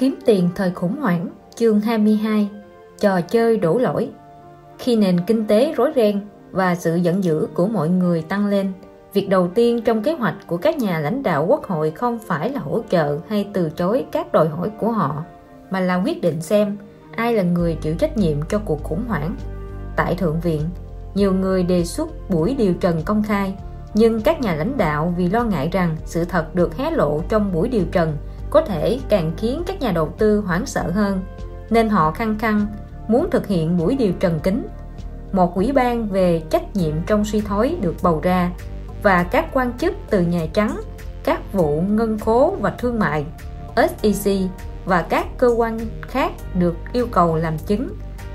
Kiếm tiền thời khủng hoảng, chương 22 Trò chơi đổ lỗi Khi nền kinh tế rối ren và sự giận dữ của mọi người tăng lên, việc đầu tiên trong kế hoạch của các nhà lãnh đạo quốc hội không phải là hỗ trợ hay từ chối các đòi hỏi của họ, mà là quyết định xem ai là người chịu trách nhiệm cho cuộc khủng hoảng. Tại Thượng viện, nhiều người đề xuất buổi điều trần công khai, nhưng các nhà lãnh đạo vì lo ngại rằng sự thật được hé lộ trong buổi điều trần có thể càng khiến các nhà đầu tư hoảng sợ hơn nên họ khăng khăng muốn thực hiện buổi điều trần kính một ủy ban về trách nhiệm trong suy thoái được bầu ra và các quan chức từ Nhà Trắng, các vụ ngân khố và thương mại, SEC và các cơ quan khác được yêu cầu làm chứng.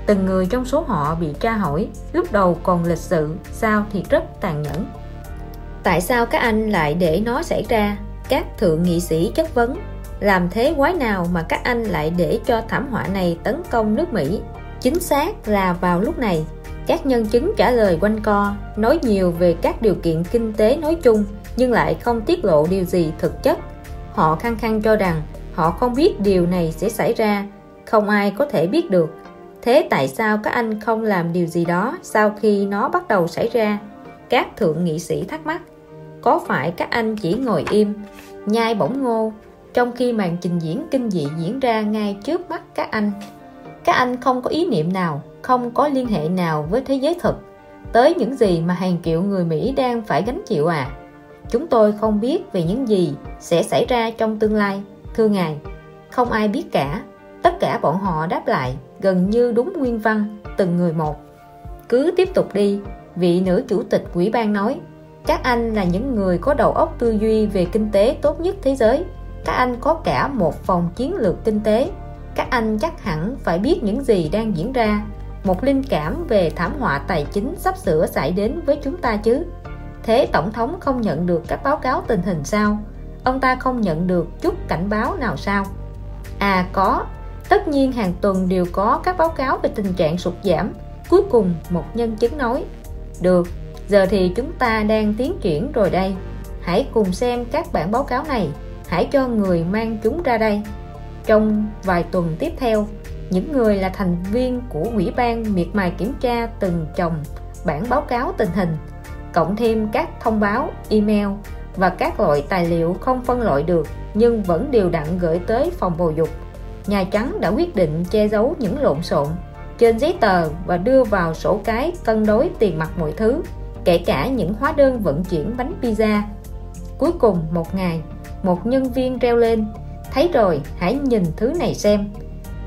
Từng người trong số họ bị tra hỏi, lúc đầu còn lịch sự, sau thì rất tàn nhẫn. Tại sao các anh lại để nó xảy ra? Các thượng nghị sĩ chất vấn làm thế quái nào mà các anh lại để cho thảm họa này tấn công nước Mỹ? Chính xác là vào lúc này, các nhân chứng trả lời quanh co, nói nhiều về các điều kiện kinh tế nói chung, nhưng lại không tiết lộ điều gì thực chất. Họ khăng khăng cho rằng họ không biết điều này sẽ xảy ra, không ai có thể biết được. Thế tại sao các anh không làm điều gì đó sau khi nó bắt đầu xảy ra? Các thượng nghị sĩ thắc mắc. Có phải các anh chỉ ngồi im, nhai bổng ngô trong khi màn trình diễn kinh dị diễn ra ngay trước mắt các anh các anh không có ý niệm nào, không có liên hệ nào với thế giới thực. Tới những gì mà hàng triệu người Mỹ đang phải gánh chịu à? Chúng tôi không biết về những gì sẽ xảy ra trong tương lai, thưa ngài. Không ai biết cả. Tất cả bọn họ đáp lại gần như đúng nguyên văn, từng người một. Cứ tiếp tục đi, vị nữ chủ tịch quỹ ban nói. Các anh là những người có đầu óc tư duy về kinh tế tốt nhất thế giới các anh có cả một phòng chiến lược kinh tế. Các anh chắc hẳn phải biết những gì đang diễn ra. Một linh cảm về thảm họa tài chính sắp sửa xảy đến với chúng ta chứ? Thế tổng thống không nhận được các báo cáo tình hình sao? Ông ta không nhận được chút cảnh báo nào sao? À có. Tất nhiên hàng tuần đều có các báo cáo về tình trạng sụt giảm. Cuối cùng, một nhân chứng nói, được, giờ thì chúng ta đang tiến triển rồi đây. Hãy cùng xem các bản báo cáo này hãy cho người mang chúng ra đây. Trong vài tuần tiếp theo, những người là thành viên của ủy ban miệt mài kiểm tra từng chồng bản báo cáo tình hình, cộng thêm các thông báo, email và các loại tài liệu không phân loại được nhưng vẫn đều đặn gửi tới phòng bầu dục. Nhà Trắng đã quyết định che giấu những lộn xộn trên giấy tờ và đưa vào sổ cái cân đối tiền mặt mọi thứ, kể cả những hóa đơn vận chuyển bánh pizza. Cuối cùng, một ngày một nhân viên reo lên. Thấy rồi, hãy nhìn thứ này xem.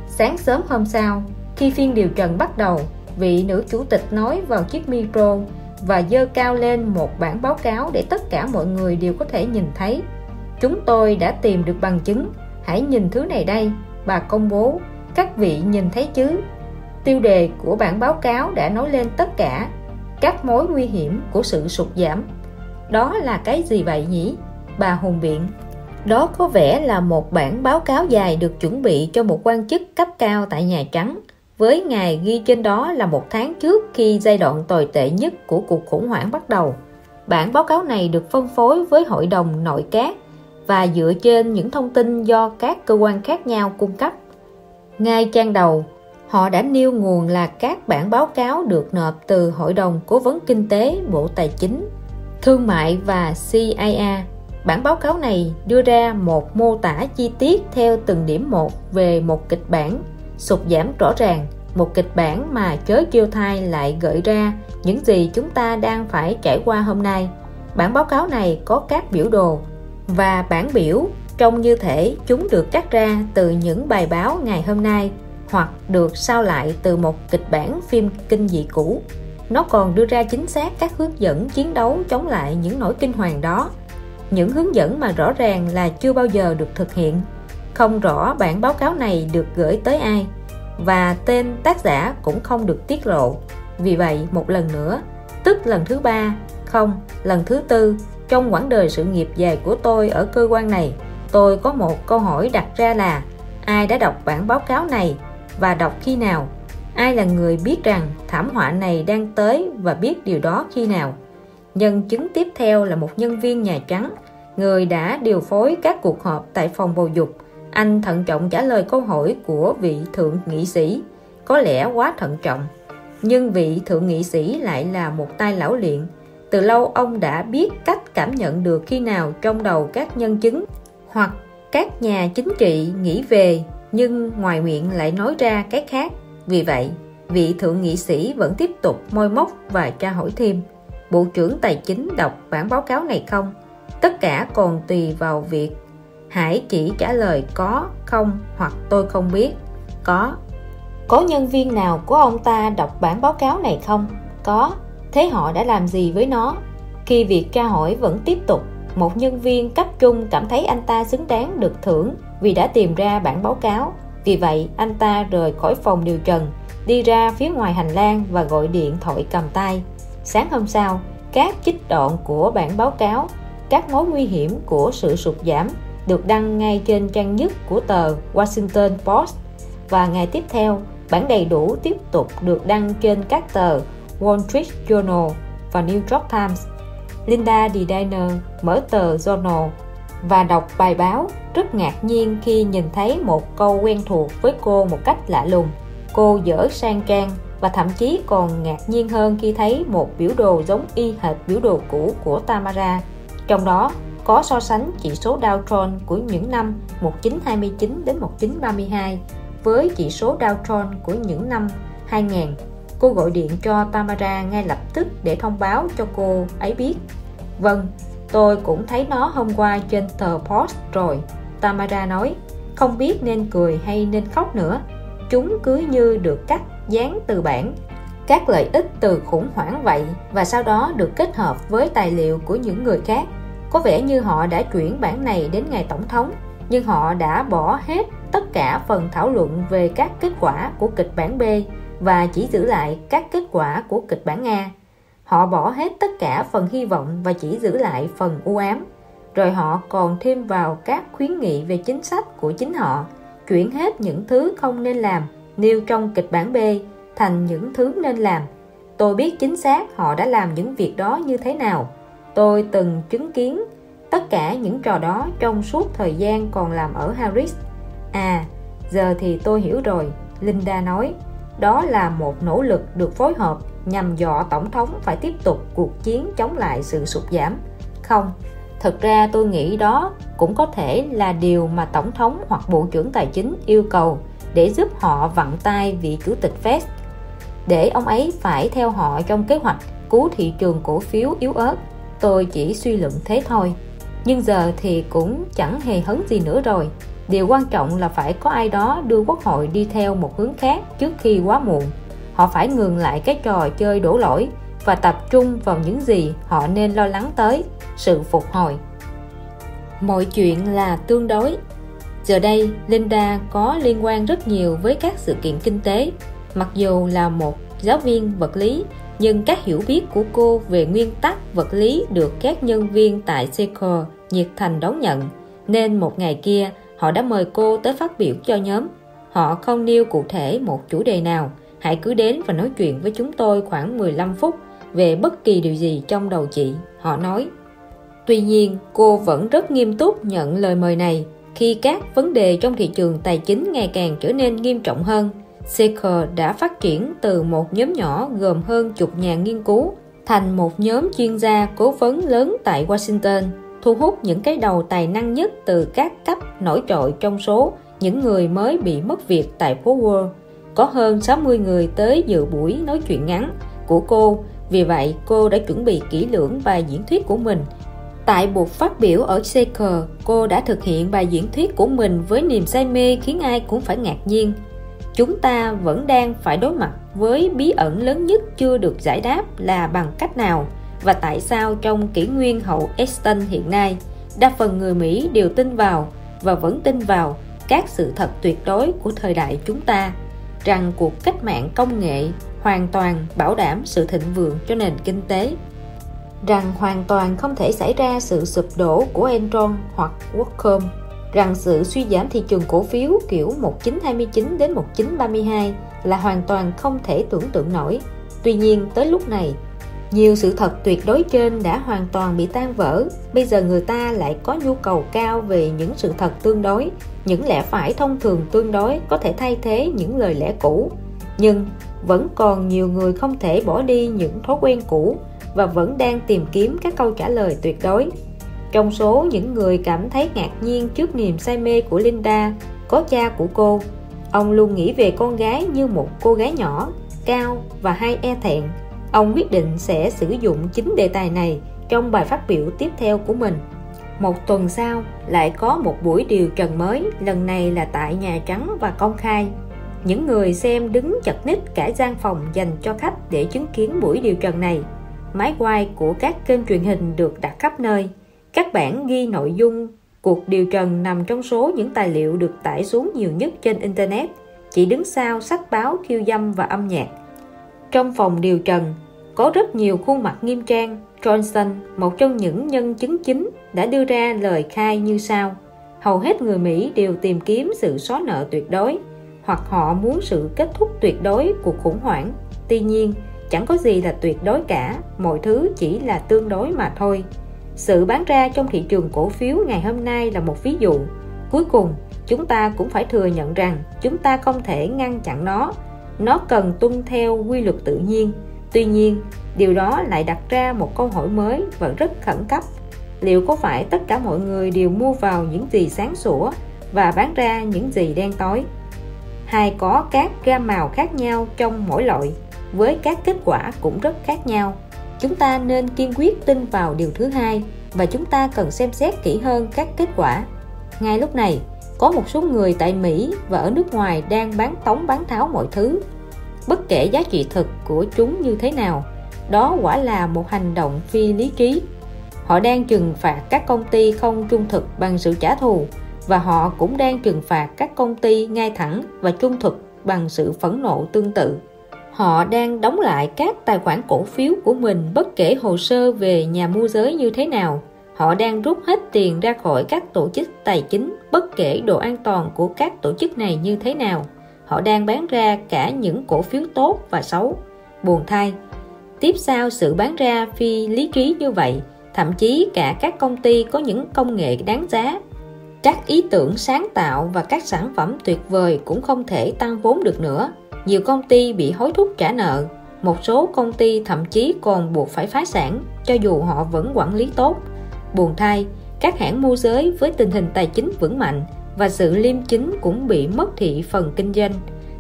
Sáng sớm hôm sau, khi phiên điều trần bắt đầu, vị nữ chủ tịch nói vào chiếc micro và dơ cao lên một bản báo cáo để tất cả mọi người đều có thể nhìn thấy. Chúng tôi đã tìm được bằng chứng. Hãy nhìn thứ này đây, bà công bố. Các vị nhìn thấy chứ? Tiêu đề của bản báo cáo đã nói lên tất cả. Các mối nguy hiểm của sự sụt giảm. Đó là cái gì vậy nhỉ? Bà hùng biện đó có vẻ là một bản báo cáo dài được chuẩn bị cho một quan chức cấp cao tại Nhà Trắng với ngày ghi trên đó là một tháng trước khi giai đoạn tồi tệ nhất của cuộc khủng hoảng bắt đầu. Bản báo cáo này được phân phối với Hội đồng Nội các và dựa trên những thông tin do các cơ quan khác nhau cung cấp. Ngay trang đầu, họ đã nêu nguồn là các bản báo cáo được nộp từ Hội đồng Cố vấn Kinh tế Bộ Tài chính, Thương mại và CIA Bản báo cáo này đưa ra một mô tả chi tiết theo từng điểm một về một kịch bản sụt giảm rõ ràng, một kịch bản mà chớ chiêu thai lại gợi ra những gì chúng ta đang phải trải qua hôm nay. Bản báo cáo này có các biểu đồ và bản biểu trông như thể chúng được cắt ra từ những bài báo ngày hôm nay hoặc được sao lại từ một kịch bản phim kinh dị cũ. Nó còn đưa ra chính xác các hướng dẫn chiến đấu chống lại những nỗi kinh hoàng đó những hướng dẫn mà rõ ràng là chưa bao giờ được thực hiện. Không rõ bản báo cáo này được gửi tới ai. Và tên tác giả cũng không được tiết lộ. Vì vậy, một lần nữa, tức lần thứ ba, không, lần thứ tư, trong quãng đời sự nghiệp dài của tôi ở cơ quan này, tôi có một câu hỏi đặt ra là, ai đã đọc bản báo cáo này và đọc khi nào? Ai là người biết rằng thảm họa này đang tới và biết điều đó khi nào? Nhân chứng tiếp theo là một nhân viên Nhà Trắng, người đã điều phối các cuộc họp tại phòng bầu dục. Anh thận trọng trả lời câu hỏi của vị thượng nghị sĩ. Có lẽ quá thận trọng nhưng vị thượng nghị sĩ lại là một tay lão luyện. Từ lâu ông đã biết cách cảm nhận được khi nào trong đầu các nhân chứng hoặc các nhà chính trị nghĩ về nhưng ngoài miệng lại nói ra cái khác. Vì vậy vị thượng nghị sĩ vẫn tiếp tục môi móc và tra hỏi thêm bộ trưởng tài chính đọc bản báo cáo này không? Tất cả còn tùy vào việc hãy chỉ trả lời có, không hoặc tôi không biết. Có. Có nhân viên nào của ông ta đọc bản báo cáo này không? Có. Thế họ đã làm gì với nó? Khi việc tra hỏi vẫn tiếp tục, một nhân viên cấp trung cảm thấy anh ta xứng đáng được thưởng vì đã tìm ra bản báo cáo. Vì vậy, anh ta rời khỏi phòng điều trần, đi ra phía ngoài hành lang và gọi điện thoại cầm tay sáng hôm sau, các chích đoạn của bản báo cáo, các mối nguy hiểm của sự sụt giảm được đăng ngay trên trang nhất của tờ Washington Post. Và ngày tiếp theo, bản đầy đủ tiếp tục được đăng trên các tờ Wall Street Journal và New York Times. Linda Diner mở tờ Journal và đọc bài báo, rất ngạc nhiên khi nhìn thấy một câu quen thuộc với cô một cách lạ lùng. Cô dở sang trang và thậm chí còn ngạc nhiên hơn khi thấy một biểu đồ giống y hệt biểu đồ cũ của Tamara. Trong đó, có so sánh chỉ số Dow Jones của những năm 1929 đến 1932 với chỉ số Dow Jones của những năm 2000 cô gọi điện cho Tamara ngay lập tức để thông báo cho cô ấy biết. Vâng tôi cũng thấy nó hôm qua trên tờ Post rồi, Tamara nói. Không biết nên cười hay nên khóc nữa. Chúng cứ như được cắt dán từ bản các lợi ích từ khủng hoảng vậy và sau đó được kết hợp với tài liệu của những người khác có vẻ như họ đã chuyển bản này đến ngày tổng thống nhưng họ đã bỏ hết tất cả phần thảo luận về các kết quả của kịch bản B và chỉ giữ lại các kết quả của kịch bản A. Họ bỏ hết tất cả phần hy vọng và chỉ giữ lại phần u ám. Rồi họ còn thêm vào các khuyến nghị về chính sách của chính họ, chuyển hết những thứ không nên làm nêu trong kịch bản B thành những thứ nên làm. Tôi biết chính xác họ đã làm những việc đó như thế nào. Tôi từng chứng kiến tất cả những trò đó trong suốt thời gian còn làm ở Harris. À, giờ thì tôi hiểu rồi, Linda nói. Đó là một nỗ lực được phối hợp nhằm dọ Tổng thống phải tiếp tục cuộc chiến chống lại sự sụt giảm. Không, thực ra tôi nghĩ đó cũng có thể là điều mà Tổng thống hoặc Bộ trưởng Tài chính yêu cầu để giúp họ vặn tay vị chủ tịch Fed. Để ông ấy phải theo họ trong kế hoạch cứu thị trường cổ phiếu yếu ớt, tôi chỉ suy luận thế thôi. Nhưng giờ thì cũng chẳng hề hấn gì nữa rồi. Điều quan trọng là phải có ai đó đưa quốc hội đi theo một hướng khác trước khi quá muộn. Họ phải ngừng lại cái trò chơi đổ lỗi và tập trung vào những gì họ nên lo lắng tới, sự phục hồi. Mọi chuyện là tương đối giờ đây, Linda có liên quan rất nhiều với các sự kiện kinh tế. Mặc dù là một giáo viên vật lý, nhưng các hiểu biết của cô về nguyên tắc vật lý được các nhân viên tại Seco nhiệt thành đón nhận. Nên một ngày kia, họ đã mời cô tới phát biểu cho nhóm. Họ không nêu cụ thể một chủ đề nào. Hãy cứ đến và nói chuyện với chúng tôi khoảng 15 phút về bất kỳ điều gì trong đầu chị, họ nói. Tuy nhiên, cô vẫn rất nghiêm túc nhận lời mời này khi các vấn đề trong thị trường tài chính ngày càng trở nên nghiêm trọng hơn Seeker đã phát triển từ một nhóm nhỏ gồm hơn chục nhà nghiên cứu thành một nhóm chuyên gia cố vấn lớn tại Washington, thu hút những cái đầu tài năng nhất từ các cấp nổi trội trong số những người mới bị mất việc tại phố Wall. Có hơn 60 người tới dự buổi nói chuyện ngắn của cô, vì vậy cô đã chuẩn bị kỹ lưỡng bài diễn thuyết của mình. Tại buộc phát biểu ở Seeker, cô đã thực hiện bài diễn thuyết của mình với niềm say mê khiến ai cũng phải ngạc nhiên. Chúng ta vẫn đang phải đối mặt với bí ẩn lớn nhất chưa được giải đáp là bằng cách nào và tại sao trong kỷ nguyên hậu Eston hiện nay đa phần người Mỹ đều tin vào và vẫn tin vào các sự thật tuyệt đối của thời đại chúng ta rằng cuộc cách mạng công nghệ hoàn toàn bảo đảm sự thịnh vượng cho nền kinh tế rằng hoàn toàn không thể xảy ra sự sụp đổ của Enron hoặc WorldCom rằng sự suy giảm thị trường cổ phiếu kiểu 1929 đến 1932 là hoàn toàn không thể tưởng tượng nổi. Tuy nhiên tới lúc này, nhiều sự thật tuyệt đối trên đã hoàn toàn bị tan vỡ. Bây giờ người ta lại có nhu cầu cao về những sự thật tương đối những lẽ phải thông thường tương đối có thể thay thế những lời lẽ cũ. Nhưng vẫn còn nhiều người không thể bỏ đi những thói quen cũ và vẫn đang tìm kiếm các câu trả lời tuyệt đối. Trong số những người cảm thấy ngạc nhiên trước niềm say mê của Linda, có cha của cô. Ông luôn nghĩ về con gái như một cô gái nhỏ, cao và hay e thẹn. Ông quyết định sẽ sử dụng chính đề tài này trong bài phát biểu tiếp theo của mình. Một tuần sau, lại có một buổi điều trần mới, lần này là tại Nhà Trắng và công khai. Những người xem đứng chật ních cả gian phòng dành cho khách để chứng kiến buổi điều trần này máy quay của các kênh truyền hình được đặt khắp nơi. Các bản ghi nội dung. Cuộc điều trần nằm trong số những tài liệu được tải xuống nhiều nhất trên internet. Chỉ đứng sau sách báo khiêu dâm và âm nhạc. Trong phòng điều trần có rất nhiều khuôn mặt nghiêm trang. Johnson, một trong những nhân chứng chính, đã đưa ra lời khai như sau. Hầu hết người Mỹ đều tìm kiếm sự xóa nợ tuyệt đối, hoặc họ muốn sự kết thúc tuyệt đối của khủng hoảng. Tuy nhiên, chẳng có gì là tuyệt đối cả, mọi thứ chỉ là tương đối mà thôi. Sự bán ra trong thị trường cổ phiếu ngày hôm nay là một ví dụ. Cuối cùng, chúng ta cũng phải thừa nhận rằng chúng ta không thể ngăn chặn nó. Nó cần tuân theo quy luật tự nhiên. Tuy nhiên, điều đó lại đặt ra một câu hỏi mới và rất khẩn cấp. Liệu có phải tất cả mọi người đều mua vào những gì sáng sủa và bán ra những gì đen tối? Hay có các gam màu khác nhau trong mỗi loại với các kết quả cũng rất khác nhau? chúng ta nên kiên quyết tin vào điều thứ hai và chúng ta cần xem xét kỹ hơn các kết quả. Ngay lúc này, có một số người tại Mỹ và ở nước ngoài đang bán tống bán tháo mọi thứ. Bất kể giá trị thực của chúng như thế nào, đó quả là một hành động phi lý trí. Họ đang trừng phạt các công ty không trung thực bằng sự trả thù và họ cũng đang trừng phạt các công ty ngay thẳng và trung thực bằng sự phẫn nộ tương tự họ đang đóng lại các tài khoản cổ phiếu của mình bất kể hồ sơ về nhà môi giới như thế nào. Họ đang rút hết tiền ra khỏi các tổ chức tài chính bất kể độ an toàn của các tổ chức này như thế nào. Họ đang bán ra cả những cổ phiếu tốt và xấu. Buồn thay, tiếp sau sự bán ra phi lý trí như vậy, thậm chí cả các công ty có những công nghệ đáng giá. Các ý tưởng sáng tạo và các sản phẩm tuyệt vời cũng không thể tăng vốn được nữa nhiều công ty bị hối thúc trả nợ, một số công ty thậm chí còn buộc phải phá sản, cho dù họ vẫn quản lý tốt. Buồn thay, các hãng môi giới với tình hình tài chính vững mạnh và sự liêm chính cũng bị mất thị phần kinh doanh.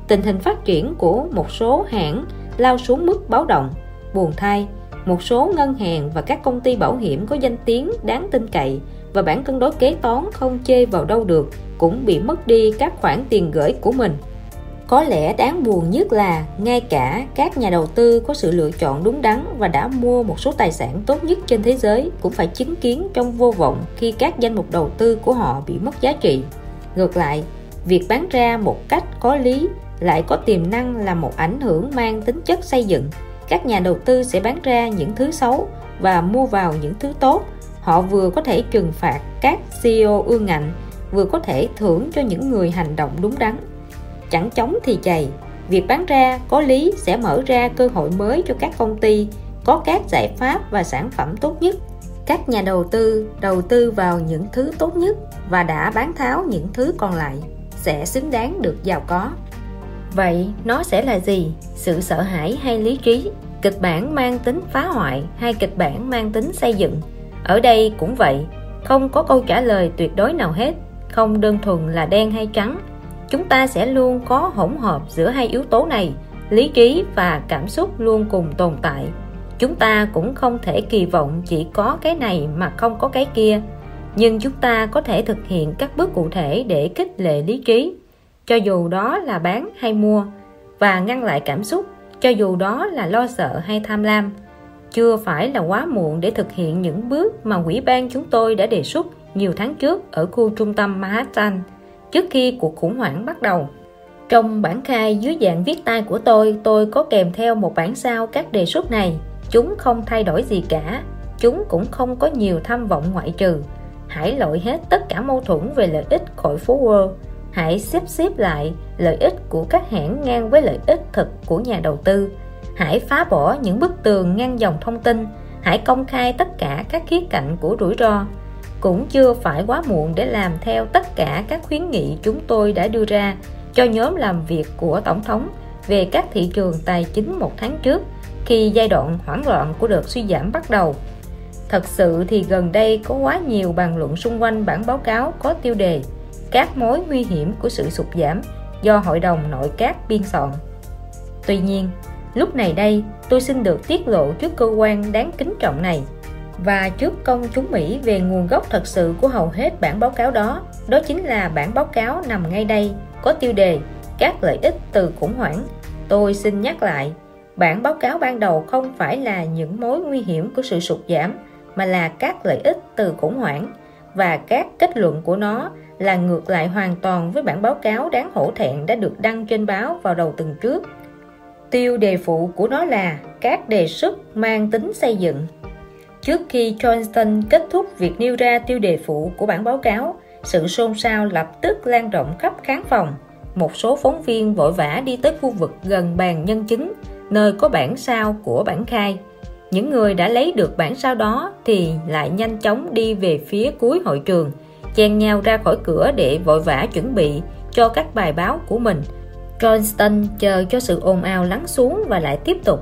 Tình hình phát triển của một số hãng lao xuống mức báo động. Buồn thay, một số ngân hàng và các công ty bảo hiểm có danh tiếng đáng tin cậy và bản cân đối kế toán không chê vào đâu được cũng bị mất đi các khoản tiền gửi của mình có lẽ đáng buồn nhất là ngay cả các nhà đầu tư có sự lựa chọn đúng đắn và đã mua một số tài sản tốt nhất trên thế giới cũng phải chứng kiến trong vô vọng khi các danh mục đầu tư của họ bị mất giá trị. Ngược lại, việc bán ra một cách có lý lại có tiềm năng là một ảnh hưởng mang tính chất xây dựng. Các nhà đầu tư sẽ bán ra những thứ xấu và mua vào những thứ tốt. Họ vừa có thể trừng phạt các CEO ương ngạnh, vừa có thể thưởng cho những người hành động đúng đắn chẳng chống thì chày. Việc bán ra, có lý sẽ mở ra cơ hội mới cho các công ty, có các giải pháp và sản phẩm tốt nhất. Các nhà đầu tư đầu tư vào những thứ tốt nhất và đã bán tháo những thứ còn lại sẽ xứng đáng được giàu có. Vậy nó sẽ là gì? Sự sợ hãi hay lý trí? Kịch bản mang tính phá hoại hay kịch bản mang tính xây dựng? Ở đây cũng vậy, không có câu trả lời tuyệt đối nào hết, không đơn thuần là đen hay trắng chúng ta sẽ luôn có hỗn hợp giữa hai yếu tố này, lý trí và cảm xúc luôn cùng tồn tại. Chúng ta cũng không thể kỳ vọng chỉ có cái này mà không có cái kia, nhưng chúng ta có thể thực hiện các bước cụ thể để kích lệ lý trí. Cho dù đó là bán hay mua, và ngăn lại cảm xúc, cho dù đó là lo sợ hay tham lam, chưa phải là quá muộn để thực hiện những bước mà quỹ ban chúng tôi đã đề xuất nhiều tháng trước ở khu trung tâm Manhattan trước khi cuộc khủng hoảng bắt đầu. Trong bản khai dưới dạng viết tay của tôi, tôi có kèm theo một bản sao các đề xuất này. Chúng không thay đổi gì cả, chúng cũng không có nhiều tham vọng ngoại trừ. Hãy loại hết tất cả mâu thuẫn về lợi ích khỏi phố World. Hãy xếp xếp lại lợi ích của các hãng ngang với lợi ích thực của nhà đầu tư. hãy phá bỏ những bức tường ngăn dòng thông tin hãy công khai tất cả các khía cạnh của rủi ro cũng chưa phải quá muộn để làm theo tất cả các khuyến nghị chúng tôi đã đưa ra cho nhóm làm việc của tổng thống về các thị trường tài chính một tháng trước khi giai đoạn hoảng loạn của đợt suy giảm bắt đầu. Thật sự thì gần đây có quá nhiều bàn luận xung quanh bản báo cáo có tiêu đề các mối nguy hiểm của sự sụt giảm do hội đồng nội các biên soạn tuy nhiên, lúc này đây, tôi xin được tiết lộ trước cơ quan đáng kính trọng này và trước công chúng Mỹ về nguồn gốc thật sự của hầu hết bản báo cáo đó đó chính là bản báo cáo nằm ngay đây, có tiêu đề các lợi ích từ khủng hoảng tôi xin nhắc lại, bản báo cáo ban đầu không phải là những mối nguy hiểm của sự sụt giảm, mà là các lợi ích từ khủng hoảng. Và các kết luận của nó là ngược lại hoàn toàn với bản báo cáo đáng hổ thẹn đã được đăng trên báo vào đầu tuần trước. Tiêu đề phụ của nó là các đề xuất mang tính xây dựng trước khi Johnston kết thúc việc nêu ra tiêu đề phụ của bản báo cáo, sự xôn xao lập tức lan rộng khắp khán phòng. Một số phóng viên vội vã đi tới khu vực gần bàn nhân chứng, nơi có bản sao của bản khai. Những người đã lấy được bản sao đó thì lại nhanh chóng đi về phía cuối hội trường, chen nhau ra khỏi cửa để vội vã chuẩn bị cho các bài báo của mình. Johnston chờ cho sự ồn ào lắng xuống và lại tiếp tục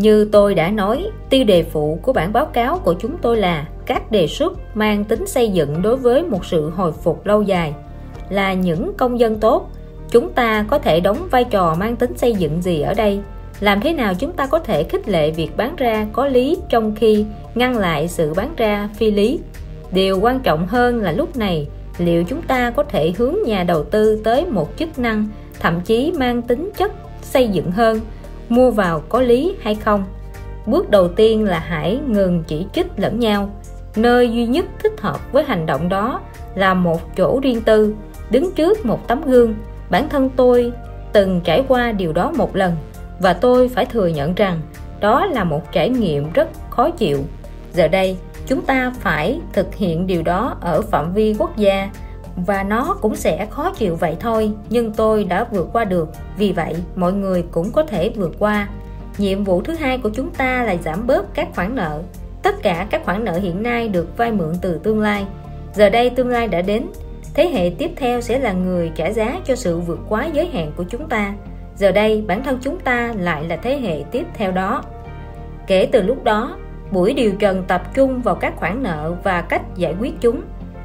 như tôi đã nói tiêu đề phụ của bản báo cáo của chúng tôi là các đề xuất mang tính xây dựng đối với một sự hồi phục lâu dài. Là những công dân tốt, chúng ta có thể đóng vai trò mang tính xây dựng gì ở đây? Làm thế nào chúng ta có thể khích lệ việc bán ra có lý trong khi ngăn lại sự bán ra phi lý? Điều quan trọng hơn là lúc này, liệu chúng ta có thể hướng nhà đầu tư tới một chức năng thậm chí mang tính chất xây dựng hơn? Mua vào có lý hay không. Bước đầu tiên là hãy ngừng chỉ trích lẫn nhau. Nơi duy nhất thích hợp với hành động đó là một chỗ riêng tư, đứng trước một tấm gương. Bản thân tôi từng trải qua điều đó một lần và tôi phải thừa nhận rằng đó là một trải nghiệm rất khó chịu. Giờ đây, chúng ta phải thực hiện điều đó ở phạm vi quốc gia và nó cũng sẽ khó chịu vậy thôi, nhưng tôi đã vượt qua được. Vì vậy, mọi người cũng có thể vượt qua. Nhiệm vụ thứ hai của chúng ta là giảm bớt các khoản nợ. Tất cả các khoản nợ hiện nay được vay mượn từ tương lai. Giờ đây tương lai đã đến. Thế hệ tiếp theo sẽ là người trả giá cho sự vượt quá giới hạn của chúng ta. Giờ đây, bản thân chúng ta lại là thế hệ tiếp theo đó. Kể từ lúc đó, buổi điều trần tập trung vào các khoản nợ và cách giải quyết chúng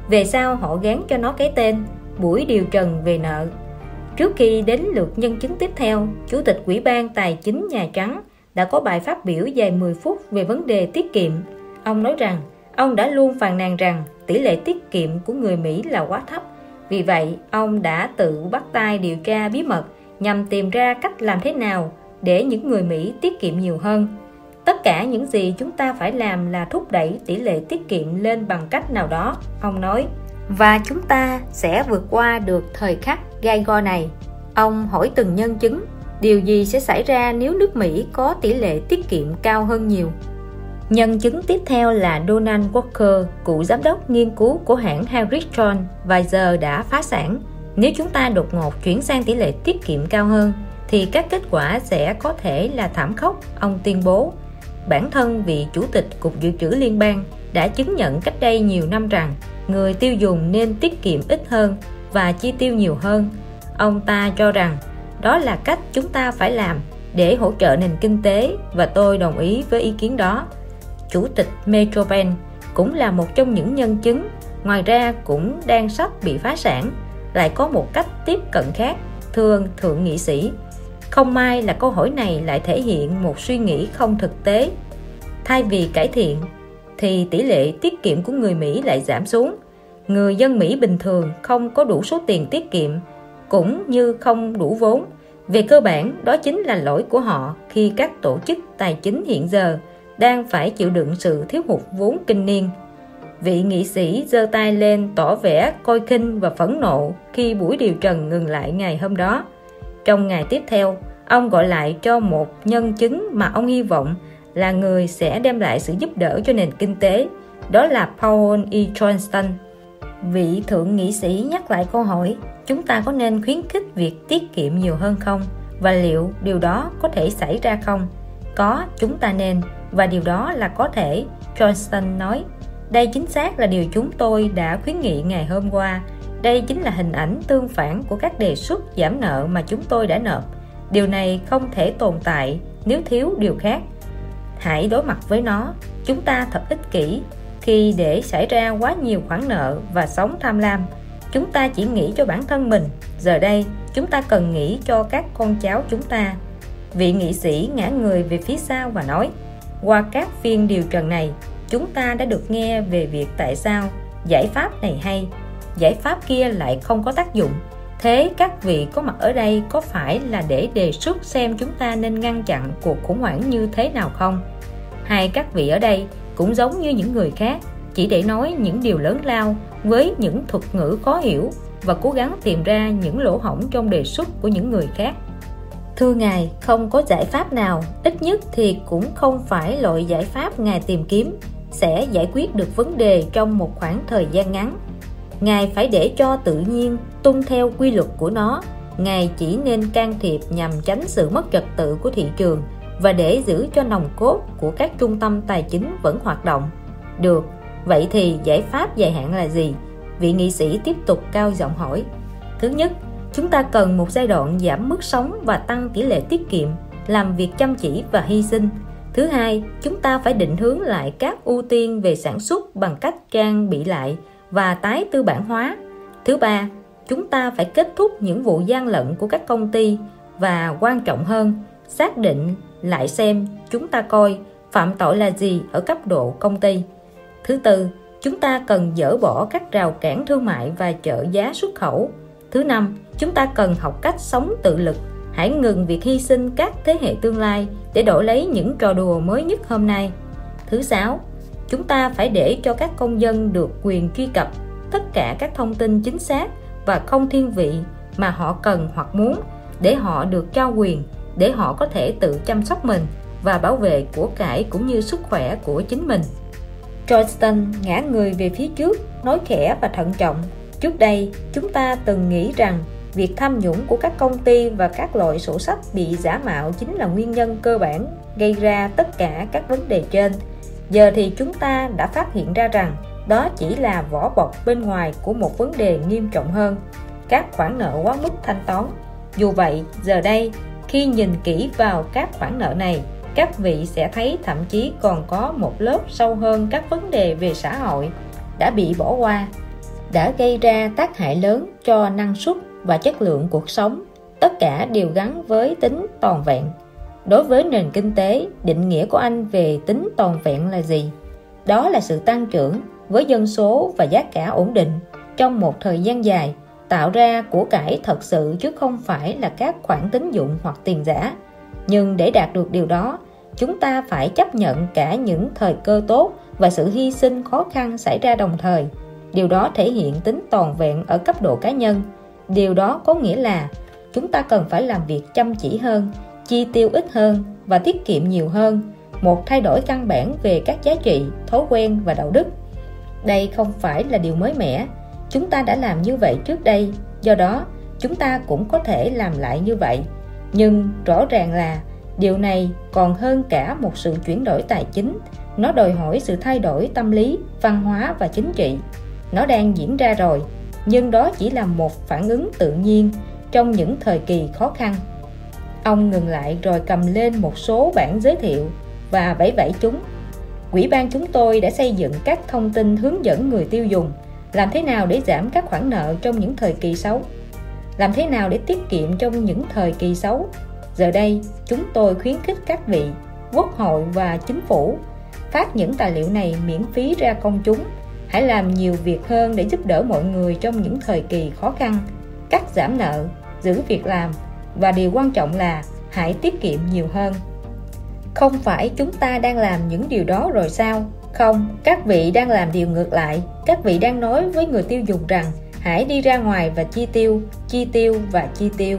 về sau họ gán cho nó cái tên, buổi điều trần về nợ. Trước khi đến lượt nhân chứng tiếp theo, chủ tịch ủy ban tài chính nhà trắng đã có bài phát biểu dài 10 phút về vấn đề tiết kiệm. Ông nói rằng, ông đã luôn phàn nàn rằng tỷ lệ tiết kiệm của người mỹ là quá thấp. Vì vậy, ông đã tự bắt tay điều tra bí mật nhằm tìm ra cách làm thế nào để những người mỹ tiết kiệm nhiều hơn tất cả những gì chúng ta phải làm là thúc đẩy tỷ lệ tiết kiệm lên bằng cách nào đó ông nói. Và chúng ta sẽ vượt qua được thời khắc gai go này. Ông hỏi từng nhân chứng điều gì sẽ xảy ra nếu nước mỹ có tỷ lệ tiết kiệm cao hơn nhiều? Nhân chứng tiếp theo là Donald Walker cựu giám đốc nghiên cứu của hãng Harrison và giờ đã phá sản. Nếu chúng ta đột ngột chuyển sang tỷ lệ tiết kiệm cao hơn thì các kết quả sẽ có thể là thảm khốc ông tuyên bố bản thân vị chủ tịch cục dự trữ liên bang đã chứng nhận cách đây nhiều năm rằng người tiêu dùng nên tiết kiệm ít hơn và chi tiêu nhiều hơn. Ông ta cho rằng đó là cách chúng ta phải làm để hỗ trợ nền kinh tế và tôi đồng ý với ý kiến đó. Chủ tịch Metrobank cũng là một trong những nhân chứng, ngoài ra cũng đang sắp bị phá sản, lại có một cách tiếp cận khác thường thượng nghị sĩ không may là câu hỏi này lại thể hiện một suy nghĩ không thực tế. Thay vì cải thiện, thì tỷ lệ tiết kiệm của người Mỹ lại giảm xuống. Người dân Mỹ bình thường không có đủ số tiền tiết kiệm, cũng như không đủ vốn. Về cơ bản, đó chính là lỗi của họ khi các tổ chức tài chính hiện giờ đang phải chịu đựng sự thiếu hụt vốn kinh niên. Vị nghị sĩ giơ tay lên tỏ vẻ coi khinh và phẫn nộ khi buổi điều trần ngừng lại ngày hôm đó trong ngày tiếp theo, ông gọi lại cho một nhân chứng mà ông hy vọng là người sẽ đem lại sự giúp đỡ cho nền kinh tế, đó là Paul E. Johnston. Vị thượng nghị sĩ nhắc lại câu hỏi, chúng ta có nên khuyến khích việc tiết kiệm nhiều hơn không? Và liệu điều đó có thể xảy ra không? Có, chúng ta nên, và điều đó là có thể, Johnston nói. Đây chính xác là điều chúng tôi đã khuyến nghị ngày hôm qua đây chính là hình ảnh tương phản của các đề xuất giảm nợ mà chúng tôi đã nộp. Điều này không thể tồn tại nếu thiếu điều khác. Hãy đối mặt với nó. Chúng ta thật ích kỷ. Khi để xảy ra quá nhiều khoản nợ và sống tham lam, chúng ta chỉ nghĩ cho bản thân mình. Giờ đây, chúng ta cần nghĩ cho các con cháu chúng ta. Vị nghị sĩ ngã người về phía sau và nói, qua các phiên điều trần này, chúng ta đã được nghe về việc tại sao giải pháp này hay giải pháp kia lại không có tác dụng. Thế các vị có mặt ở đây có phải là để đề xuất xem chúng ta nên ngăn chặn cuộc khủng hoảng như thế nào không? Hay các vị ở đây cũng giống như những người khác, chỉ để nói những điều lớn lao với những thuật ngữ khó hiểu và cố gắng tìm ra những lỗ hổng trong đề xuất của những người khác. Thưa ngài, không có giải pháp nào, ít nhất thì cũng không phải loại giải pháp ngài tìm kiếm sẽ giải quyết được vấn đề trong một khoảng thời gian ngắn ngài phải để cho tự nhiên tuân theo quy luật của nó. Ngài chỉ nên can thiệp nhằm tránh sự mất trật tự của thị trường và để giữ cho nòng cốt của các trung tâm tài chính vẫn hoạt động. Được. Vậy thì giải pháp dài hạn là gì? Vị nghị sĩ tiếp tục cao giọng hỏi. Thứ nhất, chúng ta cần một giai đoạn giảm mức sống và tăng tỷ lệ tiết kiệm, làm việc chăm chỉ và hy sinh. Thứ hai, chúng ta phải định hướng lại các ưu tiên về sản xuất bằng cách trang bị lại và tái tư bản hóa. Thứ ba, chúng ta phải kết thúc những vụ gian lận của các công ty và quan trọng hơn, xác định lại xem chúng ta coi phạm tội là gì ở cấp độ công ty. Thứ tư, chúng ta cần dỡ bỏ các rào cản thương mại và trợ giá xuất khẩu. Thứ năm, chúng ta cần học cách sống tự lực. Hãy ngừng việc hy sinh các thế hệ tương lai để đổi lấy những trò đùa mới nhất hôm nay. Thứ sáu chúng ta phải để cho các công dân được quyền truy cập tất cả các thông tin chính xác và không thiên vị mà họ cần hoặc muốn để họ được trao quyền, để họ có thể tự chăm sóc mình và bảo vệ của cải cũng như sức khỏe của chính mình. Johnston ngã người về phía trước, nói khẽ và thận trọng. Trước đây, chúng ta từng nghĩ rằng việc tham nhũng của các công ty và các loại sổ sách bị giả mạo chính là nguyên nhân cơ bản gây ra tất cả các vấn đề trên giờ thì chúng ta đã phát hiện ra rằng đó chỉ là vỏ bọc bên ngoài của một vấn đề nghiêm trọng hơn. Các khoản nợ quá mức thanh toán. Dù vậy, giờ đây, khi nhìn kỹ vào các khoản nợ này, các vị sẽ thấy thậm chí còn có một lớp sâu hơn các vấn đề về xã hội đã bị bỏ qua, đã gây ra tác hại lớn cho năng suất và chất lượng cuộc sống. Tất cả đều gắn với tính toàn vẹn đối với nền kinh tế, định nghĩa của anh về tính toàn vẹn là gì? Đó là sự tăng trưởng với dân số và giá cả ổn định trong một thời gian dài, tạo ra của cải thật sự chứ không phải là các khoản tín dụng hoặc tiền giả. Nhưng để đạt được điều đó, chúng ta phải chấp nhận cả những thời cơ tốt và sự hy sinh khó khăn xảy ra đồng thời. Điều đó thể hiện tính toàn vẹn ở cấp độ cá nhân. Điều đó có nghĩa là chúng ta cần phải làm việc chăm chỉ hơn chi tiêu ít hơn và tiết kiệm nhiều hơn. Một, thay đổi căn bản về các giá trị, thói quen và đạo đức. Đây không phải là điều mới mẻ. Chúng ta đã làm như vậy trước đây, do đó chúng ta cũng có thể làm lại như vậy. Nhưng rõ ràng là điều này còn hơn cả một sự chuyển đổi tài chính. Nó đòi hỏi sự thay đổi tâm lý, văn hóa và chính trị. Nó đang diễn ra rồi, nhưng đó chỉ là một phản ứng tự nhiên trong những thời kỳ khó khăn ông ngừng lại rồi cầm lên một số bản giới thiệu và vẫy vẫy chúng. Quỹ ban chúng tôi đã xây dựng các thông tin hướng dẫn người tiêu dùng, làm thế nào để giảm các khoản nợ trong những thời kỳ xấu, làm thế nào để tiết kiệm trong những thời kỳ xấu. Giờ đây, chúng tôi khuyến khích các vị, quốc hội và chính phủ phát những tài liệu này miễn phí ra công chúng. Hãy làm nhiều việc hơn để giúp đỡ mọi người trong những thời kỳ khó khăn. Cắt giảm nợ, giữ việc làm và điều quan trọng là hãy tiết kiệm nhiều hơn. Không phải chúng ta đang làm những điều đó rồi sao? Không, các vị đang làm điều ngược lại. Các vị đang nói với người tiêu dùng rằng hãy đi ra ngoài và chi tiêu chi tiêu và chi tiêu.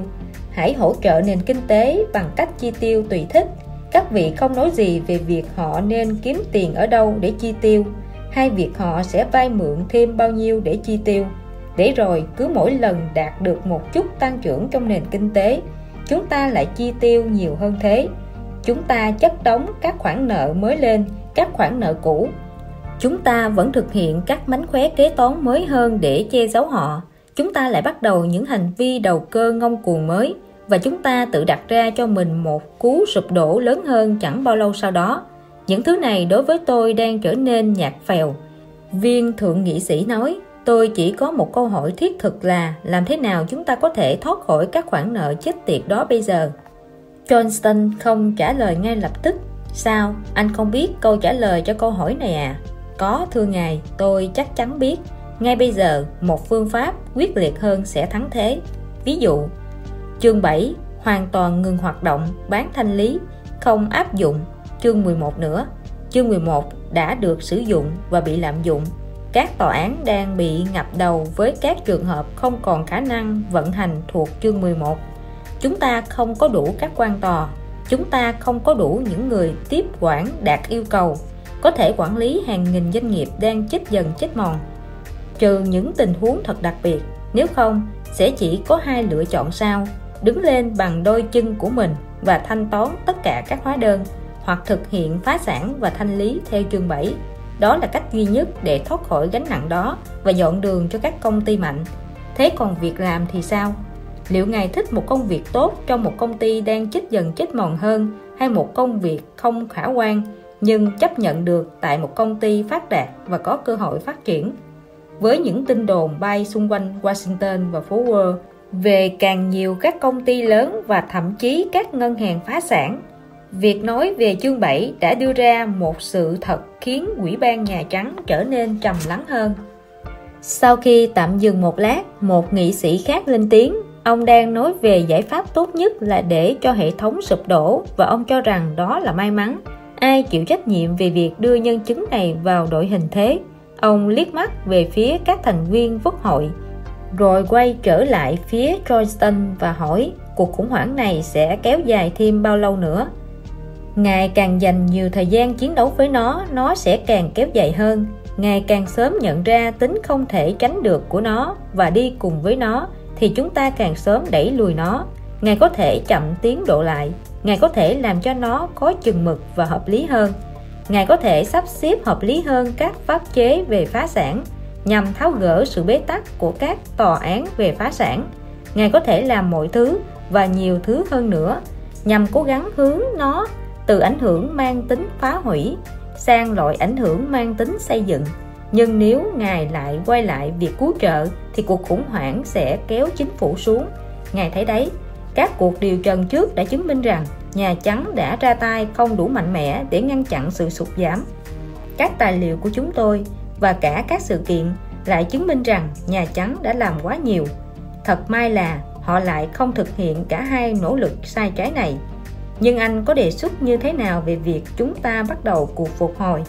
Hãy hỗ trợ nền kinh tế bằng cách chi tiêu tùy thích. Các vị không nói gì về việc họ nên kiếm tiền ở đâu để chi tiêu. Hay việc họ sẽ vay mượn thêm bao nhiêu để chi tiêu để rồi cứ mỗi lần đạt được một chút tăng trưởng trong nền kinh tế, chúng ta lại chi tiêu nhiều hơn thế. Chúng ta chất đóng các khoản nợ mới lên, các khoản nợ cũ. Chúng ta vẫn thực hiện các mánh khóe kế toán mới hơn để che giấu họ. Chúng ta lại bắt đầu những hành vi đầu cơ ngông cuồng mới và chúng ta tự đặt ra cho mình một cú sụp đổ lớn hơn chẳng bao lâu sau đó. Những thứ này đối với tôi đang trở nên nhạt phèo. Viên thượng nghị sĩ nói tôi chỉ có một câu hỏi thiết thực là, làm thế nào chúng ta có thể thoát khỏi các khoản nợ chết tiệt đó bây giờ? Johnston không trả lời ngay lập tức. Sao? Anh không biết câu trả lời cho câu hỏi này à? Có, thưa ngài, tôi chắc chắn biết. Ngay bây giờ, một phương pháp quyết liệt hơn sẽ thắng thế. Ví dụ, chương 7 hoàn toàn ngừng hoạt động, bán thanh lý, không áp dụng. Chương 11 nữa, chương 11 đã được sử dụng và bị lạm dụng các tòa án đang bị ngập đầu với các trường hợp không còn khả năng vận hành thuộc chương 11 chúng ta không có đủ các quan tòa, chúng ta không có đủ những người tiếp quản đạt yêu cầu, có thể quản lý hàng nghìn doanh nghiệp đang chết dần chết mòn. Trừ những tình huống thật đặc biệt, nếu không, sẽ chỉ có hai lựa chọn sau, đứng lên bằng đôi chân của mình và thanh toán tất cả các hóa đơn hoặc thực hiện phá sản và thanh lý theo chương 7 đó là cách duy nhất để thoát khỏi gánh nặng đó và dọn đường cho các công ty mạnh. Thế còn việc làm thì sao? Liệu ngài thích một công việc tốt trong một công ty đang chết dần chết mòn hơn hay một công việc không khả quan, nhưng chấp nhận được tại một công ty phát đạt và có cơ hội phát triển? Với những tin đồn bay xung quanh Washington và phố Wall về càng nhiều các công ty lớn và thậm chí các ngân hàng phá sản Việc nói về chương 7 đã đưa ra một sự thật khiến Ủy ban Nhà Trắng trở nên trầm lắng hơn. Sau khi tạm dừng một lát, một nghị sĩ khác lên tiếng. Ông đang nói về giải pháp tốt nhất là để cho hệ thống sụp đổ và ông cho rằng đó là may mắn. Ai chịu trách nhiệm về việc đưa nhân chứng này vào đội hình thế? Ông liếc mắt về phía các thành viên quốc hội, rồi quay trở lại phía Johnston và hỏi cuộc khủng hoảng này sẽ kéo dài thêm bao lâu nữa? Ngài càng dành nhiều thời gian chiến đấu với nó, nó sẽ càng kéo dài hơn. Ngài càng sớm nhận ra tính không thể tránh được của nó và đi cùng với nó, thì chúng ta càng sớm đẩy lùi nó. Ngài có thể chậm tiến độ lại, Ngài có thể làm cho nó có chừng mực và hợp lý hơn. Ngài có thể sắp xếp hợp lý hơn các pháp chế về phá sản nhằm tháo gỡ sự bế tắc của các tòa án về phá sản. Ngài có thể làm mọi thứ và nhiều thứ hơn nữa nhằm cố gắng hướng nó từ ảnh hưởng mang tính phá hủy, sang loại ảnh hưởng mang tính xây dựng nhưng nếu ngài lại quay lại việc cứu trợ, thì cuộc khủng hoảng sẽ kéo chính phủ xuống ngài thấy đấy, các cuộc điều trần trước đã chứng minh rằng Nhà Trắng đã ra tay không đủ mạnh mẽ để ngăn chặn sự sụt giảm. Các tài liệu của chúng tôi và cả các sự kiện lại chứng minh rằng Nhà Trắng đã làm quá nhiều. Thật may là họ lại không thực hiện cả hai nỗ lực sai trái này nhưng anh có đề xuất như thế nào về việc chúng ta bắt đầu cuộc phục hồi?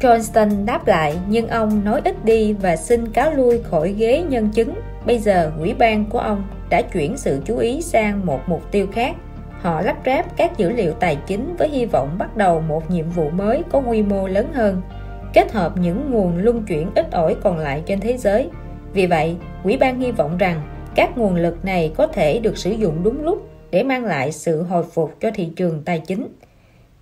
Johnston đáp lại, nhưng ông nói ít đi và xin cáo lui khỏi ghế nhân chứng. Bây giờ ủy ban của ông đã chuyển sự chú ý sang một mục tiêu khác. Họ lắp ráp các dữ liệu tài chính với hy vọng bắt đầu một nhiệm vụ mới có quy mô lớn hơn, kết hợp những nguồn luân chuyển ít ỏi còn lại trên thế giới. Vì vậy ủy ban hy vọng rằng các nguồn lực này có thể được sử dụng đúng lúc để mang lại sự hồi phục cho thị trường tài chính.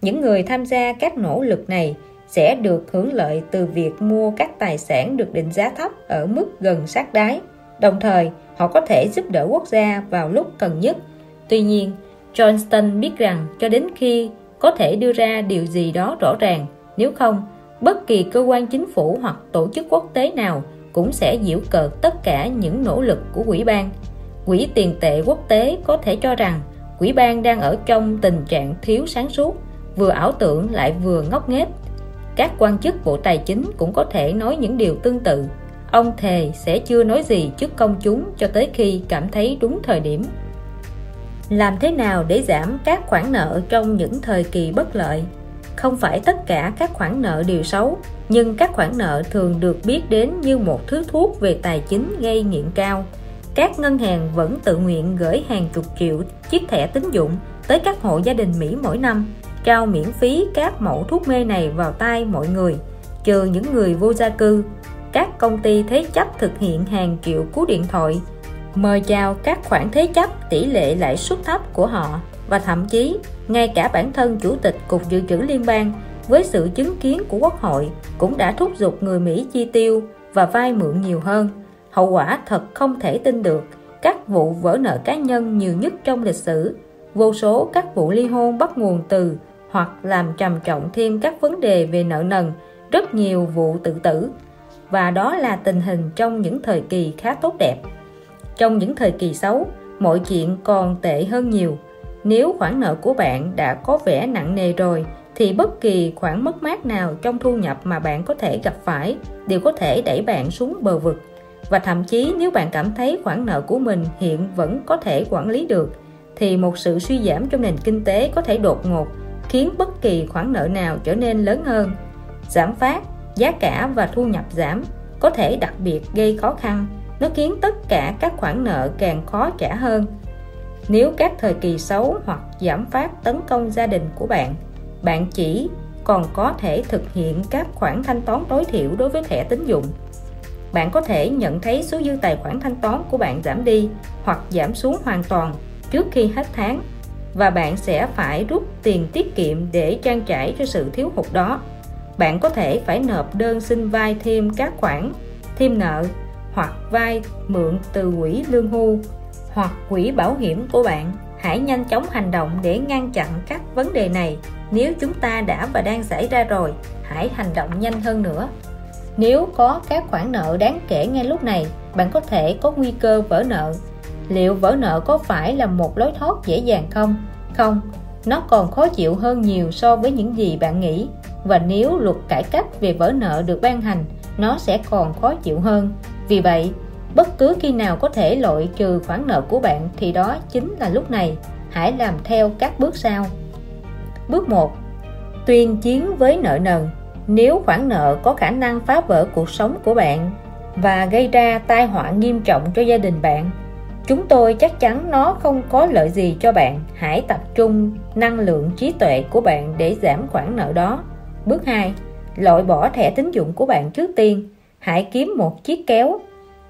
Những người tham gia các nỗ lực này sẽ được hưởng lợi từ việc mua các tài sản được định giá thấp ở mức gần sát đáy. Đồng thời, họ có thể giúp đỡ quốc gia vào lúc cần nhất. Tuy nhiên, Johnston biết rằng cho đến khi có thể đưa ra điều gì đó rõ ràng, nếu không, bất kỳ cơ quan chính phủ hoặc tổ chức quốc tế nào cũng sẽ giễu cợt tất cả những nỗ lực của quỹ ban Quỹ tiền tệ quốc tế có thể cho rằng quỹ ban đang ở trong tình trạng thiếu sáng suốt, vừa ảo tưởng lại vừa ngốc nghếch. Các quan chức Bộ Tài chính cũng có thể nói những điều tương tự. Ông thề sẽ chưa nói gì trước công chúng cho tới khi cảm thấy đúng thời điểm. Làm thế nào để giảm các khoản nợ trong những thời kỳ bất lợi? Không phải tất cả các khoản nợ đều xấu, nhưng các khoản nợ thường được biết đến như một thứ thuốc về tài chính gây nghiện cao các ngân hàng vẫn tự nguyện gửi hàng chục triệu chiếc thẻ tín dụng tới các hộ gia đình Mỹ mỗi năm, trao miễn phí các mẫu thuốc mê này vào tay mọi người, trừ những người vô gia cư. Các công ty thế chấp thực hiện hàng triệu cú điện thoại, mời chào các khoản thế chấp tỷ lệ lãi suất thấp của họ và thậm chí ngay cả bản thân Chủ tịch Cục Dự trữ Liên bang với sự chứng kiến của Quốc hội cũng đã thúc giục người Mỹ chi tiêu và vay mượn nhiều hơn. Hậu quả thật không thể tin được, các vụ vỡ nợ cá nhân nhiều nhất trong lịch sử, vô số các vụ ly hôn bắt nguồn từ hoặc làm trầm trọng thêm các vấn đề về nợ nần, rất nhiều vụ tự tử. Và đó là tình hình trong những thời kỳ khá tốt đẹp. Trong những thời kỳ xấu, mọi chuyện còn tệ hơn nhiều. Nếu khoản nợ của bạn đã có vẻ nặng nề rồi, thì bất kỳ khoản mất mát nào trong thu nhập mà bạn có thể gặp phải đều có thể đẩy bạn xuống bờ vực. Và thậm chí nếu bạn cảm thấy khoản nợ của mình hiện vẫn có thể quản lý được, thì một sự suy giảm trong nền kinh tế có thể đột ngột khiến bất kỳ khoản nợ nào trở nên lớn hơn. Giảm phát, giá cả và thu nhập giảm có thể đặc biệt gây khó khăn. Nó khiến tất cả các khoản nợ càng khó trả hơn. Nếu các thời kỳ xấu hoặc giảm phát tấn công gia đình của bạn, bạn chỉ còn có thể thực hiện các khoản thanh toán tối thiểu đối với thẻ tín dụng. Bạn có thể nhận thấy số dư tài khoản thanh toán của bạn giảm đi hoặc giảm xuống hoàn toàn trước khi hết tháng và bạn sẽ phải rút tiền tiết kiệm để trang trải cho sự thiếu hụt đó. Bạn có thể phải nộp đơn xin vay thêm các khoản, thêm nợ hoặc vay mượn từ quỹ lương hưu hoặc quỹ bảo hiểm của bạn. Hãy nhanh chóng hành động để ngăn chặn các vấn đề này. Nếu chúng ta đã và đang xảy ra rồi, hãy hành động nhanh hơn nữa. Nếu có các khoản nợ đáng kể ngay lúc này, bạn có thể có nguy cơ vỡ nợ liệu vỡ nợ có phải là một lối thoát dễ dàng không? Không, nó còn khó chịu hơn nhiều so với những gì bạn nghĩ và nếu luật cải cách về vỡ nợ được ban hành, nó sẽ còn khó chịu hơn. Vì vậy, bất cứ khi nào có thể loại trừ khoản nợ của bạn thì đó chính là lúc này. Hãy làm theo các bước sau. Bước 1. Tuyên chiến với nợ nần. Nếu khoản nợ có khả năng phá vỡ cuộc sống của bạn và gây ra tai họa nghiêm trọng cho gia đình bạn Chúng tôi chắc chắn nó không có lợi gì cho bạn. Hãy tập trung năng lượng trí tuệ của bạn để giảm khoản nợ đó. Bước 2. Loại bỏ thẻ tín dụng của bạn trước tiên. Hãy kiếm một chiếc kéo.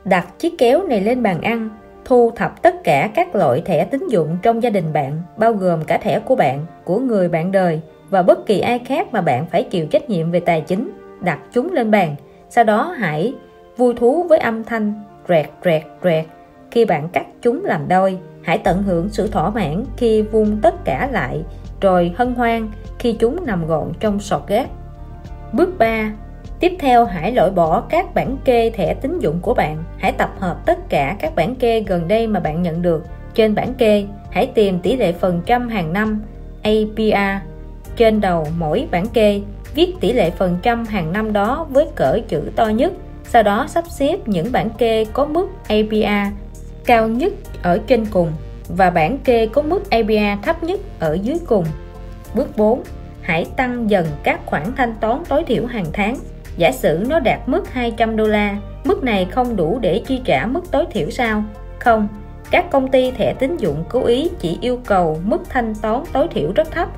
Đặt chiếc kéo này lên bàn ăn. Thu thập tất cả các loại thẻ tín dụng trong gia đình bạn, bao gồm cả thẻ của bạn, của người bạn đời và bất kỳ ai khác mà bạn phải chịu trách nhiệm về tài chính. Đặt chúng lên bàn. Sau đó hãy vui thú với âm thanh rẹt rẹt rẹt. Khi bạn cắt chúng làm đôi, hãy tận hưởng sự thỏa mãn khi vung tất cả lại, rồi hân hoan khi chúng nằm gọn trong sọt gác. Bước 3 Tiếp theo hãy loại bỏ các bản kê thẻ tín dụng của bạn. Hãy tập hợp tất cả các bản kê gần đây mà bạn nhận được. Trên bản kê, hãy tìm tỷ lệ phần trăm hàng năm APR trên đầu mỗi bản kê viết tỷ lệ phần trăm hàng năm đó với cỡ chữ to nhất sau đó sắp xếp những bản kê có mức APR cao nhất ở trên cùng và bảng kê có mức APR thấp nhất ở dưới cùng. Bước 4. Hãy tăng dần các khoản thanh toán tối thiểu hàng tháng. Giả sử nó đạt mức 200 đô la, mức này không đủ để chi trả mức tối thiểu sao? Không, các công ty thẻ tín dụng cố ý chỉ yêu cầu mức thanh toán tối thiểu rất thấp.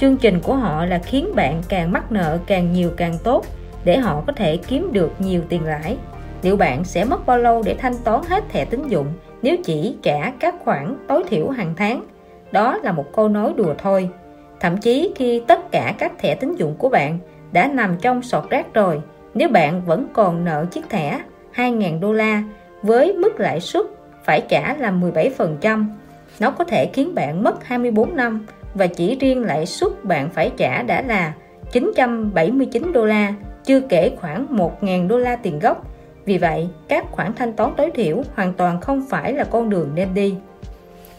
Chương trình của họ là khiến bạn càng mắc nợ càng nhiều càng tốt, để họ có thể kiếm được nhiều tiền lãi. Liệu bạn sẽ mất bao lâu để thanh toán hết thẻ tín dụng nếu chỉ trả các khoản tối thiểu hàng tháng đó là một câu nói đùa thôi thậm chí khi tất cả các thẻ tín dụng của bạn đã nằm trong sọt rác rồi, nếu bạn vẫn còn nợ chiếc thẻ 2.000 đô la với mức lãi suất phải trả là 17% nó có thể khiến bạn mất 24 năm và chỉ riêng lãi suất bạn phải trả đã là 979 đô la chưa kể khoảng 1.000 đô la tiền gốc vì vậy, các khoản thanh toán tối thiểu hoàn toàn không phải là con đường nên đi.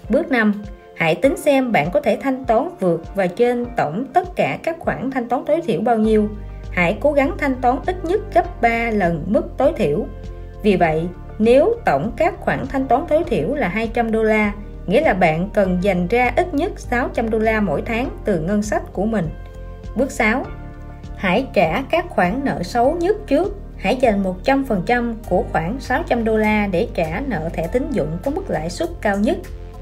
Bước 5. Hãy tính xem bạn có thể thanh toán vượt và trên tổng tất cả các khoản thanh toán tối thiểu bao nhiêu. Hãy cố gắng thanh toán ít nhất gấp 3 lần mức tối thiểu. Vì vậy, nếu tổng các khoản thanh toán tối thiểu là 200 đô la, nghĩa là bạn cần dành ra ít nhất 600 đô la mỗi tháng từ ngân sách của mình. Bước 6. Hãy trả các khoản nợ xấu nhất trước hãy dành 100% của khoảng 600 đô la để trả nợ thẻ tín dụng có mức lãi suất cao nhất.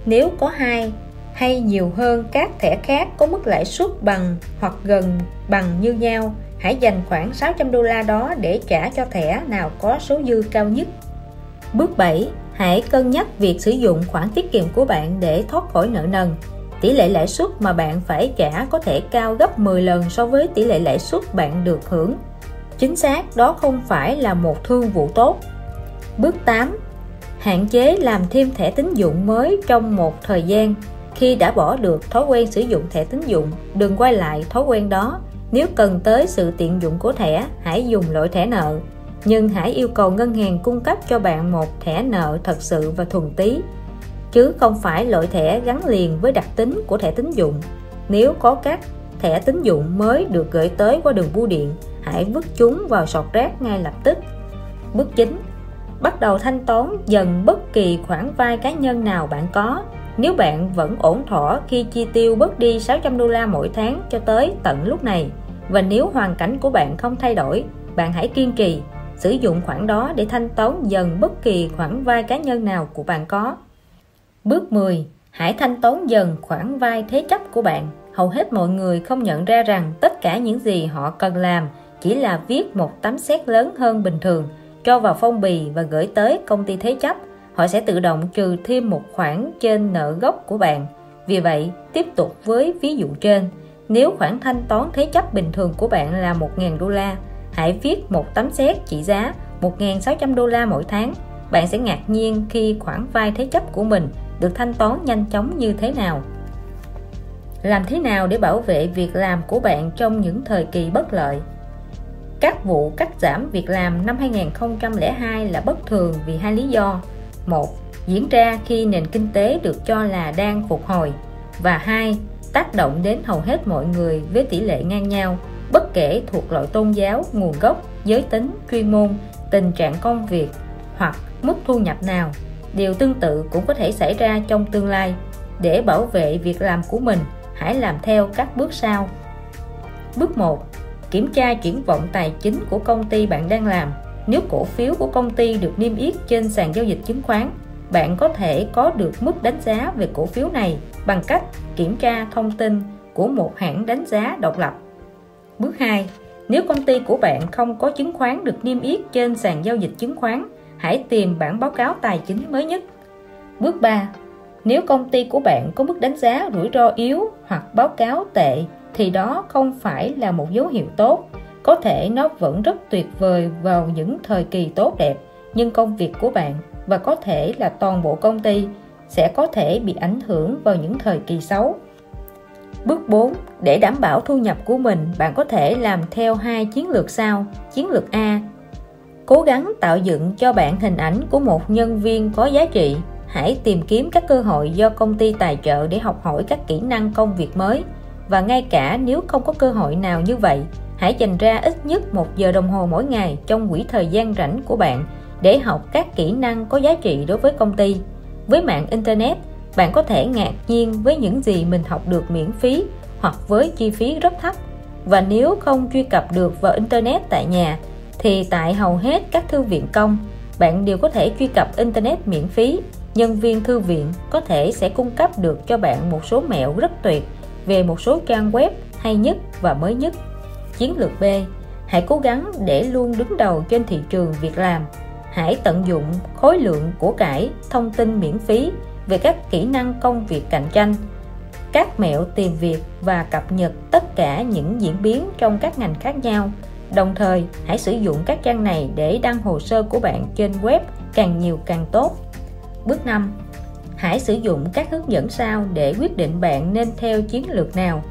Nếu có hai hay nhiều hơn các thẻ khác có mức lãi suất bằng hoặc gần bằng như nhau, hãy dành khoảng 600 đô la đó để trả cho thẻ nào có số dư cao nhất. Bước 7. Hãy cân nhắc việc sử dụng khoản tiết kiệm của bạn để thoát khỏi nợ nần. tỷ lệ lãi suất mà bạn phải trả có thể cao gấp 10 lần so với tỷ lệ lãi suất bạn được hưởng. Chính xác, đó không phải là một thương vụ tốt. Bước 8. Hạn chế làm thêm thẻ tín dụng mới trong một thời gian. Khi đã bỏ được thói quen sử dụng thẻ tín dụng, đừng quay lại thói quen đó. Nếu cần tới sự tiện dụng của thẻ, hãy dùng loại thẻ nợ. Nhưng hãy yêu cầu ngân hàng cung cấp cho bạn một thẻ nợ thật sự và thuần tí chứ không phải loại thẻ gắn liền với đặc tính của thẻ tín dụng. Nếu có các thẻ tín dụng mới được gửi tới qua đường bưu điện, hãy vứt chúng vào sọt rác ngay lập tức. Bước 9. Bắt đầu thanh toán dần bất kỳ khoản vay cá nhân nào bạn có. Nếu bạn vẫn ổn thỏa khi chi tiêu bớt đi 600 đô la mỗi tháng cho tới tận lúc này và nếu hoàn cảnh của bạn không thay đổi, bạn hãy kiên trì sử dụng khoản đó để thanh toán dần bất kỳ khoản vay cá nhân nào của bạn có. Bước 10. Hãy thanh toán dần khoản vay thế chấp của bạn. Hầu hết mọi người không nhận ra rằng tất cả những gì họ cần làm chỉ là viết một tấm séc lớn hơn bình thường, cho vào phong bì và gửi tới công ty thế chấp. Họ sẽ tự động trừ thêm một khoản trên nợ gốc của bạn. Vì vậy, tiếp tục với ví dụ trên. Nếu khoản thanh toán thế chấp bình thường của bạn là 1.000 đô la, hãy viết một tấm séc trị giá 1.600 đô la mỗi tháng. Bạn sẽ ngạc nhiên khi khoản vay thế chấp của mình được thanh toán nhanh chóng như thế nào. Làm thế nào để bảo vệ việc làm của bạn trong những thời kỳ bất lợi? Các vụ cắt giảm việc làm năm 2002 là bất thường vì hai lý do. Một, diễn ra khi nền kinh tế được cho là đang phục hồi. Và hai, tác động đến hầu hết mọi người với tỷ lệ ngang nhau bất kể thuộc loại tôn giáo nguồn gốc giới tính chuyên môn tình trạng công việc hoặc mức thu nhập nào Điều tương tự cũng có thể xảy ra trong tương lai. Để bảo vệ việc làm của mình, hãy làm theo các bước sau. Bước 1. Kiểm tra triển vọng tài chính của công ty bạn đang làm. Nếu cổ phiếu của công ty được niêm yết trên sàn giao dịch chứng khoán, bạn có thể có được mức đánh giá về cổ phiếu này bằng cách kiểm tra thông tin của một hãng đánh giá độc lập. Bước 2. Nếu công ty của bạn không có chứng khoán được niêm yết trên sàn giao dịch chứng khoán, hãy tìm bản báo cáo tài chính mới nhất. Bước 3. Nếu công ty của bạn có mức đánh giá rủi ro yếu hoặc báo cáo tệ thì đó không phải là một dấu hiệu tốt. Có thể nó vẫn rất tuyệt vời vào những thời kỳ tốt đẹp, nhưng công việc của bạn và có thể là toàn bộ công ty sẽ có thể bị ảnh hưởng vào những thời kỳ xấu. Bước 4. Để đảm bảo thu nhập của mình, bạn có thể làm theo hai chiến lược sau. Chiến lược A cố gắng tạo dựng cho bạn hình ảnh của một nhân viên có giá trị hãy tìm kiếm các cơ hội do công ty tài trợ để học hỏi các kỹ năng công việc mới và ngay cả nếu không có cơ hội nào như vậy hãy dành ra ít nhất một giờ đồng hồ mỗi ngày trong quỹ thời gian rảnh của bạn để học các kỹ năng có giá trị đối với công ty với mạng internet bạn có thể ngạc nhiên với những gì mình học được miễn phí hoặc với chi phí rất thấp. Và nếu không truy cập được vào internet tại nhà, thì tại hầu hết các thư viện công, bạn đều có thể truy cập internet miễn phí. Nhân viên thư viện có thể sẽ cung cấp được cho bạn một số mẹo rất tuyệt về một số trang web hay nhất và mới nhất. Chiến lược B, hãy cố gắng để luôn đứng đầu trên thị trường việc làm. Hãy tận dụng khối lượng của cải thông tin miễn phí về các kỹ năng công việc cạnh tranh các mẹo tìm việc và cập nhật tất cả những diễn biến trong các ngành khác nhau Đồng thời, hãy sử dụng các trang này để đăng hồ sơ của bạn trên web càng nhiều càng tốt. Bước 5. Hãy sử dụng các hướng dẫn sau để quyết định bạn nên theo chiến lược nào.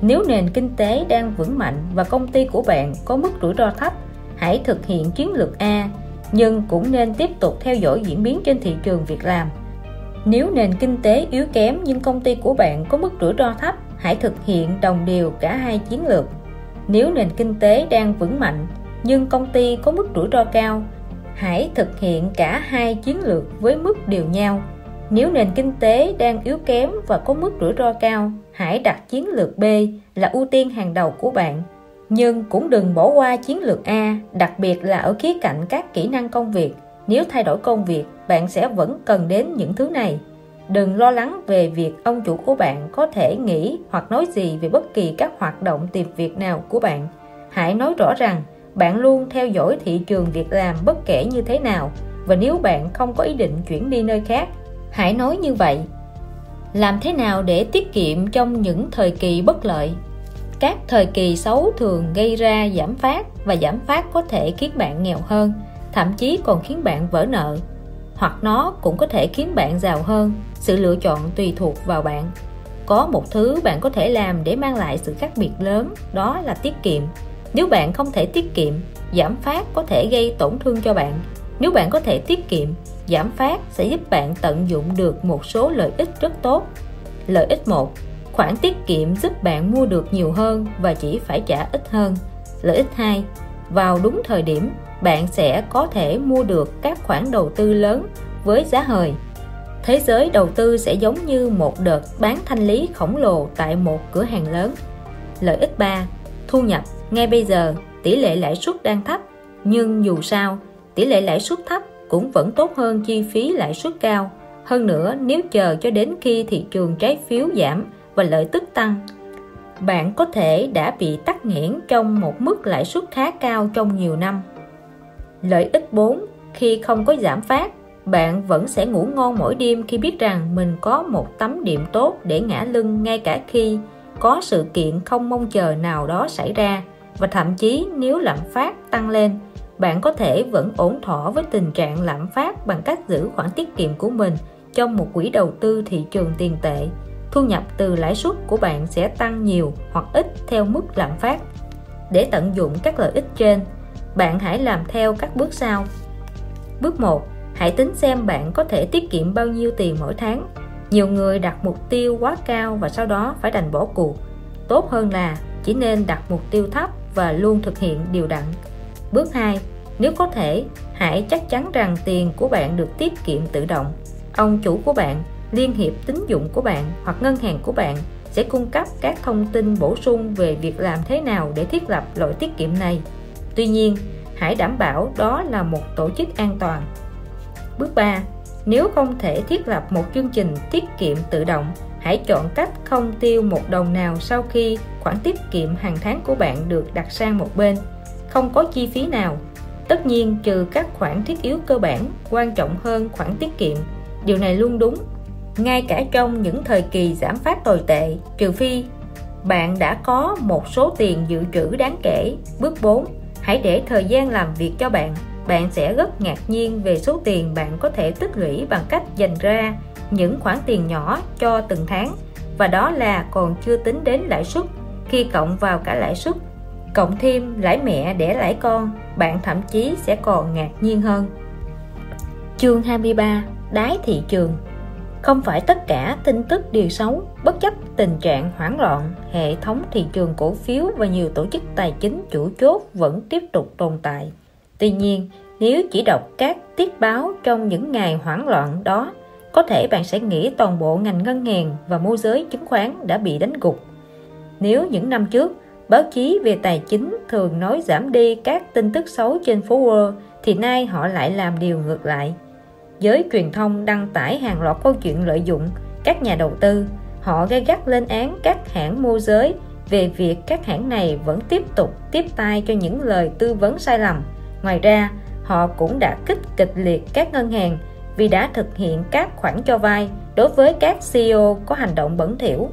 Nếu nền kinh tế đang vững mạnh và công ty của bạn có mức rủi ro thấp, hãy thực hiện chiến lược A, nhưng cũng nên tiếp tục theo dõi diễn biến trên thị trường việc làm. Nếu nền kinh tế yếu kém nhưng công ty của bạn có mức rủi ro thấp, hãy thực hiện đồng đều cả hai chiến lược. Nếu nền kinh tế đang vững mạnh nhưng công ty có mức rủi ro cao hãy thực hiện cả hai chiến lược với mức đều nhau. Nếu nền kinh tế đang yếu kém và có mức rủi ro cao hãy đặt chiến lược B là ưu tiên hàng đầu của bạn. Nhưng cũng đừng bỏ qua chiến lược A đặc biệt là ở khía cạnh các kỹ năng công việc nếu thay đổi công việc bạn sẽ vẫn cần đến những thứ này Đừng lo lắng về việc ông chủ của bạn có thể nghĩ hoặc nói gì về bất kỳ các hoạt động tìm việc nào của bạn. Hãy nói rõ rằng bạn luôn theo dõi thị trường việc làm bất kể như thế nào và nếu bạn không có ý định chuyển đi nơi khác, hãy nói như vậy. làm thế nào để tiết kiệm trong những thời kỳ bất lợi các thời kỳ xấu thường gây ra giảm phát và giảm phát có thể khiến bạn nghèo hơn thậm chí còn khiến bạn vỡ nợ. Hoặc nó cũng có thể khiến bạn giàu hơn. Sự lựa chọn tùy thuộc vào bạn. Có một thứ bạn có thể làm để mang lại sự khác biệt lớn, đó là tiết kiệm. Nếu bạn không thể tiết kiệm, giảm phát có thể gây tổn thương cho bạn. Nếu bạn có thể tiết kiệm, giảm phát sẽ giúp bạn tận dụng được một số lợi ích rất tốt. Lợi ích một, khoản tiết kiệm giúp bạn mua được nhiều hơn và chỉ phải trả ít hơn. Lợi ích 2 vào đúng thời điểm bạn sẽ có thể mua được các khoản đầu tư lớn với giá hời. Thế giới đầu tư sẽ giống như một đợt bán thanh lý khổng lồ tại một cửa hàng lớn. Lợi ích 3 thu nhập. Ngay bây giờ, tỷ lệ lãi suất đang thấp, nhưng dù sao, tỷ lệ lãi suất thấp cũng vẫn tốt hơn chi phí lãi suất cao. Hơn nữa, nếu chờ cho đến khi thị trường trái phiếu giảm và lợi tức tăng, bạn có thể đã bị tắc nghẽn trong một mức lãi suất khá cao trong nhiều năm lợi ích 4 khi không có giảm phát, bạn vẫn sẽ ngủ ngon mỗi đêm khi biết rằng mình có một tấm điểm tốt để ngã lưng ngay cả khi có sự kiện không mong chờ nào đó xảy ra. Và thậm chí nếu lạm phát tăng lên, bạn có thể vẫn ổn thỏa với tình trạng lạm phát bằng cách giữ khoản tiết kiệm của mình trong một quỹ đầu tư thị trường tiền tệ. Thu nhập từ lãi suất của bạn sẽ tăng nhiều hoặc ít theo mức lạm phát. Để tận dụng các lợi ích trên bạn hãy làm theo các bước sau. Bước 1 hãy tính xem bạn có thể tiết kiệm bao nhiêu tiền mỗi tháng. Nhiều người đặt mục tiêu quá cao và sau đó phải đành bỏ cuộc. Tốt hơn là chỉ nên đặt mục tiêu thấp và luôn thực hiện điều đặn. Bước 2 nếu có thể, hãy chắc chắn rằng tiền của bạn được tiết kiệm tự động. Ông chủ của bạn, liên hiệp tín dụng của bạn hoặc ngân hàng của bạn sẽ cung cấp các thông tin bổ sung về việc làm thế nào để thiết lập loại tiết kiệm này tuy nhiên, hãy đảm bảo đó là một tổ chức an toàn. Bước 3 nếu không thể thiết lập một chương trình tiết kiệm tự động, hãy chọn cách không tiêu một đồng nào sau khi khoản tiết kiệm hàng tháng của bạn được đặt sang một bên. Không có chi phí nào. Tất nhiên, trừ các khoản thiết yếu cơ bản, quan trọng hơn khoản tiết kiệm. Điều này luôn đúng. Ngay cả trong những thời kỳ giảm phát tồi tệ, trừ phi bạn đã có một số tiền dự trữ đáng kể. Bước 4 hãy để thời gian làm việc cho bạn. Bạn sẽ rất ngạc nhiên về số tiền bạn có thể tích lũy bằng cách dành ra những khoản tiền nhỏ cho từng tháng. Và đó là còn chưa tính đến lãi suất. Khi cộng vào cả lãi suất, cộng thêm lãi mẹ để lãi con, bạn thậm chí sẽ còn ngạc nhiên hơn. Chương 23 đáy thị trường không phải tất cả tin tức đều xấu, bất chấp tình trạng hoảng loạn, hệ thống thị trường cổ phiếu và nhiều tổ chức tài chính chủ chốt vẫn tiếp tục tồn tại. Tuy nhiên, nếu chỉ đọc các tiết báo trong những ngày hoảng loạn đó, có thể bạn sẽ nghĩ toàn bộ ngành ngân hàng và môi giới chứng khoán đã bị đánh gục. Nếu những năm trước, báo chí về tài chính thường nói giảm đi các tin tức xấu trên phố Wall, thì nay họ lại làm điều ngược lại giới truyền thông đăng tải hàng loạt câu chuyện lợi dụng các nhà đầu tư. Họ gây gắt lên án các hãng môi giới về việc các hãng này vẫn tiếp tục tiếp tay cho những lời tư vấn sai lầm. Ngoài ra, họ cũng đã kích kịch liệt các ngân hàng vì đã thực hiện các khoản cho vay đối với các CEO có hành động bẩn thỉu.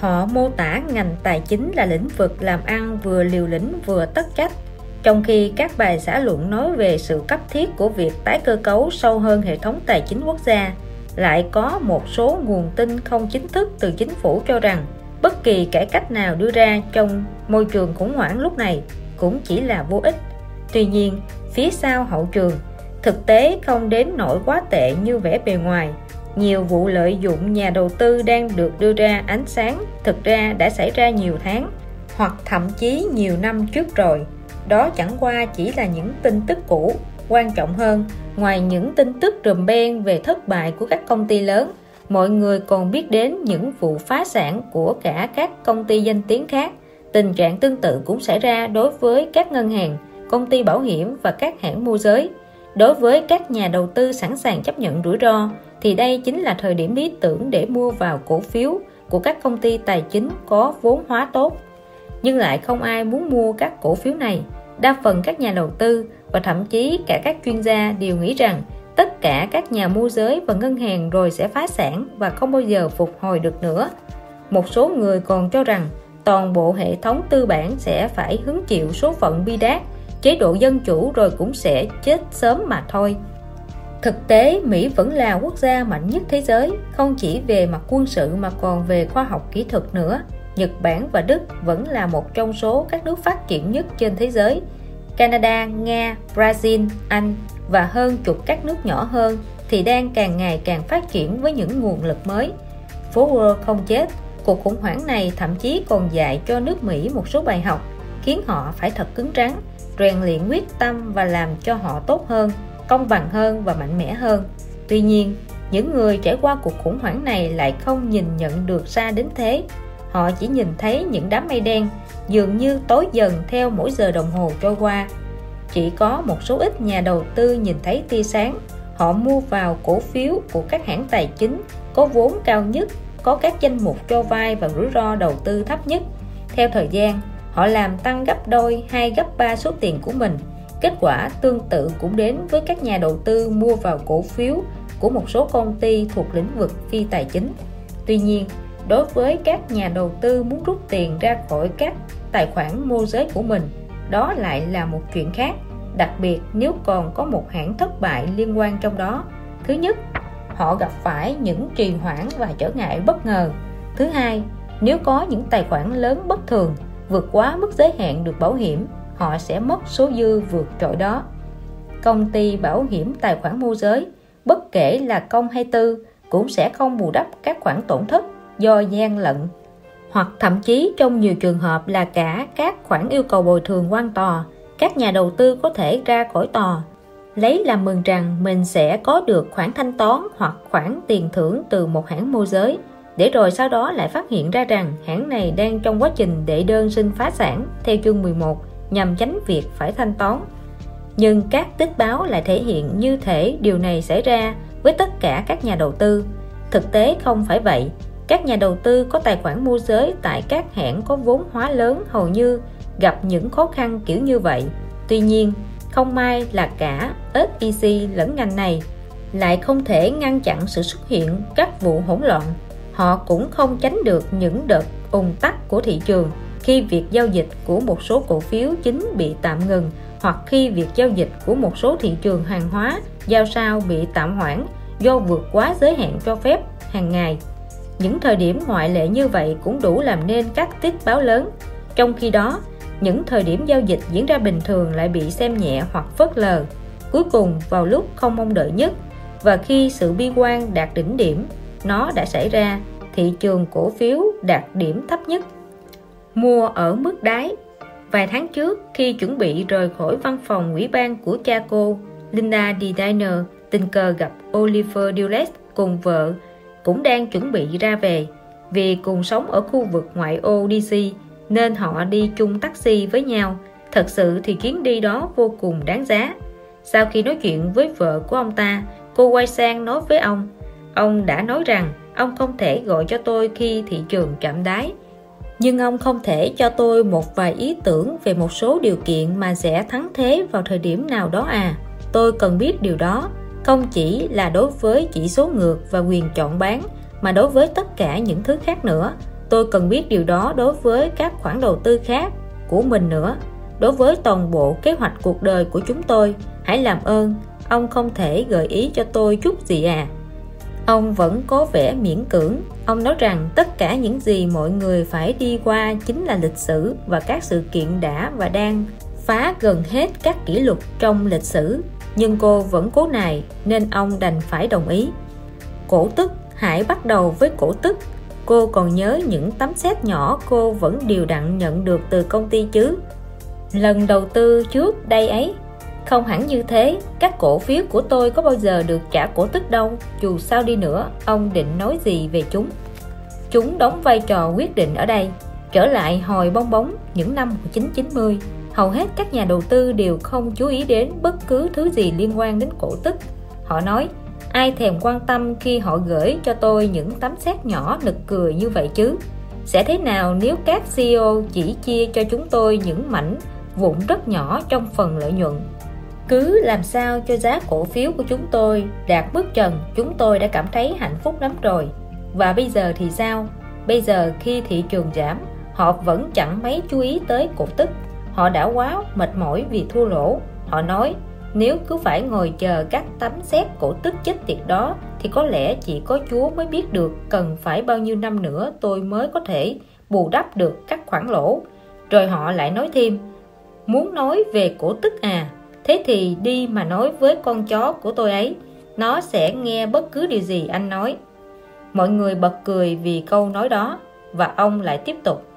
Họ mô tả ngành tài chính là lĩnh vực làm ăn vừa liều lĩnh vừa tất trách trong khi các bài xã luận nói về sự cấp thiết của việc tái cơ cấu sâu hơn hệ thống tài chính quốc gia, lại có một số nguồn tin không chính thức từ chính phủ cho rằng bất kỳ cải cách nào đưa ra trong môi trường khủng hoảng lúc này cũng chỉ là vô ích. Tuy nhiên, phía sau hậu trường, thực tế không đến nỗi quá tệ như vẻ bề ngoài. Nhiều vụ lợi dụng nhà đầu tư đang được đưa ra ánh sáng thực ra đã xảy ra nhiều tháng hoặc thậm chí nhiều năm trước rồi đó chẳng qua chỉ là những tin tức cũ, quan trọng hơn, ngoài những tin tức rùm beng về thất bại của các công ty lớn, mọi người còn biết đến những vụ phá sản của cả các công ty danh tiếng khác. Tình trạng tương tự cũng xảy ra đối với các ngân hàng, công ty bảo hiểm và các hãng môi giới. Đối với các nhà đầu tư sẵn sàng chấp nhận rủi ro, thì đây chính là thời điểm lý tưởng để mua vào cổ phiếu của các công ty tài chính có vốn hóa tốt nhưng lại không ai muốn mua các cổ phiếu này. Đa phần các nhà đầu tư và thậm chí cả các chuyên gia đều nghĩ rằng tất cả các nhà môi giới và ngân hàng rồi sẽ phá sản và không bao giờ phục hồi được nữa. Một số người còn cho rằng toàn bộ hệ thống tư bản sẽ phải hứng chịu số phận bi đát, chế độ dân chủ rồi cũng sẽ chết sớm mà thôi. Thực tế, mỹ vẫn là quốc gia mạnh nhất thế giới, không chỉ về mặt quân sự mà còn về khoa học kỹ thuật nữa nhật bản và đức vẫn là một trong số các nước phát triển nhất trên thế giới. Canada, nga, brazil, anh và hơn chục các nước nhỏ hơn thì đang càng ngày càng phát triển với những nguồn lực mới. Phố Wall không chết, cuộc khủng hoảng này thậm chí còn dạy cho nước Mỹ một số bài học, khiến họ phải thật cứng rắn rèn luyện quyết tâm và làm cho họ tốt hơn, công bằng hơn và mạnh mẽ hơn. Tuy nhiên, những người trải qua cuộc khủng hoảng này lại không nhìn nhận được xa đến thế họ chỉ nhìn thấy những đám mây đen, dường như tối dần theo mỗi giờ đồng hồ trôi qua. Chỉ có một số ít nhà đầu tư nhìn thấy tia sáng. Họ mua vào cổ phiếu của các hãng tài chính, có vốn cao nhất, có các danh mục cho vay và rủi ro đầu tư thấp nhất. Theo thời gian, họ làm tăng gấp đôi hay gấp ba số tiền của mình. Kết quả tương tự cũng đến với các nhà đầu tư mua vào cổ phiếu của một số công ty thuộc lĩnh vực phi tài chính. Tuy nhiên đối với các nhà đầu tư muốn rút tiền ra khỏi các tài khoản môi giới của mình. Đó lại là một chuyện khác, đặc biệt nếu còn có một hãng thất bại liên quan trong đó. Thứ nhất, họ gặp phải những trì hoãn và trở ngại bất ngờ. Thứ hai, nếu có những tài khoản lớn bất thường, vượt quá mức giới hạn được bảo hiểm, họ sẽ mất số dư vượt trội đó. Công ty bảo hiểm tài khoản môi giới, bất kể là công hay tư, cũng sẽ không bù đắp các khoản tổn thất do gian lận, hoặc thậm chí trong nhiều trường hợp là cả các khoản yêu cầu bồi thường quan tòa, các nhà đầu tư có thể ra khỏi tòa. Lấy làm mừng rằng mình sẽ có được khoản thanh toán hoặc khoản tiền thưởng từ một hãng môi giới, để rồi sau đó lại phát hiện ra rằng hãng này đang trong quá trình đệ đơn xin phá sản theo chương 11 nhằm tránh việc phải thanh toán. Nhưng các tích báo lại thể hiện như thể điều này xảy ra với tất cả các nhà đầu tư. Thực tế không phải vậy các nhà đầu tư có tài khoản môi giới tại các hãng có vốn hóa lớn hầu như gặp những khó khăn kiểu như vậy. Tuy nhiên, không may là cả SEC lẫn ngành này lại không thể ngăn chặn sự xuất hiện các vụ hỗn loạn. Họ cũng không tránh được những đợt ùn tắc của thị trường khi việc giao dịch của một số cổ phiếu chính bị tạm ngừng hoặc khi việc giao dịch của một số thị trường hàng hóa, giao sao bị tạm hoãn do vượt quá giới hạn cho phép hàng ngày những thời điểm ngoại lệ như vậy cũng đủ làm nên các tiết báo lớn. Trong khi đó, những thời điểm giao dịch diễn ra bình thường lại bị xem nhẹ hoặc phớt lờ. Cuối cùng, vào lúc không mong đợi nhất và khi sự bi quan đạt đỉnh điểm, nó đã xảy ra, thị trường cổ phiếu đạt điểm thấp nhất. Mua ở mức đáy. Vài tháng trước, khi chuẩn bị rời khỏi văn phòng ủy ban của cha cô, Linda D. Diner, tình cờ gặp Oliver Dulles cùng vợ cũng đang chuẩn bị ra về. Vì cùng sống ở khu vực ngoại ô DC nên họ đi chung taxi với nhau. Thật sự thì chuyến đi đó vô cùng đáng giá. Sau khi nói chuyện với vợ của ông ta, cô quay sang nói với ông ông đã nói rằng ông không thể gọi cho tôi khi thị trường chạm đáy, nhưng ông không thể cho tôi một vài ý tưởng về một số điều kiện mà sẽ thắng thế vào thời điểm nào đó à. Tôi cần biết điều đó không chỉ là đối với chỉ số ngược và quyền chọn bán, mà đối với tất cả những thứ khác nữa. Tôi cần biết điều đó đối với các khoản đầu tư khác của mình nữa. Đối với toàn bộ kế hoạch cuộc đời của chúng tôi, hãy làm ơn, ông không thể gợi ý cho tôi chút gì à. Ông vẫn có vẻ miễn cưỡng. Ông nói rằng tất cả những gì mọi người phải đi qua chính là lịch sử và các sự kiện đã và đang phá gần hết các kỷ lục trong lịch sử nhưng cô vẫn cố nài, nên ông đành phải đồng ý. Cổ tức hãy bắt đầu với cổ tức. Cô còn nhớ những tấm xét nhỏ cô vẫn đều đặn nhận được từ công ty chứ. Lần đầu tư trước đây ấy, không hẳn như thế. Các cổ phiếu của tôi có bao giờ được trả cổ tức đâu. Dù sao đi nữa, ông định nói gì về chúng? Chúng đóng vai trò quyết định ở đây. Trở lại hồi bong bóng những năm 1990 hầu hết các nhà đầu tư đều không chú ý đến bất cứ thứ gì liên quan đến cổ tức. Họ nói, ai thèm quan tâm khi họ gửi cho tôi những tấm xét nhỏ nực cười như vậy chứ? Sẽ thế nào nếu các CEO chỉ chia cho chúng tôi những mảnh vụn rất nhỏ trong phần lợi nhuận? Cứ làm sao cho giá cổ phiếu của chúng tôi đạt mức trần, chúng tôi đã cảm thấy hạnh phúc lắm rồi. Và bây giờ thì sao? Bây giờ khi thị trường giảm, họ vẫn chẳng mấy chú ý tới cổ tức họ đã quá mệt mỏi vì thua lỗ họ nói nếu cứ phải ngồi chờ các tấm xét cổ tức chết tiệt đó thì có lẽ chỉ có Chúa mới biết được cần phải bao nhiêu năm nữa tôi mới có thể bù đắp được các khoản lỗ. Rồi họ lại nói thêm, muốn nói về cổ tức à, thế thì đi mà nói với con chó của tôi ấy, nó sẽ nghe bất cứ điều gì anh nói. Mọi người bật cười vì câu nói đó và ông lại tiếp tục.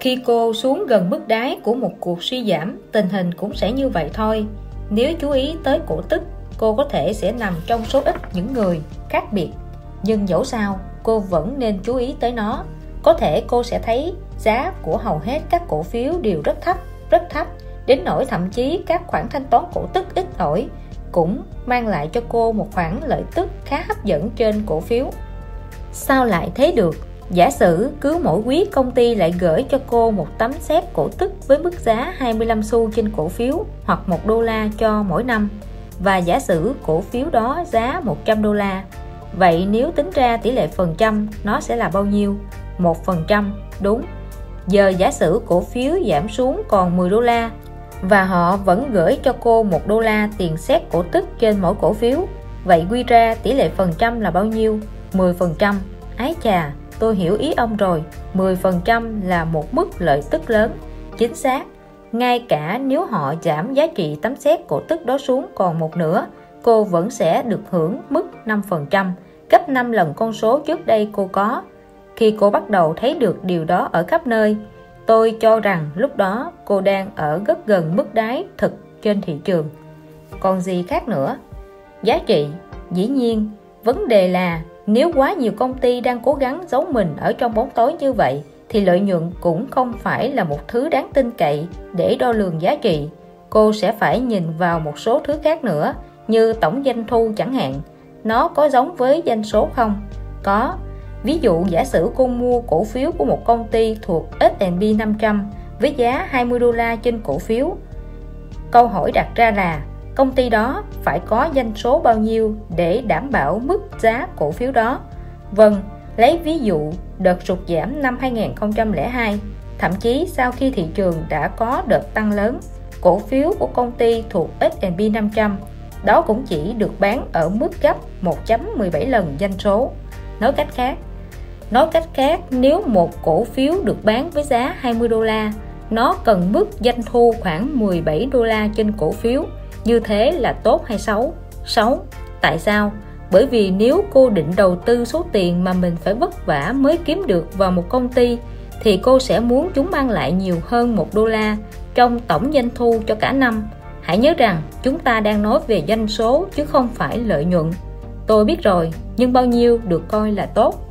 Khi cô xuống gần mức đáy của một cuộc suy giảm, tình hình cũng sẽ như vậy thôi. Nếu chú ý tới cổ tức, cô có thể sẽ nằm trong số ít những người khác biệt. Nhưng dẫu sao, cô vẫn nên chú ý tới nó. Có thể cô sẽ thấy giá của hầu hết các cổ phiếu đều rất thấp, rất thấp, đến nỗi thậm chí các khoản thanh toán cổ tức ít ỏi cũng mang lại cho cô một khoản lợi tức khá hấp dẫn trên cổ phiếu. Sao lại thế được? Giả sử cứ mỗi quý công ty lại gửi cho cô một tấm xét cổ tức với mức giá 25 xu trên cổ phiếu hoặc 1 đô la cho mỗi năm và giả sử cổ phiếu đó giá 100 đô la. Vậy nếu tính ra tỷ lệ phần trăm nó sẽ là bao nhiêu? 1% đúng. Giờ giả sử cổ phiếu giảm xuống còn 10 đô la và họ vẫn gửi cho cô 1 đô la tiền xét cổ tức trên mỗi cổ phiếu. Vậy quy ra tỷ lệ phần trăm là bao nhiêu? 10%. Ái chà, tôi hiểu ý ông rồi. 10% là một mức lợi tức lớn. Chính xác, ngay cả nếu họ giảm giá trị tấm xét cổ tức đó xuống còn một nửa, cô vẫn sẽ được hưởng mức 5% gấp 5 lần con số trước đây cô có. Khi cô bắt đầu thấy được điều đó ở khắp nơi, tôi cho rằng lúc đó cô đang ở rất gần mức đáy thực trên thị trường. Còn gì khác nữa? Giá trị? Dĩ nhiên, vấn đề là nếu quá nhiều công ty đang cố gắng giấu mình ở trong bóng tối như vậy, thì lợi nhuận cũng không phải là một thứ đáng tin cậy để đo lường giá trị. Cô sẽ phải nhìn vào một số thứ khác nữa, như tổng doanh thu chẳng hạn. Nó có giống với doanh số không? Có. Ví dụ giả sử cô mua cổ phiếu của một công ty thuộc S&P 500 với giá 20 đô la trên cổ phiếu. Câu hỏi đặt ra là công ty đó phải có doanh số bao nhiêu để đảm bảo mức giá cổ phiếu đó? Vâng lấy ví dụ, đợt sụt giảm năm 2002 thậm chí sau khi thị trường đã có đợt tăng lớn, cổ phiếu của công ty thuộc S&P 500 đó cũng chỉ được bán ở mức gấp 1.17 lần doanh số. Nói cách khác, nói cách khác, nếu một cổ phiếu được bán với giá 20 đô la, nó cần mức doanh thu khoảng 17 đô la trên cổ phiếu như thế là tốt hay xấu? Xấu? Tại sao? Bởi vì nếu cô định đầu tư số tiền mà mình phải vất vả mới kiếm được vào một công ty, thì cô sẽ muốn chúng mang lại nhiều hơn một đô la trong tổng doanh thu cho cả năm. Hãy nhớ rằng chúng ta đang nói về doanh số chứ không phải lợi nhuận. Tôi biết rồi, nhưng bao nhiêu được coi là tốt.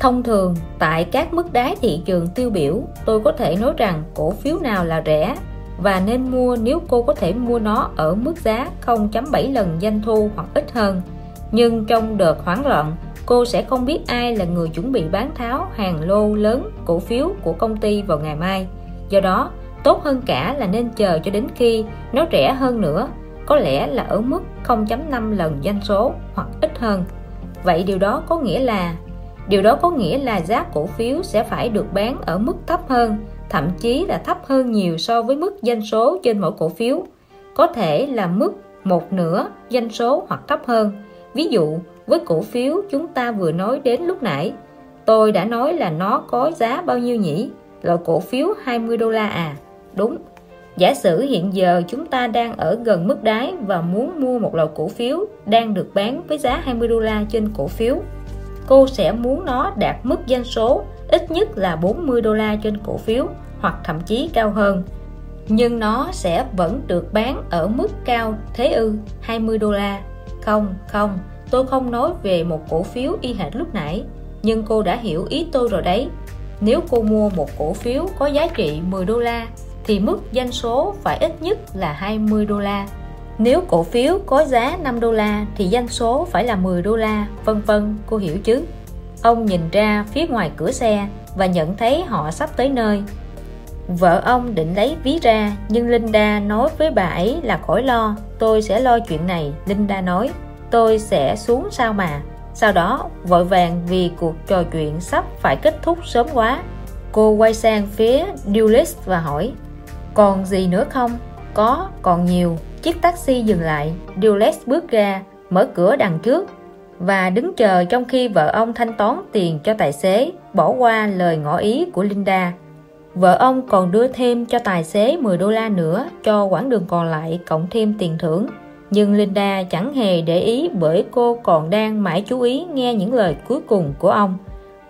Thông thường, tại các mức đáy thị trường tiêu biểu, tôi có thể nói rằng cổ phiếu nào là rẻ và nên mua nếu cô có thể mua nó ở mức giá 0.7 lần doanh thu hoặc ít hơn. Nhưng trong đợt hoảng loạn, cô sẽ không biết ai là người chuẩn bị bán tháo hàng lô lớn cổ phiếu của công ty vào ngày mai. Do đó, tốt hơn cả là nên chờ cho đến khi nó rẻ hơn nữa, có lẽ là ở mức 0.5 lần doanh số hoặc ít hơn. Vậy điều đó có nghĩa là điều đó có nghĩa là giá cổ phiếu sẽ phải được bán ở mức thấp hơn thậm chí là thấp hơn nhiều so với mức doanh số trên mỗi cổ phiếu. Có thể là mức một nửa doanh số hoặc thấp hơn. Ví dụ, với cổ phiếu chúng ta vừa nói đến lúc nãy, tôi đã nói là nó có giá bao nhiêu nhỉ? Loại cổ phiếu 20 đô la à? Đúng. Giả sử hiện giờ chúng ta đang ở gần mức đáy và muốn mua một loại cổ phiếu đang được bán với giá 20 đô la trên cổ phiếu, cô sẽ muốn nó đạt mức doanh số ít nhất là 40 đô la trên cổ phiếu hoặc thậm chí cao hơn. Nhưng nó sẽ vẫn được bán ở mức cao thế ư 20 đô la. Không không, tôi không nói về một cổ phiếu y hệt lúc nãy, nhưng cô đã hiểu ý tôi rồi đấy. Nếu cô mua một cổ phiếu có giá trị 10 đô la, thì mức doanh số phải ít nhất là 20 đô la. Nếu cổ phiếu có giá 5 đô la, thì doanh số phải là 10 đô la, vân vân, cô hiểu chứ? Ông nhìn ra phía ngoài cửa xe và nhận thấy họ sắp tới nơi. Vợ ông định lấy ví ra nhưng Linda nói với bà ấy là khỏi lo Tôi sẽ lo chuyện này Linda nói. Tôi sẽ xuống sao mà. Sau đó vội vàng vì cuộc trò chuyện sắp phải kết thúc sớm quá Cô quay sang phía Dulles và hỏi Còn gì nữa không? Có, còn nhiều. Chiếc taxi dừng lại. Dulles bước ra Mở cửa đằng trước. Và đứng chờ trong khi vợ ông thanh toán tiền cho tài xế Bỏ qua lời ngỏ ý của Linda Vợ ông còn đưa thêm cho tài xế 10 đô la nữa cho quãng đường còn lại cộng thêm tiền thưởng. Nhưng Linda chẳng hề để ý bởi cô còn đang mãi chú ý nghe những lời cuối cùng của ông.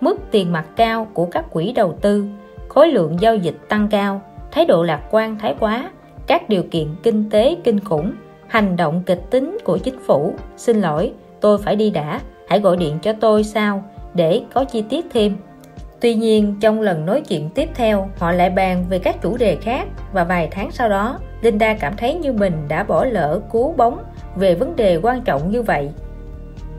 Mức tiền mặt cao của các quỹ đầu tư, khối lượng giao dịch tăng cao, thái độ lạc quan thái quá, các điều kiện kinh tế kinh khủng, hành động kịch tính của chính phủ. Xin lỗi, tôi phải đi đã, hãy gọi điện cho tôi sao để có chi tiết thêm. Tuy nhiên, trong lần nói chuyện tiếp theo, họ lại bàn về các chủ đề khác và vài tháng sau đó, Linda cảm thấy như mình đã bỏ lỡ cú bóng về vấn đề quan trọng như vậy.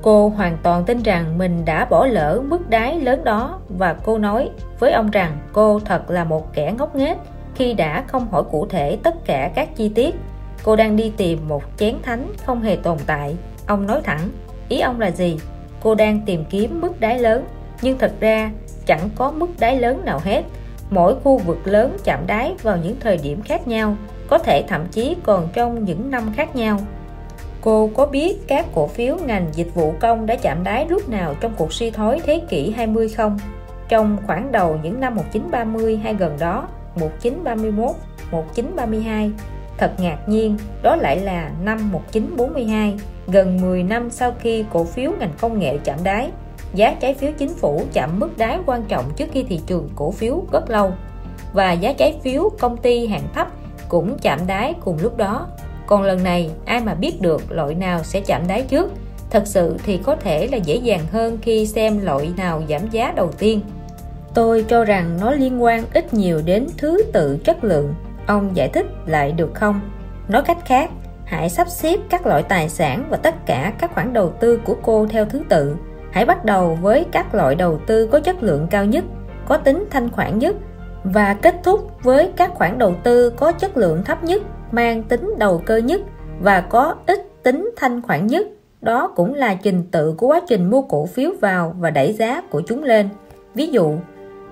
Cô hoàn toàn tin rằng mình đã bỏ lỡ mức đáy lớn đó và cô nói với ông rằng cô thật là một kẻ ngốc nghếch khi đã không hỏi cụ thể tất cả các chi tiết. Cô đang đi tìm một chén thánh không hề tồn tại. Ông nói thẳng, ý ông là gì? Cô đang tìm kiếm mức đáy lớn, nhưng thật ra chẳng có mức đáy lớn nào hết mỗi khu vực lớn chạm đáy vào những thời điểm khác nhau có thể thậm chí còn trong những năm khác nhau Cô có biết các cổ phiếu ngành dịch vụ công đã chạm đáy lúc nào trong cuộc suy thoái thế kỷ 20 không? Trong khoảng đầu những năm 1930 hay gần đó, 1931, 1932. Thật ngạc nhiên, đó lại là năm 1942, gần 10 năm sau khi cổ phiếu ngành công nghệ chạm đáy. Giá trái phiếu chính phủ chạm mức đáy quan trọng trước khi thị trường cổ phiếu rất lâu. Và giá trái phiếu công ty hạng thấp cũng chạm đáy cùng lúc đó. Còn lần này ai mà biết được loại nào sẽ chạm đáy trước? Thật sự thì có thể là dễ dàng hơn khi xem loại nào giảm giá đầu tiên. Tôi cho rằng nó liên quan ít nhiều đến thứ tự chất lượng ông giải thích lại được không? Nói cách khác, hãy sắp xếp các loại tài sản và tất cả các khoản đầu tư của cô theo thứ tự. Hãy bắt đầu với các loại đầu tư có chất lượng cao nhất, có tính thanh khoản nhất và kết thúc với các khoản đầu tư có chất lượng thấp nhất, mang tính đầu cơ nhất và có ít tính thanh khoản nhất. Đó cũng là trình tự của quá trình mua cổ phiếu vào và đẩy giá của chúng lên. Ví dụ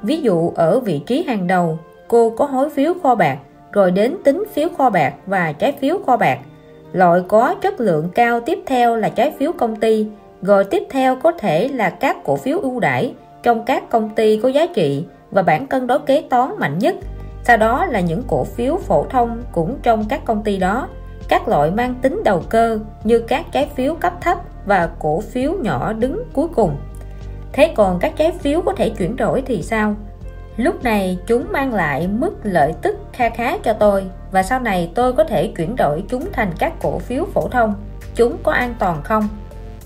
ví dụ ở vị trí hàng đầu, cô có hối phiếu kho bạc rồi đến tính phiếu kho bạc và trái phiếu kho bạc. Loại có chất lượng cao tiếp theo là trái phiếu công ty, rồi tiếp theo có thể là các cổ phiếu ưu đãi trong các công ty có giá trị và bản cân đối kế toán mạnh nhất. Sau đó là những cổ phiếu phổ thông cũng trong các công ty đó. Các loại mang tính đầu cơ như các trái phiếu cấp thấp và cổ phiếu nhỏ đứng cuối cùng. Thế còn các trái phiếu có thể chuyển đổi thì sao? Lúc này chúng mang lại mức lợi tức kha khá cho tôi, và sau này tôi có thể chuyển đổi chúng thành các cổ phiếu phổ thông. Chúng có an toàn không?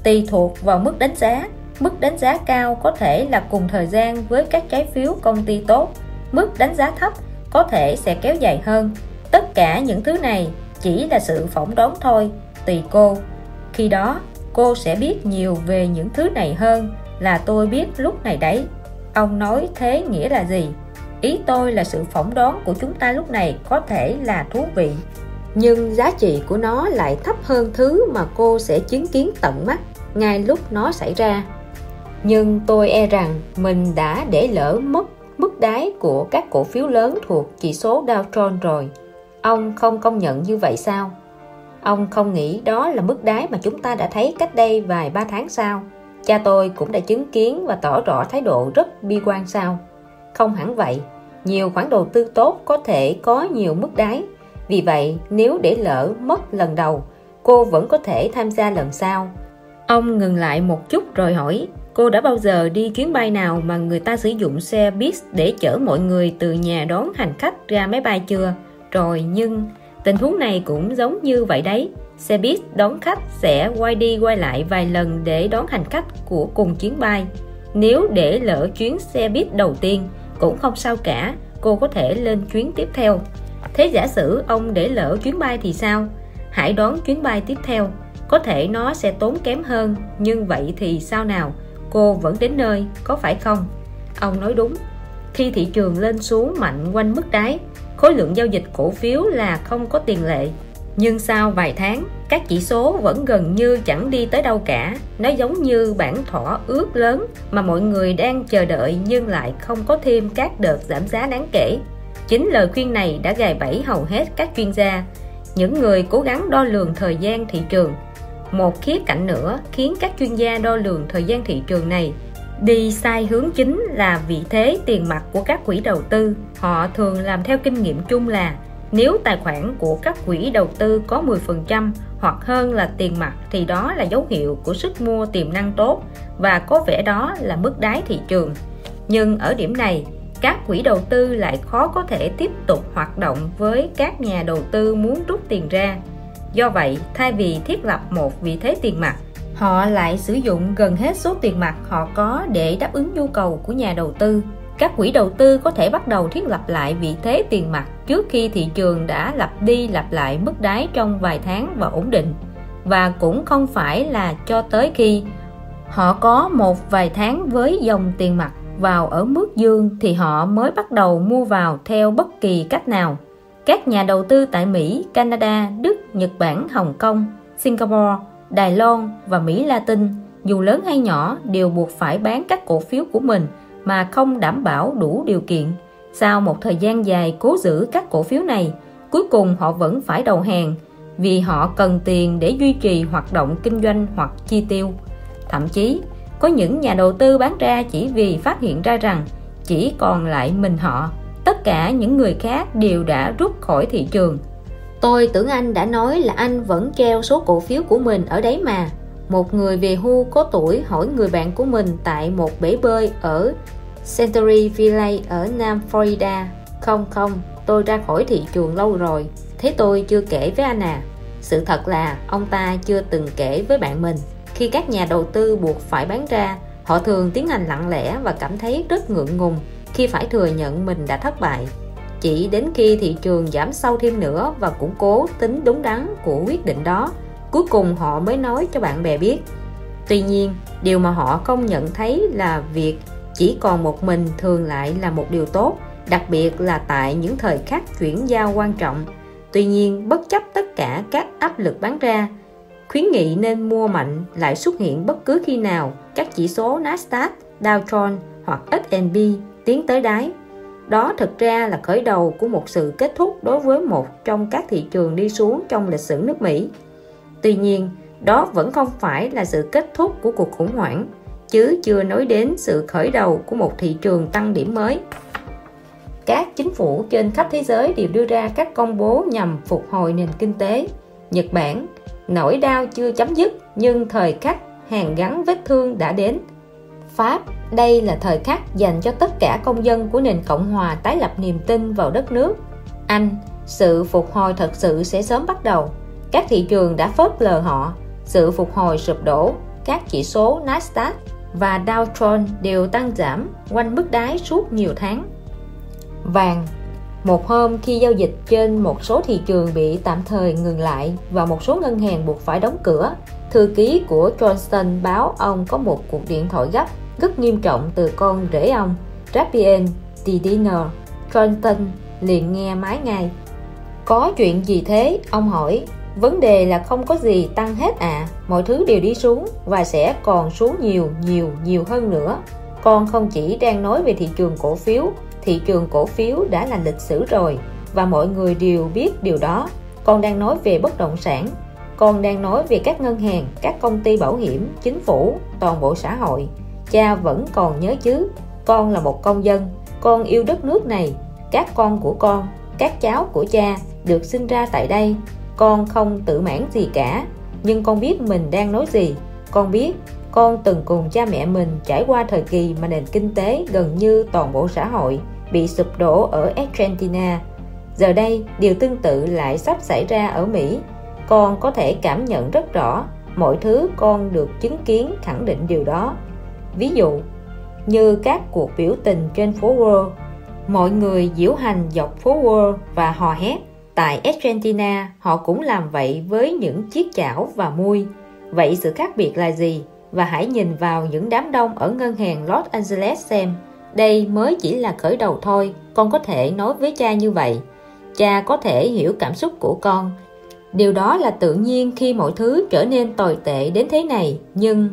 Tùy thuộc vào mức đánh giá. Mức đánh giá cao có thể là cùng thời gian với các trái phiếu công ty tốt. Mức đánh giá thấp có thể sẽ kéo dài hơn. Tất cả những thứ này chỉ là sự phỏng đoán thôi, tùy cô. Khi đó, cô sẽ biết nhiều về những thứ này hơn là tôi biết lúc này đấy ông nói thế nghĩa là gì? Ý tôi là sự phỏng đoán của chúng ta lúc này có thể là thú vị. Nhưng giá trị của nó lại thấp hơn thứ mà cô sẽ chứng kiến tận mắt ngay lúc nó xảy ra. Nhưng tôi e rằng mình đã để lỡ mất mức đáy của các cổ phiếu lớn thuộc chỉ số Dow Jones rồi. Ông không công nhận như vậy sao? Ông không nghĩ đó là mức đáy mà chúng ta đã thấy cách đây vài ba tháng sau cha tôi cũng đã chứng kiến và tỏ rõ thái độ rất bi quan sao. Không hẳn vậy, nhiều khoản đầu tư tốt có thể có nhiều mức đáy. Vì vậy, nếu để lỡ mất lần đầu, cô vẫn có thể tham gia lần sau. Ông ngừng lại một chút rồi hỏi, cô đã bao giờ đi chuyến bay nào mà người ta sử dụng xe bus để chở mọi người từ nhà đón hành khách ra máy bay chưa? Rồi, nhưng, tình huống này cũng giống như vậy đấy xe buýt đón khách sẽ quay đi quay lại vài lần để đón hành khách của cùng chuyến bay. Nếu để lỡ chuyến xe buýt đầu tiên, cũng không sao cả, cô có thể lên chuyến tiếp theo. Thế giả sử ông để lỡ chuyến bay thì sao? Hãy đón chuyến bay tiếp theo. Có thể nó sẽ tốn kém hơn, nhưng vậy thì sao nào? Cô vẫn đến nơi, có phải không? Ông nói đúng. Khi thị trường lên xuống mạnh quanh mức đáy, khối lượng giao dịch cổ phiếu là không có tiền lệ nhưng sau vài tháng, các chỉ số vẫn gần như chẳng đi tới đâu cả. Nó giống như bản thỏa ước lớn mà mọi người đang chờ đợi nhưng lại không có thêm các đợt giảm giá đáng kể. Chính lời khuyên này đã gài bẫy hầu hết các chuyên gia. Những người cố gắng đo lường thời gian thị trường. Một khía cạnh nữa khiến các chuyên gia đo lường thời gian thị trường này đi sai hướng chính là vị thế tiền mặt của các quỹ đầu tư. Họ thường làm theo kinh nghiệm chung là nếu tài khoản của các quỹ đầu tư có 10% hoặc hơn là tiền mặt thì đó là dấu hiệu của sức mua tiềm năng tốt và có vẻ đó là mức đáy thị trường. Nhưng ở điểm này, các quỹ đầu tư lại khó có thể tiếp tục hoạt động với các nhà đầu tư muốn rút tiền ra. Do vậy, thay vì thiết lập một vị thế tiền mặt, họ lại sử dụng gần hết số tiền mặt họ có để đáp ứng nhu cầu của nhà đầu tư các quỹ đầu tư có thể bắt đầu thiết lập lại vị thế tiền mặt trước khi thị trường đã lặp đi lặp lại mức đáy trong vài tháng và ổn định. Và cũng không phải là cho tới khi họ có một vài tháng với dòng tiền mặt vào ở mức dương thì họ mới bắt đầu mua vào theo bất kỳ cách nào. Các nhà đầu tư tại Mỹ, Canada, Đức, Nhật Bản, Hồng Kông, Singapore, Đài Loan và Mỹ Latin dù lớn hay nhỏ đều buộc phải bán các cổ phiếu của mình mà không đảm bảo đủ điều kiện. Sau một thời gian dài cố giữ các cổ phiếu này, cuối cùng họ vẫn phải đầu hàng vì họ cần tiền để duy trì hoạt động kinh doanh hoặc chi tiêu. Thậm chí, có những nhà đầu tư bán ra chỉ vì phát hiện ra rằng chỉ còn lại mình họ, tất cả những người khác đều đã rút khỏi thị trường. Tôi tưởng anh đã nói là anh vẫn treo số cổ phiếu của mình ở đấy mà. Một người về hưu có tuổi hỏi người bạn của mình tại một bể bơi ở Century Village ở Nam Florida. Không không, tôi ra khỏi thị trường lâu rồi. Thế tôi chưa kể với anh à. Sự thật là ông ta chưa từng kể với bạn mình. Khi các nhà đầu tư buộc phải bán ra Họ thường tiến hành lặng lẽ và cảm thấy rất ngượng ngùng Khi phải thừa nhận mình đã thất bại. Chỉ đến khi thị trường giảm sâu thêm nữa Và củng cố tính đúng đắn của quyết định đó Cuối cùng họ mới nói cho bạn bè biết. Tuy nhiên, điều mà họ không nhận thấy là việc chỉ còn một mình thường lại là một điều tốt đặc biệt là tại những thời khắc chuyển giao quan trọng. Tuy nhiên bất chấp tất cả các áp lực bán ra khuyến nghị nên mua mạnh lại xuất hiện bất cứ khi nào các chỉ số Nasdaq, Dow Jones hoặc S&P tiến tới đáy. Đó thực ra là khởi đầu của một sự kết thúc đối với một trong các thị trường đi xuống trong lịch sử nước Mỹ. Tuy nhiên đó vẫn không phải là sự kết thúc của cuộc khủng hoảng chứ chưa nói đến sự khởi đầu của một thị trường tăng điểm mới. Các chính phủ trên khắp thế giới đều đưa ra các công bố nhằm phục hồi nền kinh tế. Nhật Bản, nỗi đau chưa chấm dứt nhưng thời khắc hàng gắn vết thương đã đến. Pháp, đây là thời khắc dành cho tất cả công dân của nền Cộng hòa tái lập niềm tin vào đất nước. Anh, sự phục hồi thật sự sẽ sớm bắt đầu. Các thị trường đã phớt lờ họ, sự phục hồi sụp đổ, các chỉ số Nasdaq và Dow Jones đều tăng giảm quanh mức đáy suốt nhiều tháng. Vàng Một hôm khi giao dịch trên một số thị trường bị tạm thời ngừng lại và một số ngân hàng buộc phải đóng cửa, thư ký của Johnson báo ông có một cuộc điện thoại gấp rất nghiêm trọng từ con rể ông, Rapien Didiner. Johnson liền nghe máy ngay. Có chuyện gì thế? Ông hỏi vấn đề là không có gì tăng hết à mọi thứ đều đi xuống và sẽ còn xuống nhiều nhiều nhiều hơn nữa. Con không chỉ đang nói về thị trường cổ phiếu, thị trường cổ phiếu đã là lịch sử rồi và mọi người đều biết điều đó. Con đang nói về bất động sản, con đang nói về các ngân hàng, các công ty bảo hiểm, chính phủ, toàn bộ xã hội. Cha vẫn còn nhớ chứ, con là một công dân, con yêu đất nước này. Các con của con, các cháu của cha được sinh ra tại đây con không tự mãn gì cả. Nhưng con biết mình đang nói gì. Con biết con từng cùng cha mẹ mình trải qua thời kỳ mà nền kinh tế gần như toàn bộ xã hội bị sụp đổ ở Argentina. Giờ đây, điều tương tự lại sắp xảy ra ở Mỹ. Con có thể cảm nhận rất rõ, mọi thứ con được chứng kiến khẳng định điều đó. Ví dụ, như các cuộc biểu tình trên phố Wall mọi người diễu hành dọc phố Wall và hò hét Tại Argentina, họ cũng làm vậy với những chiếc chảo và muôi Vậy sự khác biệt là gì? Và hãy nhìn vào những đám đông ở ngân hàng Los Angeles xem. đây mới chỉ là khởi đầu thôi con có thể nói với cha như vậy. Cha có thể hiểu cảm xúc của con. Điều đó là tự nhiên khi mọi thứ trở nên tồi tệ đến thế này nhưng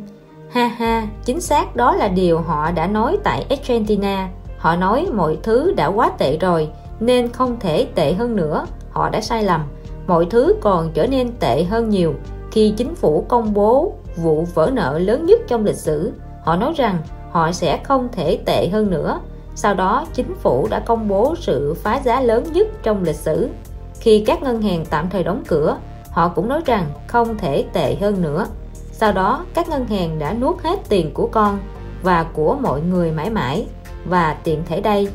ha ha chính xác đó là điều họ đã nói tại argentina. Họ nói mọi thứ đã quá tệ rồi nên không thể tệ hơn nữa họ đã sai lầm. Mọi thứ còn trở nên tệ hơn nhiều. Khi chính phủ công bố vụ vỡ nợ lớn nhất trong lịch sử, họ nói rằng họ sẽ không thể tệ hơn nữa. Sau đó, chính phủ đã công bố sự phá giá lớn nhất trong lịch sử. Khi các ngân hàng tạm thời đóng cửa, họ cũng nói rằng không thể tệ hơn nữa. Sau đó, các ngân hàng đã nuốt hết tiền của con và của mọi người mãi mãi. Và tiện thể đây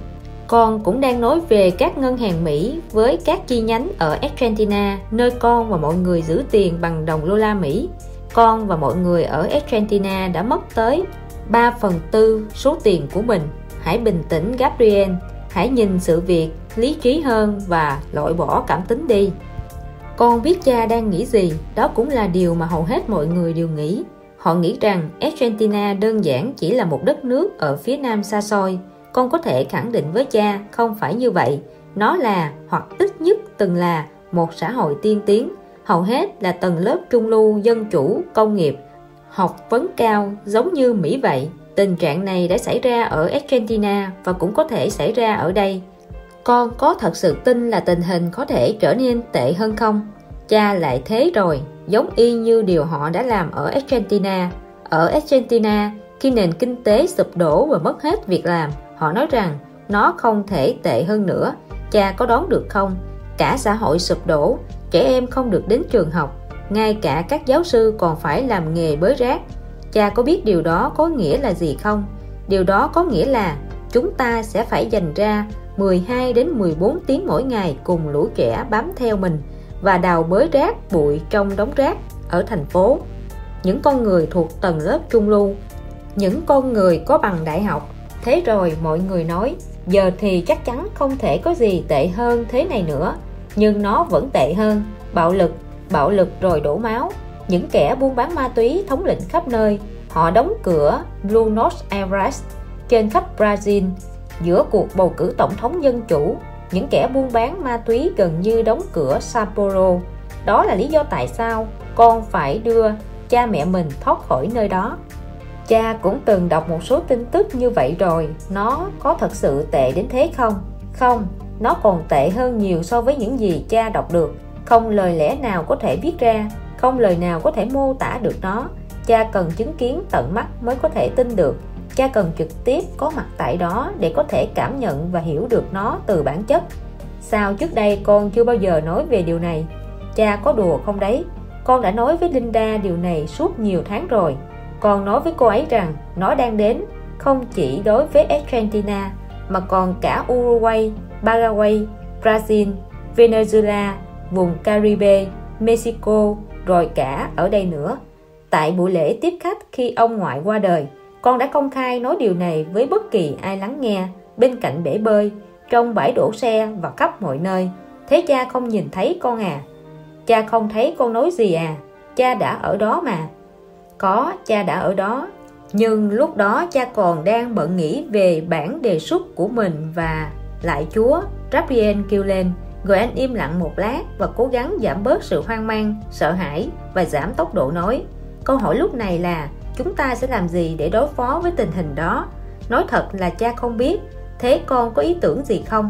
con cũng đang nói về các ngân hàng Mỹ với các chi nhánh ở Argentina, nơi con và mọi người giữ tiền bằng đồng đô la Mỹ. Con và mọi người ở Argentina đã mất tới 3 phần tư số tiền của mình. Hãy bình tĩnh, Gabriel. Hãy nhìn sự việc lý trí hơn và loại bỏ cảm tính đi. Con biết cha đang nghĩ gì? Đó cũng là điều mà hầu hết mọi người đều nghĩ. Họ nghĩ rằng Argentina đơn giản chỉ là một đất nước ở phía nam xa xôi con có thể khẳng định với cha không phải như vậy. Nó là, hoặc ít nhất từng là, một xã hội tiên tiến. Hầu hết là tầng lớp trung lưu, dân chủ, công nghiệp, học vấn cao, giống như Mỹ vậy. Tình trạng này đã xảy ra ở Argentina và cũng có thể xảy ra ở đây. Con có thật sự tin là tình hình có thể trở nên tệ hơn không? Cha lại thế rồi, giống y như điều họ đã làm ở Argentina. Ở Argentina, khi nền kinh tế sụp đổ và mất hết việc làm họ nói rằng, nó không thể tệ hơn nữa. Cha có đón được không? Cả xã hội sụp đổ. Trẻ em không được đến trường học. Ngay cả các giáo sư còn phải làm nghề bới rác. Cha có biết điều đó có nghĩa là gì không? Điều đó có nghĩa là chúng ta sẽ phải dành ra 12 đến 14 tiếng mỗi ngày cùng lũ trẻ bám theo mình và đào bới rác bụi trong đống rác ở thành phố. Những con người thuộc tầng lớp trung lưu, những con người có bằng đại học thế rồi mọi người nói, giờ thì chắc chắn không thể có gì tệ hơn thế này nữa. Nhưng nó vẫn tệ hơn. Bạo lực bạo lực rồi đổ máu. Những kẻ buôn bán ma túy thống lĩnh khắp nơi, họ đóng cửa Buenos Aires trên khắp Brazil, giữa cuộc bầu cử tổng thống dân chủ. Những kẻ buôn bán ma túy gần như đóng cửa Sapporo. Đó là lý do tại sao con phải đưa cha mẹ mình thoát khỏi nơi đó cha cũng từng đọc một số tin tức như vậy rồi, nó có thật sự tệ đến thế không? Không, nó còn tệ hơn nhiều so với những gì cha đọc được. Không lời lẽ nào có thể viết ra, không lời nào có thể mô tả được nó. Cha cần chứng kiến tận mắt mới có thể tin được. Cha cần trực tiếp có mặt tại đó để có thể cảm nhận và hiểu được nó từ bản chất. Sao trước đây con chưa bao giờ nói về điều này? Cha có đùa không đấy? Con đã nói với Linda điều này suốt nhiều tháng rồi còn nói với cô ấy rằng nó đang đến không chỉ đối với Argentina mà còn cả Uruguay, Paraguay, Brazil, Venezuela, vùng Caribe, Mexico rồi cả ở đây nữa. Tại buổi lễ tiếp khách khi ông ngoại qua đời con đã công khai nói điều này với bất kỳ ai lắng nghe bên cạnh bể bơi trong bãi đổ xe và khắp mọi nơi. Thế cha không nhìn thấy con à. Cha không thấy con nói gì à. Cha đã ở đó mà có, cha đã ở đó. Nhưng lúc đó cha còn đang bận nghĩ về bản đề xuất của mình và lại chúa. Gabriel kêu lên rồi anh im lặng một lát và cố gắng giảm bớt sự hoang mang, sợ hãi và giảm tốc độ nói. Câu hỏi lúc này là, chúng ta sẽ làm gì để đối phó với tình hình đó? Nói thật là cha không biết. Thế con có ý tưởng gì không?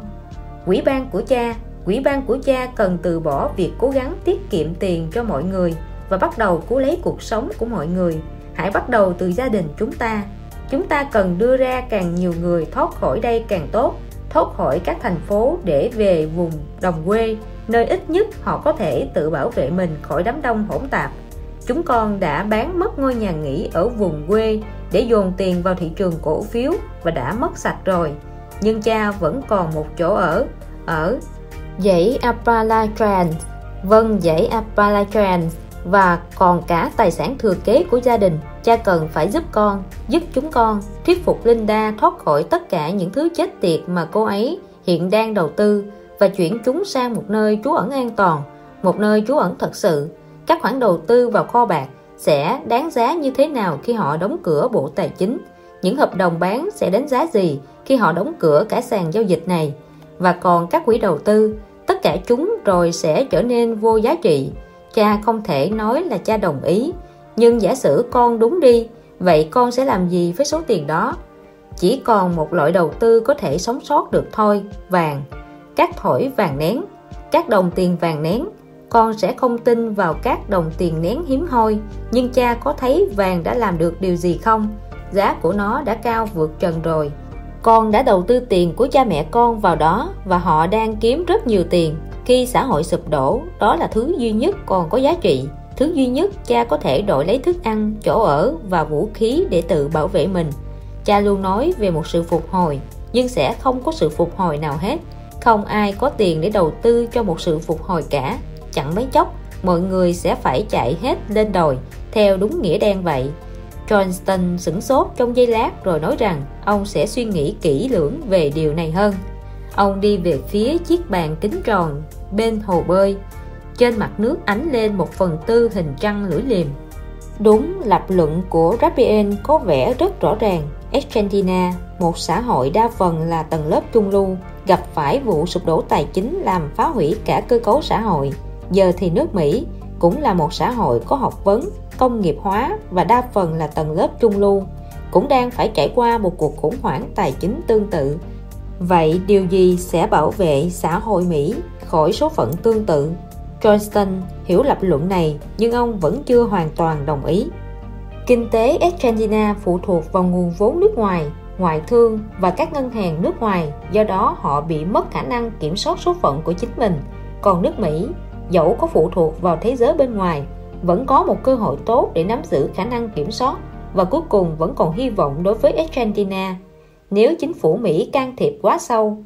Quỹ ban của cha, quỹ ban của cha cần từ bỏ việc cố gắng tiết kiệm tiền cho mọi người và bắt đầu cứu lấy cuộc sống của mọi người. Hãy bắt đầu từ gia đình chúng ta. Chúng ta cần đưa ra càng nhiều người thoát khỏi đây càng tốt, thoát khỏi các thành phố để về vùng đồng quê. Nơi ít nhất họ có thể tự bảo vệ mình khỏi đám đông hỗn tạp. Chúng con đã bán mất ngôi nhà nghỉ ở vùng quê để dồn tiền vào thị trường cổ phiếu và đã mất sạch rồi. Nhưng cha vẫn còn một chỗ ở ở dãy Appalachian vâng dãy Appalachian và còn cả tài sản thừa kế của gia đình, cha cần phải giúp con, giúp chúng con. Thuyết phục Linda thoát khỏi tất cả những thứ chết tiệt mà cô ấy hiện đang đầu tư và chuyển chúng sang một nơi trú ẩn an toàn, một nơi trú ẩn thật sự. Các khoản đầu tư vào kho bạc sẽ đáng giá như thế nào khi họ đóng cửa bộ tài chính? Những hợp đồng bán sẽ đánh giá gì khi họ đóng cửa cả sàn giao dịch này? Và còn các quỹ đầu tư, tất cả chúng rồi sẽ trở nên vô giá trị cha không thể nói là cha đồng ý. Nhưng giả sử con đúng đi, vậy con sẽ làm gì với số tiền đó? Chỉ còn một loại đầu tư có thể sống sót được thôi, vàng. Các thỏi vàng nén, các đồng tiền vàng nén, con sẽ không tin vào các đồng tiền nén hiếm hoi. Nhưng cha có thấy vàng đã làm được điều gì không? Giá của nó đã cao vượt trần rồi. Con đã đầu tư tiền của cha mẹ con vào đó và họ đang kiếm rất nhiều tiền khi xã hội sụp đổ, đó là thứ duy nhất còn có giá trị. Thứ duy nhất cha có thể đổi lấy thức ăn, chỗ ở và vũ khí để tự bảo vệ mình. Cha luôn nói về một sự phục hồi, nhưng sẽ không có sự phục hồi nào hết. Không ai có tiền để đầu tư cho một sự phục hồi cả. Chẳng mấy chốc, mọi người sẽ phải chạy hết lên đồi, theo đúng nghĩa đen vậy. Johnston sửng sốt trong giây lát rồi nói rằng ông sẽ suy nghĩ kỹ lưỡng về điều này hơn. Ông đi về phía chiếc bàn kính tròn bên hồ bơi. Trên mặt nước ánh lên một phần tư hình trăng lưỡi liềm. Đúng lập luận của Rabien có vẻ rất rõ ràng. Argentina, một xã hội đa phần là tầng lớp trung lưu, gặp phải vụ sụp đổ tài chính làm phá hủy cả cơ cấu xã hội. Giờ thì nước Mỹ cũng là một xã hội có học vấn, công nghiệp hóa và đa phần là tầng lớp trung lưu, cũng đang phải trải qua một cuộc khủng hoảng tài chính tương tự. Vậy điều gì sẽ bảo vệ xã hội Mỹ? Khỏi số phận tương tự. Johnston hiểu lập luận này, nhưng ông vẫn chưa hoàn toàn đồng ý. Kinh tế Argentina phụ thuộc vào nguồn vốn nước ngoài, ngoại thương và các ngân hàng nước ngoài, do đó họ bị mất khả năng kiểm soát số phận của chính mình. Còn nước Mỹ, dẫu có phụ thuộc vào thế giới bên ngoài, vẫn có một cơ hội tốt để nắm giữ khả năng kiểm soát và cuối cùng vẫn còn hy vọng đối với Argentina nếu chính phủ Mỹ can thiệp quá sâu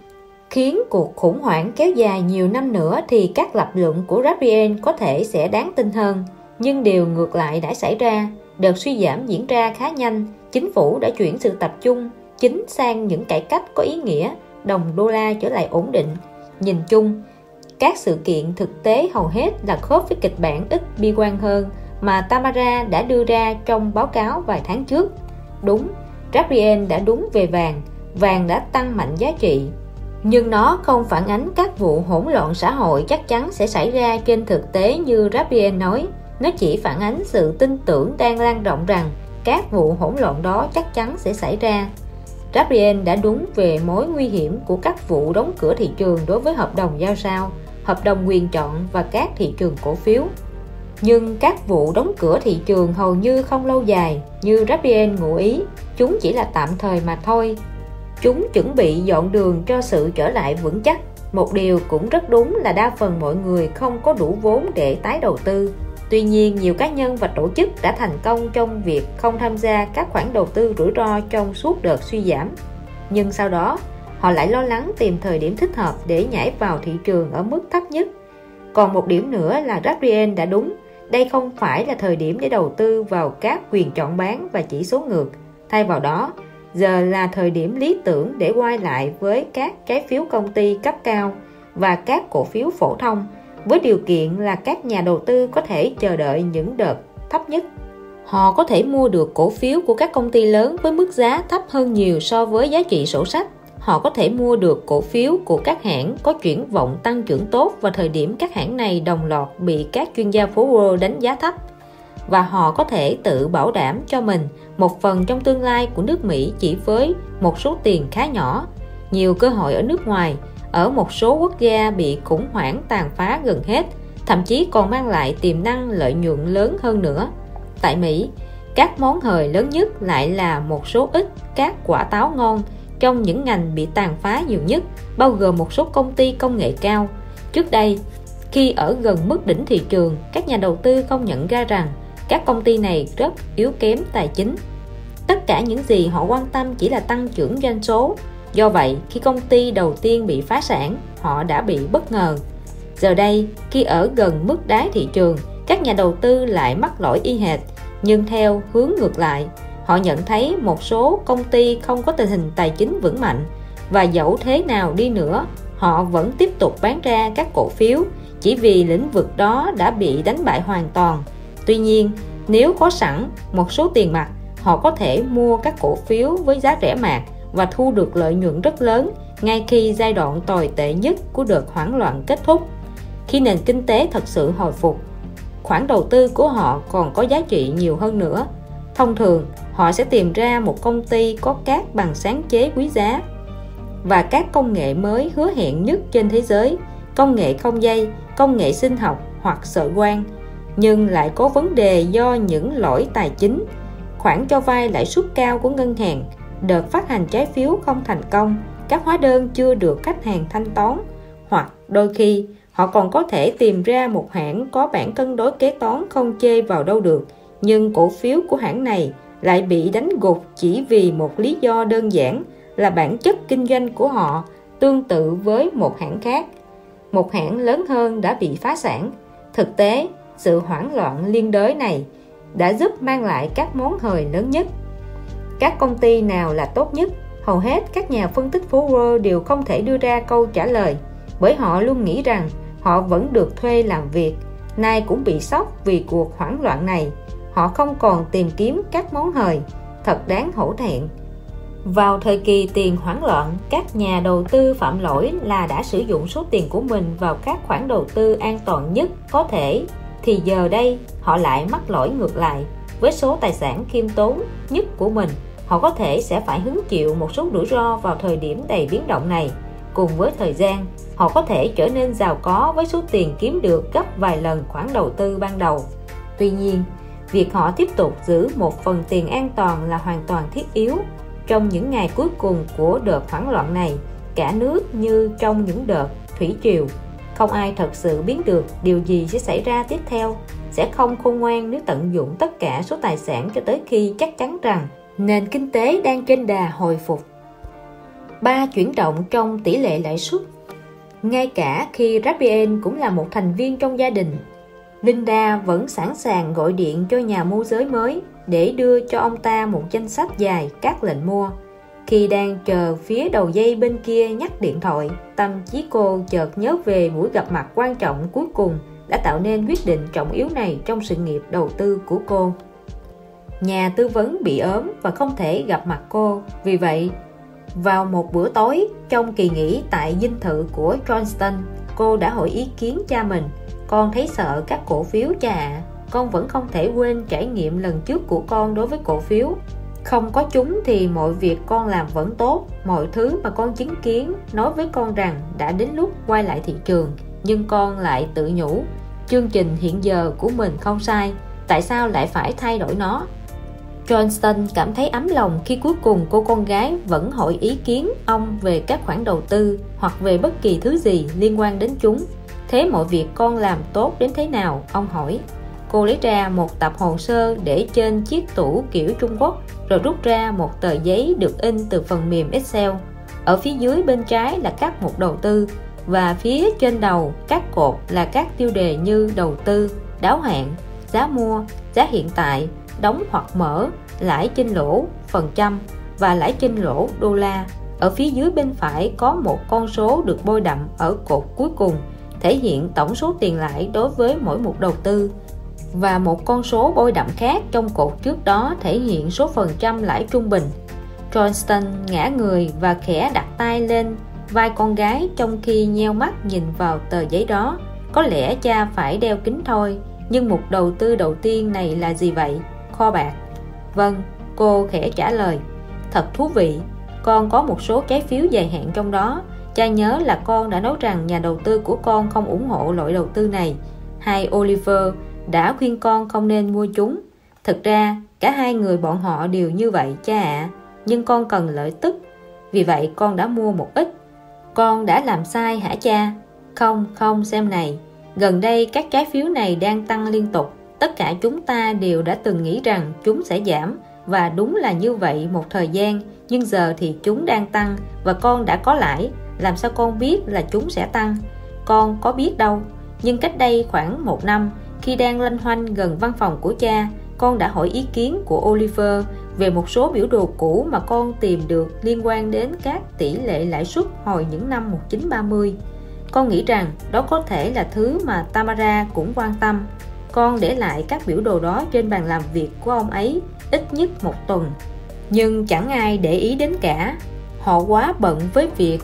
khiến cuộc khủng hoảng kéo dài nhiều năm nữa thì các lập luận của Rabien có thể sẽ đáng tin hơn. Nhưng điều ngược lại đã xảy ra. Đợt suy giảm diễn ra khá nhanh. Chính phủ đã chuyển sự tập trung chính sang những cải cách có ý nghĩa đồng đô la trở lại ổn định. Nhìn chung các sự kiện thực tế hầu hết là khớp với kịch bản ít bi quan hơn mà Tamara đã đưa ra trong báo cáo vài tháng trước. Đúng, Gabriel đã đúng về vàng, vàng đã tăng mạnh giá trị. Nhưng nó không phản ánh các vụ hỗn loạn xã hội chắc chắn sẽ xảy ra trên thực tế như Rabien nói. Nó chỉ phản ánh sự tin tưởng đang lan rộng rằng các vụ hỗn loạn đó chắc chắn sẽ xảy ra. Rabien đã đúng về mối nguy hiểm của các vụ đóng cửa thị trường đối với hợp đồng giao sao hợp đồng quyền chọn và các thị trường cổ phiếu. Nhưng các vụ đóng cửa thị trường hầu như không lâu dài như Rabien ngụ ý, chúng chỉ là tạm thời mà thôi. Chúng chuẩn bị dọn đường cho sự trở lại vững chắc. Một điều cũng rất đúng là đa phần mọi người không có đủ vốn để tái đầu tư. Tuy nhiên, nhiều cá nhân và tổ chức đã thành công trong việc không tham gia các khoản đầu tư rủi ro trong suốt đợt suy giảm. Nhưng sau đó, họ lại lo lắng tìm thời điểm thích hợp để nhảy vào thị trường ở mức thấp nhất. Còn một điểm nữa là Gabriel đã đúng, đây không phải là thời điểm để đầu tư vào các quyền chọn bán và chỉ số ngược. Thay vào đó, giờ là thời điểm lý tưởng để quay lại với các trái phiếu công ty cấp cao và các cổ phiếu phổ thông, với điều kiện là các nhà đầu tư có thể chờ đợi những đợt thấp nhất. Họ có thể mua được cổ phiếu của các công ty lớn với mức giá thấp hơn nhiều so với giá trị sổ sách họ có thể mua được cổ phiếu của các hãng có triển vọng tăng trưởng tốt vào thời điểm các hãng này đồng loạt bị các chuyên gia phố Wall đánh giá thấp và họ có thể tự bảo đảm cho mình một phần trong tương lai của nước Mỹ chỉ với một số tiền khá nhỏ nhiều cơ hội ở nước ngoài ở một số quốc gia bị khủng hoảng tàn phá gần hết thậm chí còn mang lại tiềm năng lợi nhuận lớn hơn nữa tại Mỹ các món hời lớn nhất lại là một số ít các quả táo ngon trong những ngành bị tàn phá nhiều nhất, bao gồm một số công ty công nghệ cao. Trước đây, khi ở gần mức đỉnh thị trường, các nhà đầu tư không nhận ra rằng các công ty này rất yếu kém tài chính. Tất cả những gì họ quan tâm chỉ là tăng trưởng doanh số. Do vậy, khi công ty đầu tiên bị phá sản, họ đã bị bất ngờ. Giờ đây, khi ở gần mức đáy thị trường, các nhà đầu tư lại mắc lỗi y hệt, nhưng theo hướng ngược lại, họ nhận thấy một số công ty không có tình hình tài chính vững mạnh và dẫu thế nào đi nữa họ vẫn tiếp tục bán ra các cổ phiếu chỉ vì lĩnh vực đó đã bị đánh bại hoàn toàn tuy nhiên nếu có sẵn một số tiền mặt họ có thể mua các cổ phiếu với giá rẻ mạt và thu được lợi nhuận rất lớn ngay khi giai đoạn tồi tệ nhất của đợt hoảng loạn kết thúc. Khi nền kinh tế thật sự hồi phục, khoản đầu tư của họ còn có giá trị nhiều hơn nữa. Thông thường, họ sẽ tìm ra một công ty có các bằng sáng chế quý giá và các công nghệ mới hứa hẹn nhất trên thế giới, công nghệ không dây, công nghệ sinh học hoặc sợi quang nhưng lại có vấn đề do những lỗi tài chính, khoản cho vay lãi suất cao của ngân hàng, đợt phát hành trái phiếu không thành công, các hóa đơn chưa được khách hàng thanh toán, hoặc đôi khi họ còn có thể tìm ra một hãng có bản cân đối kế toán không chê vào đâu được, nhưng cổ phiếu của hãng này lại bị đánh gục chỉ vì một lý do đơn giản là bản chất kinh doanh của họ tương tự với một hãng khác. Một hãng lớn hơn đã bị phá sản. Thực tế, sự hoảng loạn liên đới này đã giúp mang lại các món hời lớn nhất. Các công ty nào là tốt nhất? Hầu hết các nhà phân tích phố Wall đều không thể đưa ra câu trả lời, bởi họ luôn nghĩ rằng họ vẫn được thuê làm việc nay cũng bị sốc vì cuộc hoảng loạn này họ không còn tìm kiếm các món hời, thật đáng hổ thẹn vào thời kỳ tiền hoảng loạn, các nhà đầu tư phạm lỗi là đã sử dụng số tiền của mình vào các khoản đầu tư an toàn nhất có thể thì giờ đây, họ lại mắc lỗi ngược lại. Với số tài sản khiêm tốn nhất của mình, họ có thể sẽ phải hứng chịu một số rủi ro vào thời điểm đầy biến động này. Cùng với thời gian, họ có thể trở nên giàu có với số tiền kiếm được gấp vài lần khoản đầu tư ban đầu. Tuy nhiên, việc họ tiếp tục giữ một phần tiền an toàn là hoàn toàn thiết yếu. Trong những ngày cuối cùng của đợt hoảng loạn này, cả nước như trong những đợt thủy triều không ai thật sự biết được điều gì sẽ xảy ra tiếp theo. Sẽ không khôn ngoan nếu tận dụng tất cả số tài sản cho tới khi chắc chắn rằng nền kinh tế đang trên đà hồi phục. Ba chuyển động trong tỷ lệ lãi suất. Ngay cả khi Rabien cũng là một thành viên trong gia đình, Linda vẫn sẵn sàng gọi điện cho nhà môi giới mới để đưa cho ông ta một danh sách dài các lệnh mua khi đang chờ phía đầu dây bên kia nhắc điện thoại tâm trí cô chợt nhớ về buổi gặp mặt quan trọng cuối cùng đã tạo nên quyết định trọng yếu này trong sự nghiệp đầu tư của cô nhà tư vấn bị ốm và không thể gặp mặt cô vì vậy vào một bữa tối trong kỳ nghỉ tại dinh thự của Johnston, cô đã hỏi ý kiến cha mình. Con thấy sợ các cổ phiếu cha ạ. Con vẫn không thể quên trải nghiệm lần trước của con đối với cổ phiếu. Không có chúng thì mọi việc con làm vẫn tốt. Mọi thứ mà con chứng kiến nói với con rằng đã đến lúc quay lại thị trường. Nhưng con lại tự nhủ, chương trình hiện giờ của mình không sai. Tại sao lại phải thay đổi nó? Johnston cảm thấy ấm lòng khi cuối cùng cô con gái vẫn hỏi ý kiến ông về các khoản đầu tư hoặc về bất kỳ thứ gì liên quan đến chúng. Thế mọi việc con làm tốt đến thế nào? Ông hỏi. Cô lấy ra một tập hồ sơ để trên chiếc tủ kiểu Trung Quốc rồi rút ra một tờ giấy được in từ phần mềm Excel. Ở phía dưới bên trái là các mục đầu tư và phía trên đầu các cột là các tiêu đề như đầu tư, đáo hạn, giá mua, giá hiện tại, đóng hoặc mở, lãi trên lỗ, phần trăm và lãi trên lỗ đô la. Ở phía dưới bên phải có một con số được bôi đậm ở cột cuối cùng, thể hiện tổng số tiền lãi đối với mỗi một đầu tư và một con số bôi đậm khác trong cột trước đó thể hiện số phần trăm lãi trung bình. Johnston ngã người và khẽ đặt tay lên vai con gái trong khi nheo mắt nhìn vào tờ giấy đó. Có lẽ cha phải đeo kính thôi, nhưng mục đầu tư đầu tiên này là gì vậy? kho bạc Vâng, cô khẽ trả lời Thật thú vị, con có một số trái phiếu dài hạn trong đó Cha nhớ là con đã nói rằng nhà đầu tư của con không ủng hộ loại đầu tư này Hai Oliver đã khuyên con không nên mua chúng. Thực ra, cả hai người bọn họ đều như vậy cha ạ. Nhưng con cần lợi tức. Vì vậy con đã mua một ít. Con đã làm sai hả cha? Không, không xem này. Gần đây các trái phiếu này đang tăng liên tục. Tất cả chúng ta đều đã từng nghĩ rằng chúng sẽ giảm. Và đúng là như vậy một thời gian. Nhưng giờ thì chúng đang tăng và con đã có lãi. Làm sao con biết là chúng sẽ tăng? Con có biết đâu. Nhưng cách đây khoảng một năm khi đang lanh hoanh gần văn phòng của cha, con đã hỏi ý kiến của Oliver về một số biểu đồ cũ mà con tìm được liên quan đến các tỷ lệ lãi suất hồi những năm 1930 con nghĩ rằng đó có thể là thứ mà Tamara cũng quan tâm. Con để lại các biểu đồ đó trên bàn làm việc của ông ấy ít nhất một tuần. Nhưng chẳng ai để ý đến cả. Họ quá bận với việc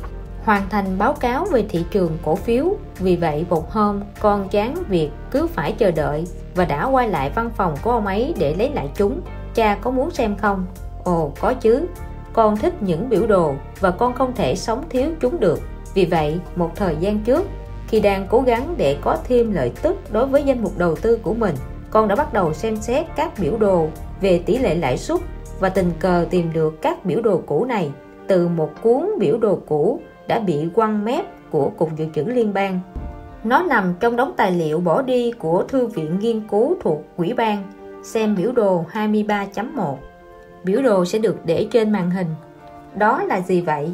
hoàn thành báo cáo về thị trường cổ phiếu. Vì vậy, một hôm, con chán việc cứ phải chờ đợi và đã quay lại văn phòng của ông ấy để lấy lại chúng. Cha có muốn xem không? Ồ, có chứ. Con thích những biểu đồ và con không thể sống thiếu chúng được. Vì vậy, một thời gian trước, khi đang cố gắng để có thêm lợi tức đối với danh mục đầu tư của mình, con đã bắt đầu xem xét các biểu đồ về tỷ lệ lãi suất và tình cờ tìm được các biểu đồ cũ này. Từ một cuốn biểu đồ cũ đã bị quăng mép của Cục Dự trữ Liên bang. Nó nằm trong đống tài liệu bỏ đi của Thư viện Nghiên cứu thuộc Quỹ ban. Xem biểu đồ 23.1. Biểu đồ sẽ được để trên màn hình. Đó là gì vậy?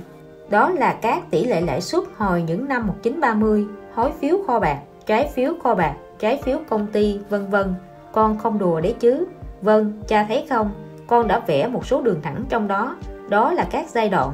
Đó là các tỷ lệ lãi suất hồi những năm 1930, hối phiếu kho bạc, trái phiếu kho bạc, trái phiếu công ty, vân vân. Con không đùa đấy chứ? Vâng, cha thấy không? Con đã vẽ một số đường thẳng trong đó. Đó là các giai đoạn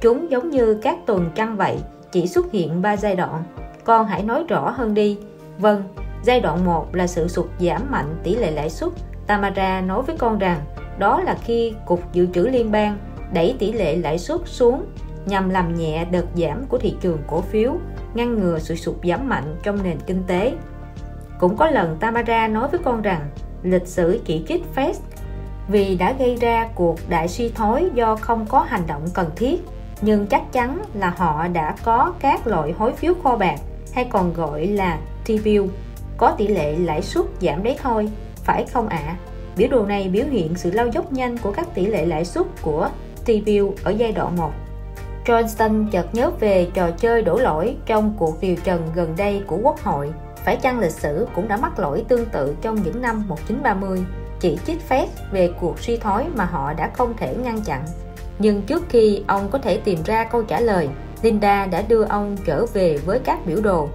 Chúng giống như các tuần trăng vậy, chỉ xuất hiện 3 giai đoạn. Con hãy nói rõ hơn đi. Vâng, giai đoạn 1 là sự sụt giảm mạnh tỷ lệ lãi suất. Tamara nói với con rằng đó là khi Cục Dự trữ Liên bang đẩy tỷ lệ lãi suất xuống nhằm làm nhẹ đợt giảm của thị trường cổ phiếu, ngăn ngừa sự sụt giảm mạnh trong nền kinh tế. Cũng có lần Tamara nói với con rằng lịch sử chỉ trích Fed vì đã gây ra cuộc đại suy thoái do không có hành động cần thiết nhưng chắc chắn là họ đã có các loại hối phiếu kho bạc, hay còn gọi là T-bill. Có tỷ lệ lãi suất giảm đấy thôi, phải không ạ? À? biểu đồ này biểu hiện sự lao dốc nhanh của các tỷ lệ lãi suất của T-bill ở giai đoạn 1 Johnston chợt nhớ về trò chơi đổ lỗi trong cuộc điều trần gần đây của Quốc hội. Phải chăng lịch sử cũng đã mắc lỗi tương tự trong những năm 1930 chỉ trích phép về cuộc suy thoái mà họ đã không thể ngăn chặn nhưng trước khi ông có thể tìm ra câu trả lời, Linda đã đưa ông trở về với các biểu đồ.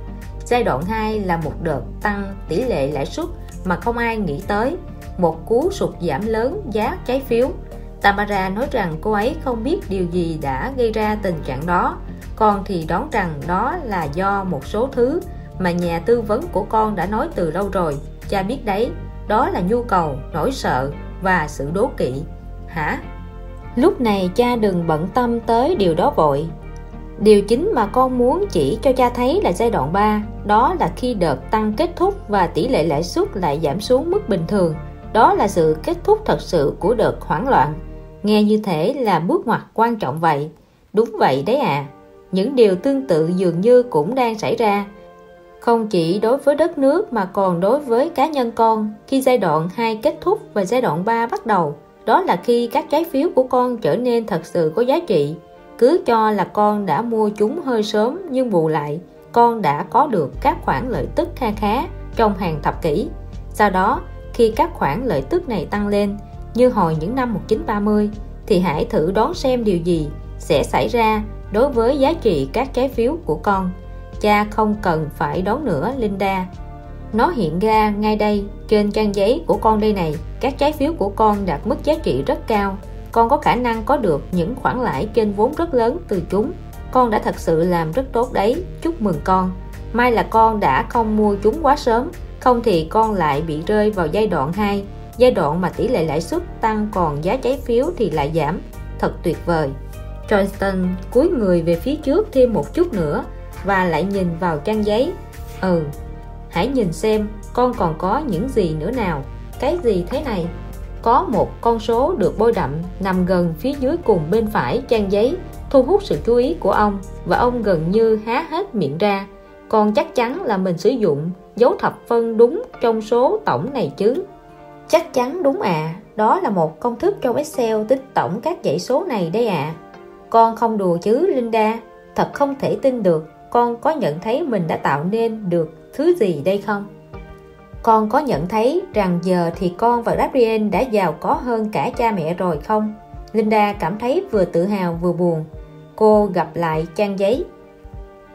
Giai đoạn 2 là một đợt tăng tỷ lệ lãi suất mà không ai nghĩ tới. Một cú sụt giảm lớn giá trái phiếu. Tamara nói rằng cô ấy không biết điều gì đã gây ra tình trạng đó. Con thì đoán rằng đó là do một số thứ mà nhà tư vấn của con đã nói từ lâu rồi. Cha biết đấy, đó là nhu cầu, nỗi sợ và sự đố kỵ. Hả? Lúc này cha đừng bận tâm tới điều đó vội. Điều chính mà con muốn chỉ cho cha thấy là giai đoạn 3 đó là khi đợt tăng kết thúc và tỷ lệ lãi suất lại giảm xuống mức bình thường. Đó là sự kết thúc thật sự của đợt hoảng loạn. Nghe như thể là bước ngoặt quan trọng vậy. Đúng vậy đấy à những điều tương tự dường như cũng đang xảy ra. Không chỉ đối với đất nước mà còn đối với cá nhân con, khi giai đoạn 2 kết thúc và giai đoạn 3 bắt đầu đó là khi các trái phiếu của con trở nên thật sự có giá trị. Cứ cho là con đã mua chúng hơi sớm nhưng bù lại, con đã có được các khoản lợi tức kha khá trong hàng thập kỷ. Sau đó, khi các khoản lợi tức này tăng lên, như hồi những năm 1930 thì hãy thử đoán xem điều gì sẽ xảy ra đối với giá trị các trái phiếu của con. Cha không cần phải đón nữa, Linda nó hiện ra ngay đây, trên trang giấy của con đây này. Các trái phiếu của con đạt mức giá trị rất cao. Con có khả năng có được những khoản lãi trên vốn rất lớn từ chúng. Con đã thật sự làm rất tốt đấy. Chúc mừng con. May là con đã không mua chúng quá sớm, không thì con lại bị rơi vào giai đoạn 2 giai đoạn mà tỷ lệ lãi suất tăng còn giá trái phiếu thì lại giảm. Thật tuyệt vời. Johnston cúi người về phía trước thêm một chút nữa và lại nhìn vào trang giấy. Ừ hãy nhìn xem con còn có những gì nữa nào. Cái gì thế này? Có một con số được bôi đậm nằm gần phía dưới cùng bên phải trang giấy, thu hút sự chú ý của ông, và ông gần như há hết miệng ra. Con chắc chắn là mình sử dụng dấu thập phân đúng trong số tổng này chứ? Chắc chắn đúng à đó là một công thức trong Excel tính tổng các dãy số này đấy à con không đùa chứ, Linda? Thật không thể tin được. Con có nhận thấy mình đã tạo nên được thứ gì đây không? Con có nhận thấy rằng giờ thì con và Gabriel đã giàu có hơn cả cha mẹ rồi không? Linda cảm thấy vừa tự hào vừa buồn. Cô gặp lại trang giấy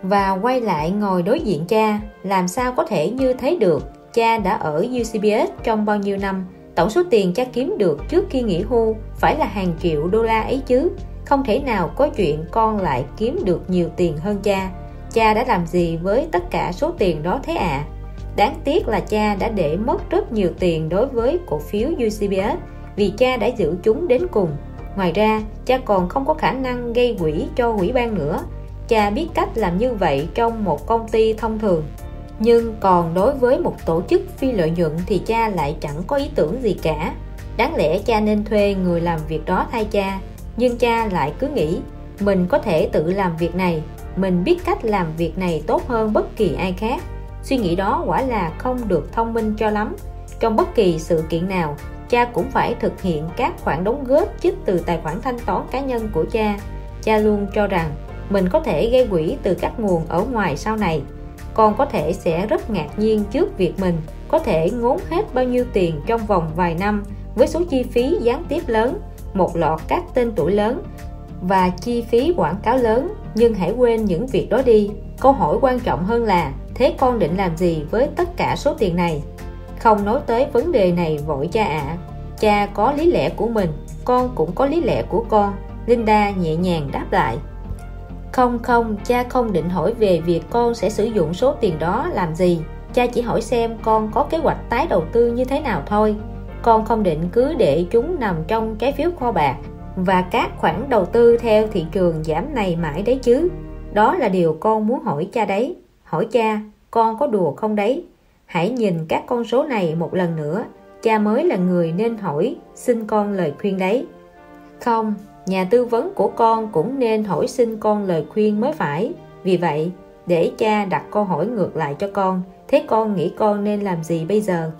và quay lại ngồi đối diện cha. Làm sao có thể như thế được? Cha đã ở UCBS trong bao nhiêu năm? Tổng số tiền cha kiếm được trước khi nghỉ hưu phải là hàng triệu đô la ấy chứ. Không thể nào có chuyện con lại kiếm được nhiều tiền hơn cha cha đã làm gì với tất cả số tiền đó thế ạ? À? đáng tiếc là cha đã để mất rất nhiều tiền đối với cổ phiếu UCBS, vì cha đã giữ chúng đến cùng. Ngoài ra, cha còn không có khả năng gây quỹ cho quỹ ban nữa. Cha biết cách làm như vậy trong một công ty thông thường. Nhưng còn đối với một tổ chức phi lợi nhuận thì cha lại chẳng có ý tưởng gì cả. Đáng lẽ cha nên thuê người làm việc đó thay cha, nhưng cha lại cứ nghĩ, mình có thể tự làm việc này mình biết cách làm việc này tốt hơn bất kỳ ai khác. Suy nghĩ đó quả là không được thông minh cho lắm. Trong bất kỳ sự kiện nào, cha cũng phải thực hiện các khoản đóng góp trích từ tài khoản thanh toán cá nhân của cha. Cha luôn cho rằng mình có thể gây quỹ từ các nguồn ở ngoài sau này. Con có thể sẽ rất ngạc nhiên trước việc mình có thể ngốn hết bao nhiêu tiền trong vòng vài năm với số chi phí gián tiếp lớn, một lọt các tên tuổi lớn và chi phí quảng cáo lớn, nhưng hãy quên những việc đó đi. Câu hỏi quan trọng hơn là, thế con định làm gì với tất cả số tiền này? Không nói tới vấn đề này vội cha ạ. À. cha có lý lẽ của mình, con cũng có lý lẽ của con. Linda nhẹ nhàng đáp lại. Không không, cha không định hỏi về việc con sẽ sử dụng số tiền đó làm gì. Cha chỉ hỏi xem con có kế hoạch tái đầu tư như thế nào thôi. Con không định cứ để chúng nằm trong trái phiếu kho bạc và các khoản đầu tư theo thị trường giảm này mãi đấy chứ. Đó là điều con muốn hỏi cha đấy. Hỏi cha, con có đùa không đấy? Hãy nhìn các con số này một lần nữa. Cha mới là người nên hỏi, xin con lời khuyên đấy. Không, nhà tư vấn của con cũng nên hỏi xin con lời khuyên mới phải. Vì vậy, để cha đặt câu hỏi ngược lại cho con, thế con nghĩ con nên làm gì bây giờ?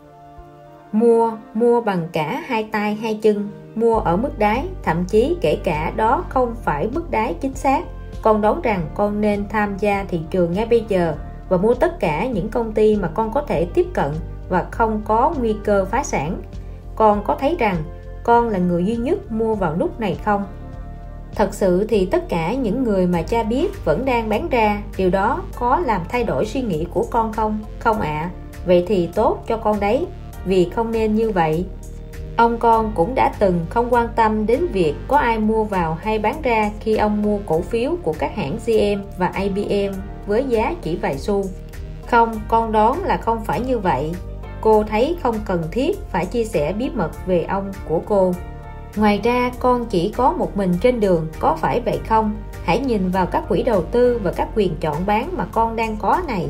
Mua mua bằng cả hai tay, hai chân, mua ở mức đáy, thậm chí kể cả đó không phải mức đáy chính xác. Con đoán rằng con nên tham gia thị trường ngay bây giờ và mua tất cả những công ty mà con có thể tiếp cận và không có nguy cơ phá sản. Con có thấy rằng con là người duy nhất mua vào lúc này không? Thật sự thì tất cả những người mà cha biết vẫn đang bán ra, điều đó có làm thay đổi suy nghĩ của con không? Không ạ. À. vậy thì tốt cho con đấy vì không nên như vậy. Ông con cũng đã từng không quan tâm đến việc có ai mua vào hay bán ra khi ông mua cổ phiếu của các hãng GM và IBM với giá chỉ vài xu. Không, con đoán là không phải như vậy. Cô thấy không cần thiết phải chia sẻ bí mật về ông của cô. Ngoài ra, con chỉ có một mình trên đường, có phải vậy không? Hãy nhìn vào các quỹ đầu tư và các quyền chọn bán mà con đang có này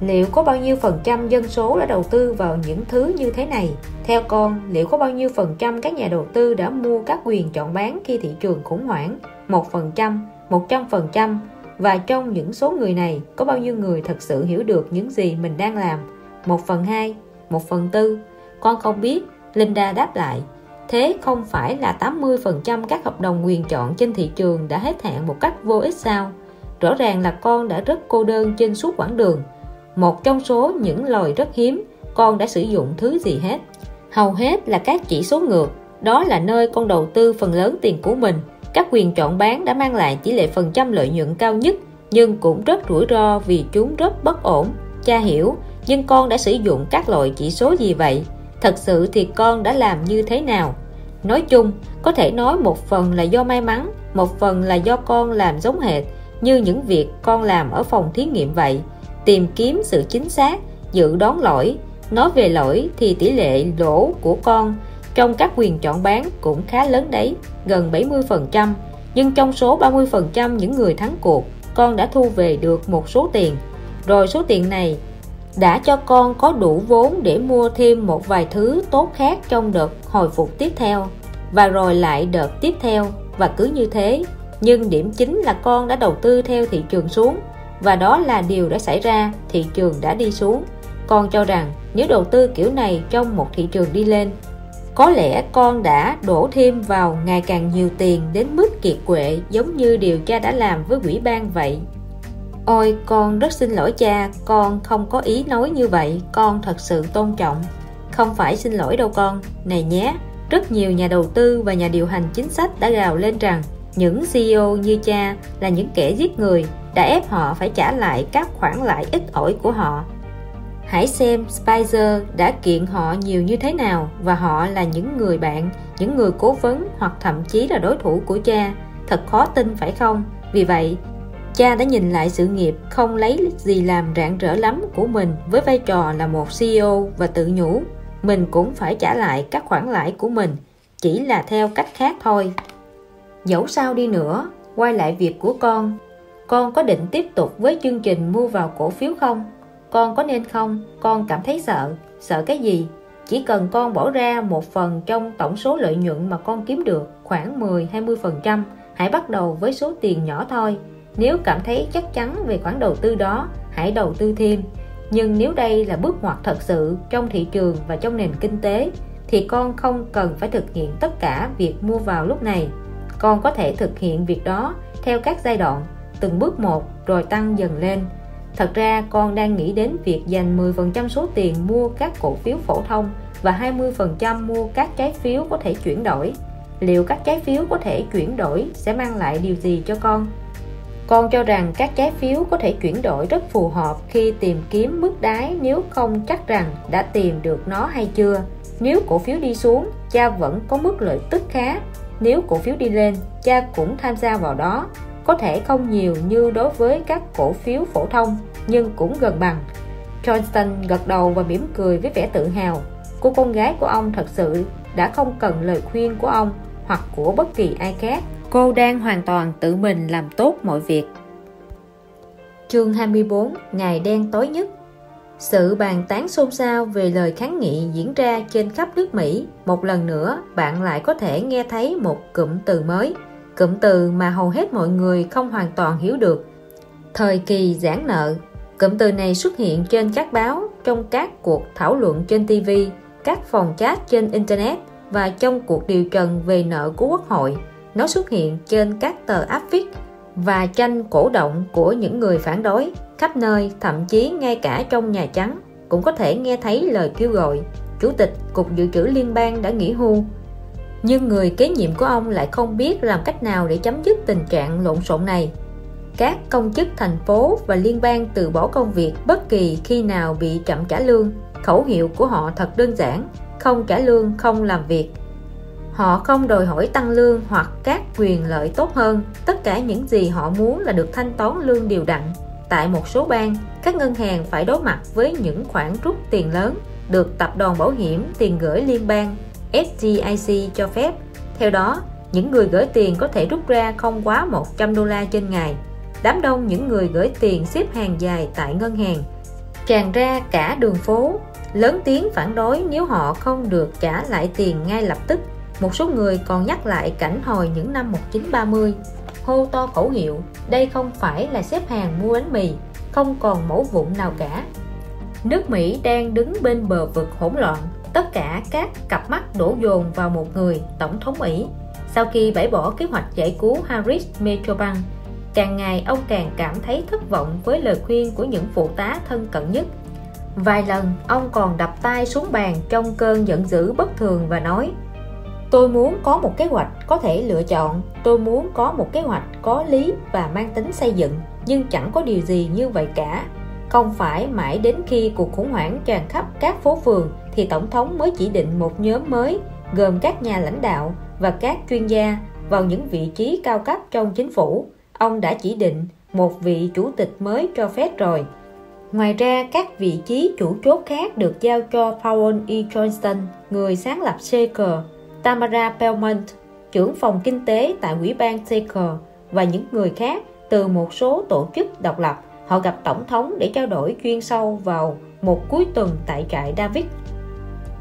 liệu có bao nhiêu phần trăm dân số đã đầu tư vào những thứ như thế này? Theo con, liệu có bao nhiêu phần trăm các nhà đầu tư đã mua các quyền chọn bán khi thị trường khủng hoảng? Một phần trăm, một trăm phần trăm. Và trong những số người này, có bao nhiêu người thật sự hiểu được những gì mình đang làm? Một phần hai, một phần tư. Con không biết, Linda đáp lại. Thế không phải là 80% các hợp đồng quyền chọn trên thị trường đã hết hạn một cách vô ích sao? Rõ ràng là con đã rất cô đơn trên suốt quãng đường một trong số những loài rất hiếm, con đã sử dụng thứ gì hết? Hầu hết là các chỉ số ngược. Đó là nơi con đầu tư phần lớn tiền của mình. Các quyền chọn bán đã mang lại tỷ lệ phần trăm lợi nhuận cao nhất, nhưng cũng rất rủi ro vì chúng rất bất ổn. Cha hiểu, nhưng con đã sử dụng các loại chỉ số gì vậy? Thật sự thì con đã làm như thế nào? Nói chung, có thể nói một phần là do may mắn, một phần là do con làm giống hệt, như những việc con làm ở phòng thí nghiệm vậy tìm kiếm sự chính xác, dự đoán lỗi. Nói về lỗi thì tỷ lệ lỗ của con trong các quyền chọn bán cũng khá lớn đấy, gần 70% nhưng trong số 30% những người thắng cuộc, con đã thu về được một số tiền. Rồi số tiền này đã cho con có đủ vốn để mua thêm một vài thứ tốt khác trong đợt hồi phục tiếp theo. Và rồi lại đợt tiếp theo, và cứ như thế. Nhưng điểm chính là con đã đầu tư theo thị trường xuống và đó là điều đã xảy ra, thị trường đã đi xuống. Con cho rằng nếu đầu tư kiểu này trong một thị trường đi lên, có lẽ con đã đổ thêm vào ngày càng nhiều tiền đến mức kiệt quệ, giống như điều cha đã làm với quỹ ban vậy. Ôi, con rất xin lỗi cha, con không có ý nói như vậy, con thật sự tôn trọng. Không phải xin lỗi đâu con. Này nhé, rất nhiều nhà đầu tư và nhà điều hành chính sách đã gào lên rằng những CEO như cha là những kẻ giết người đã ép họ phải trả lại các khoản lãi ít ỏi của họ. Hãy xem Spicer đã kiện họ nhiều như thế nào và họ là những người bạn, những người cố vấn hoặc thậm chí là đối thủ của cha. Thật khó tin, phải không? Vì vậy, cha đã nhìn lại sự nghiệp không lấy gì làm rạng rỡ lắm của mình với vai trò là một CEO và tự nhủ, mình cũng phải trả lại các khoản lãi của mình, chỉ là theo cách khác thôi. Dẫu sao đi nữa, quay lại việc của con con có định tiếp tục với chương trình mua vào cổ phiếu không? Con có nên không? Con cảm thấy sợ. Sợ cái gì? Chỉ cần con bỏ ra một phần trong tổng số lợi nhuận mà con kiếm được, khoảng 10-20% hãy bắt đầu với số tiền nhỏ thôi. Nếu cảm thấy chắc chắn về khoản đầu tư đó, hãy đầu tư thêm. Nhưng nếu đây là bước ngoặt thật sự trong thị trường và trong nền kinh tế, thì con không cần phải thực hiện tất cả việc mua vào lúc này. Con có thể thực hiện việc đó theo các giai đoạn từng bước một rồi tăng dần lên. Thật ra, con đang nghĩ đến việc dành 10% số tiền mua các cổ phiếu phổ thông và 20% mua các trái phiếu có thể chuyển đổi. Liệu các trái phiếu có thể chuyển đổi sẽ mang lại điều gì cho con? Con cho rằng các trái phiếu có thể chuyển đổi rất phù hợp khi tìm kiếm mức đáy nếu không chắc rằng đã tìm được nó hay chưa. Nếu cổ phiếu đi xuống, cha vẫn có mức lợi tức khá. Nếu cổ phiếu đi lên, cha cũng tham gia vào đó có thể không nhiều như đối với các cổ phiếu phổ thông nhưng cũng gần bằng. Johnston gật đầu và mỉm cười với vẻ tự hào. Cô con gái của ông thật sự đã không cần lời khuyên của ông hoặc của bất kỳ ai khác. Cô đang hoàn toàn tự mình làm tốt mọi việc. Chương 24 ngày đen tối nhất. Sự bàn tán xôn xao về lời kháng nghị diễn ra trên khắp nước Mỹ. Một lần nữa bạn lại có thể nghe thấy một cụm từ mới cụm từ mà hầu hết mọi người không hoàn toàn hiểu được. Thời kỳ giãn nợ, cụm từ này xuất hiện trên các báo, trong các cuộc thảo luận trên TV các phòng chat trên Internet và trong cuộc điều trần về nợ của Quốc hội. Nó xuất hiện trên các tờ áp viết và tranh cổ động của những người phản đối, khắp nơi, thậm chí ngay cả trong Nhà Trắng cũng có thể nghe thấy lời kêu gọi. Chủ tịch Cục Dự trữ Liên bang đã nghỉ hưu nhưng người kế nhiệm của ông lại không biết làm cách nào để chấm dứt tình trạng lộn xộn này. Các công chức thành phố và liên bang từ bỏ công việc bất kỳ khi nào bị chậm trả lương, khẩu hiệu của họ thật đơn giản, không trả lương, không làm việc. Họ không đòi hỏi tăng lương hoặc các quyền lợi tốt hơn. Tất cả những gì họ muốn là được thanh toán lương đều đặn. Tại một số bang, các ngân hàng phải đối mặt với những khoản rút tiền lớn, được tập đoàn bảo hiểm tiền gửi liên bang. FDIC cho phép. Theo đó, những người gửi tiền có thể rút ra không quá 100 đô la trên ngày. Đám đông những người gửi tiền xếp hàng dài tại ngân hàng. Tràn ra cả đường phố, lớn tiếng phản đối nếu họ không được trả lại tiền ngay lập tức. Một số người còn nhắc lại cảnh hồi những năm 1930 hô to khẩu hiệu, đây không phải là xếp hàng mua bánh mì, không còn mẫu vụn nào cả. Nước Mỹ đang đứng bên bờ vực hỗn loạn tất cả các cặp mắt đổ dồn vào một người tổng thống Mỹ. Sau khi bãi bỏ kế hoạch giải cứu Harris Metrobank, càng ngày ông càng cảm thấy thất vọng với lời khuyên của những phụ tá thân cận nhất. Vài lần, ông còn đập tay xuống bàn trong cơn giận dữ bất thường và nói, tôi muốn có một kế hoạch có thể lựa chọn, tôi muốn có một kế hoạch có lý và mang tính xây dựng, nhưng chẳng có điều gì như vậy cả. Không phải mãi đến khi cuộc khủng hoảng tràn khắp các phố phường thì tổng thống mới chỉ định một nhóm mới gồm các nhà lãnh đạo và các chuyên gia vào những vị trí cao cấp trong chính phủ ông đã chỉ định một vị chủ tịch mới cho phép rồi Ngoài ra, các vị trí chủ chốt khác được giao cho Powell E. Johnston, người sáng lập Shaker, Tamara Belmont, trưởng phòng kinh tế tại Ủy ban Shaker và những người khác từ một số tổ chức độc lập. Họ gặp Tổng thống để trao đổi chuyên sâu vào một cuối tuần tại trại David.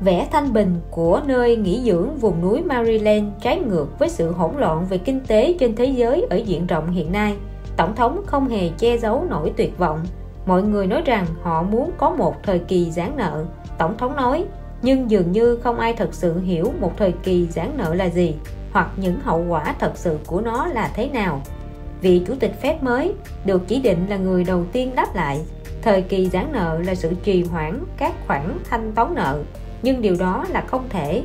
Vẻ thanh bình của nơi nghỉ dưỡng vùng núi Maryland trái ngược với sự hỗn loạn về kinh tế trên thế giới ở diện rộng hiện nay. Tổng thống không hề che giấu nỗi tuyệt vọng. Mọi người nói rằng họ muốn có một thời kỳ giãn nợ. Tổng thống nói, nhưng dường như không ai thật sự hiểu một thời kỳ giãn nợ là gì, hoặc những hậu quả thật sự của nó là thế nào. Vị chủ tịch phép mới được chỉ định là người đầu tiên đáp lại, thời kỳ giãn nợ là sự trì hoãn các khoản thanh toán nợ nhưng điều đó là không thể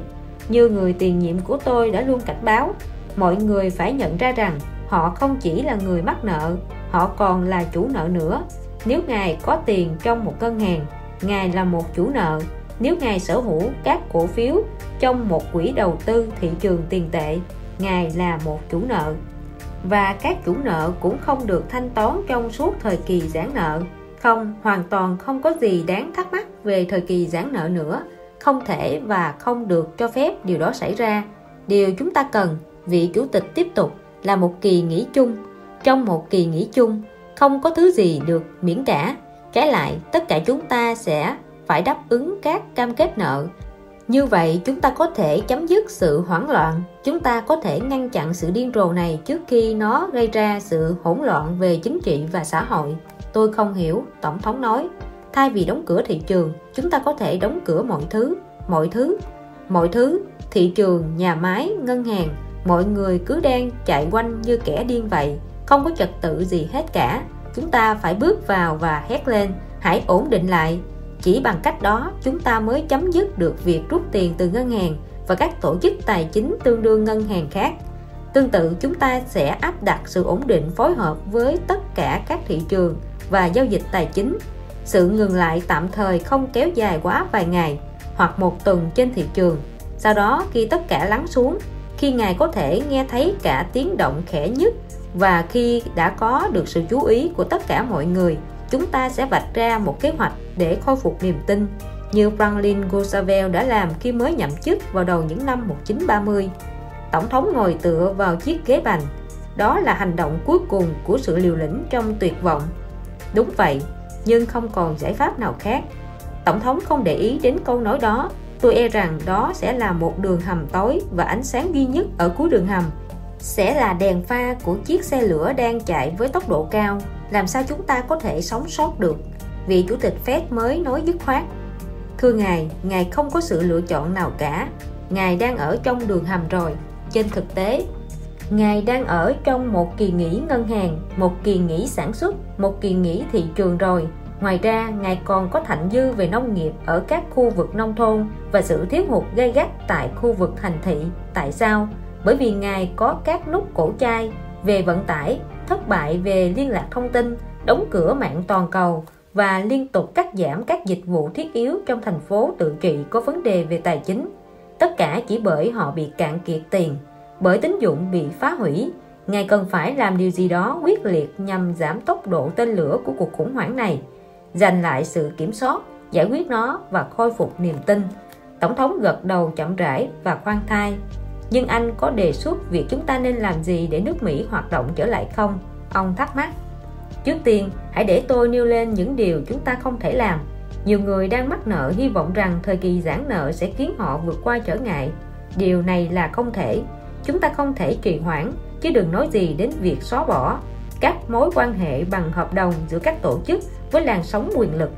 như người tiền nhiệm của tôi đã luôn cảnh báo mọi người phải nhận ra rằng họ không chỉ là người mắc nợ họ còn là chủ nợ nữa nếu Ngài có tiền trong một ngân hàng, Ngài là một chủ nợ. Nếu Ngài sở hữu các cổ phiếu trong một quỹ đầu tư thị trường tiền tệ, Ngài là một chủ nợ. Và các chủ nợ cũng không được thanh toán trong suốt thời kỳ giãn nợ. Không, hoàn toàn không có gì đáng thắc mắc về thời kỳ giãn nợ nữa. Không thể và không được cho phép điều đó xảy ra. điều chúng ta cần, vị chủ tịch tiếp tục, là một kỳ nghỉ chung. Trong một kỳ nghỉ chung, không có thứ gì được miễn cả trái lại, tất cả chúng ta sẽ phải đáp ứng các cam kết nợ. Như vậy, chúng ta có thể chấm dứt sự hoảng loạn. Chúng ta có thể ngăn chặn sự điên rồ này trước khi nó gây ra sự hỗn loạn về chính trị và xã hội. Tôi không hiểu, tổng thống nói thay vì đóng cửa thị trường, chúng ta có thể đóng cửa mọi thứ mọi thứ mọi thứ. Thị trường, nhà máy, ngân hàng, mọi người cứ đang chạy quanh như kẻ điên vậy. Không có trật tự gì hết cả. Chúng ta phải bước vào và hét lên, hãy ổn định lại. Chỉ bằng cách đó, chúng ta mới chấm dứt được việc rút tiền từ ngân hàng và các tổ chức tài chính tương đương ngân hàng khác. Tương tự, chúng ta sẽ áp đặt sự ổn định phối hợp với tất cả các thị trường và giao dịch tài chính sự ngừng lại tạm thời không kéo dài quá vài ngày hoặc một tuần trên thị trường. Sau đó, khi tất cả lắng xuống, khi ngài có thể nghe thấy cả tiếng động khẽ nhất và khi đã có được sự chú ý của tất cả mọi người, chúng ta sẽ vạch ra một kế hoạch để khôi phục niềm tin, như Franklin Roosevelt đã làm khi mới nhậm chức vào đầu những năm 1930 Tổng thống ngồi tựa vào chiếc ghế bành. Đó là hành động cuối cùng của sự liều lĩnh trong tuyệt vọng. Đúng vậy nhưng không còn giải pháp nào khác. Tổng thống không để ý đến câu nói đó. Tôi e rằng đó sẽ là một đường hầm tối và ánh sáng duy nhất ở cuối đường hầm. Sẽ là đèn pha của chiếc xe lửa đang chạy với tốc độ cao. Làm sao chúng ta có thể sống sót được? Vị chủ tịch Fed mới nói dứt khoát. Thưa ngài ngài không có sự lựa chọn nào cả. Ngài đang ở trong đường hầm rồi. Trên thực tế ngài đang ở trong một kỳ nghỉ ngân hàng một kỳ nghỉ sản xuất một kỳ nghỉ thị trường rồi Ngoài ra, Ngài còn có thạnh dư về nông nghiệp ở các khu vực nông thôn và sự thiếu hụt gây gắt tại khu vực thành thị. Tại sao? Bởi vì Ngài có các nút cổ chai về vận tải, thất bại về liên lạc thông tin, đóng cửa mạng toàn cầu và liên tục cắt giảm các dịch vụ thiết yếu trong thành phố tự trị có vấn đề về tài chính. Tất cả chỉ bởi họ bị cạn kiệt tiền, bởi tín dụng bị phá hủy. Ngài cần phải làm điều gì đó quyết liệt nhằm giảm tốc độ tên lửa của cuộc khủng hoảng này, giành lại sự kiểm soát, giải quyết nó và khôi phục niềm tin. Tổng thống gật đầu chậm rãi và khoan thai. Nhưng anh có đề xuất việc chúng ta nên làm gì để nước Mỹ hoạt động trở lại không? Ông thắc mắc. Trước tiên, hãy để tôi nêu lên những điều chúng ta không thể làm. Nhiều người đang mắc nợ hy vọng rằng thời kỳ giãn nợ sẽ khiến họ vượt qua trở ngại. Điều này là không thể chúng ta không thể trì hoãn, chứ đừng nói gì đến việc xóa bỏ. Các mối quan hệ bằng hợp đồng giữa các tổ chức với làn sóng quyền lực.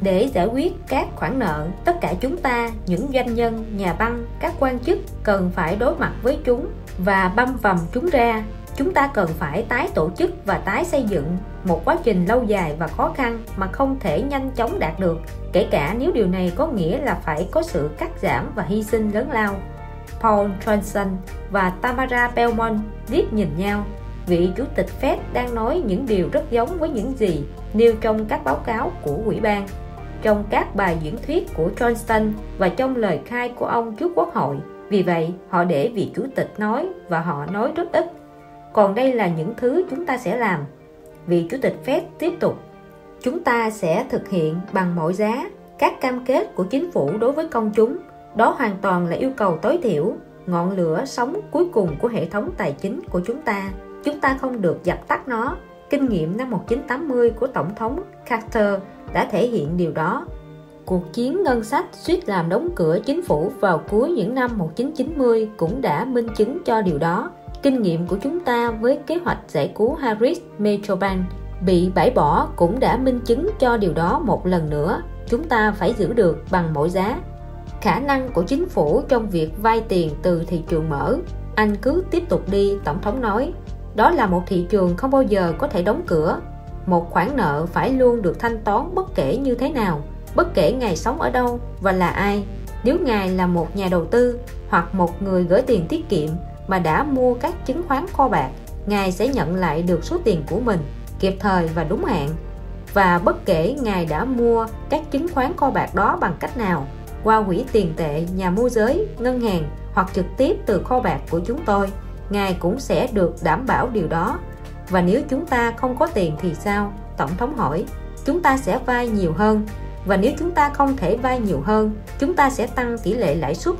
Để giải quyết các khoản nợ, tất cả chúng ta, những doanh nhân, nhà băng, các quan chức cần phải đối mặt với chúng và băm vằm chúng ra. Chúng ta cần phải tái tổ chức và tái xây dựng một quá trình lâu dài và khó khăn mà không thể nhanh chóng đạt được. Kể cả nếu điều này có nghĩa là phải có sự cắt giảm và hy sinh lớn lao. Paul Johnson và Tamara Belmont liếc nhìn nhau. Vị chủ tịch Fed đang nói những điều rất giống với những gì nêu trong các báo cáo của ủy ban. Trong các bài diễn thuyết của Johnston và trong lời khai của ông trước quốc hội, vì vậy họ để vị chủ tịch nói và họ nói rất ít. Còn đây là những thứ chúng ta sẽ làm. Vị chủ tịch Fed tiếp tục, chúng ta sẽ thực hiện bằng mọi giá các cam kết của chính phủ đối với công chúng đó hoàn toàn là yêu cầu tối thiểu, ngọn lửa sống cuối cùng của hệ thống tài chính của chúng ta. Chúng ta không được dập tắt nó. Kinh nghiệm năm 1980 của Tổng thống Carter đã thể hiện điều đó. Cuộc chiến ngân sách suýt làm đóng cửa chính phủ vào cuối những năm 1990 cũng đã minh chứng cho điều đó. Kinh nghiệm của chúng ta với kế hoạch giải cứu Harris Metrobank bị bãi bỏ cũng đã minh chứng cho điều đó một lần nữa. Chúng ta phải giữ được bằng mọi giá khả năng của chính phủ trong việc vay tiền từ thị trường mở. Anh cứ tiếp tục đi, tổng thống nói. Đó là một thị trường không bao giờ có thể đóng cửa. Một khoản nợ phải luôn được thanh toán bất kể như thế nào, bất kể ngài sống ở đâu và là ai. Nếu ngài là một nhà đầu tư hoặc một người gửi tiền tiết kiệm mà đã mua các chứng khoán kho bạc, ngài sẽ nhận lại được số tiền của mình kịp thời và đúng hạn. Và bất kể ngài đã mua các chứng khoán kho bạc đó bằng cách nào qua quỹ tiền tệ nhà môi giới ngân hàng hoặc trực tiếp từ kho bạc của chúng tôi Ngài cũng sẽ được đảm bảo điều đó. Và nếu chúng ta không có tiền thì sao? Tổng thống hỏi. Chúng ta sẽ vay nhiều hơn. Và nếu chúng ta không thể vay nhiều hơn, chúng ta sẽ tăng tỷ lệ lãi suất.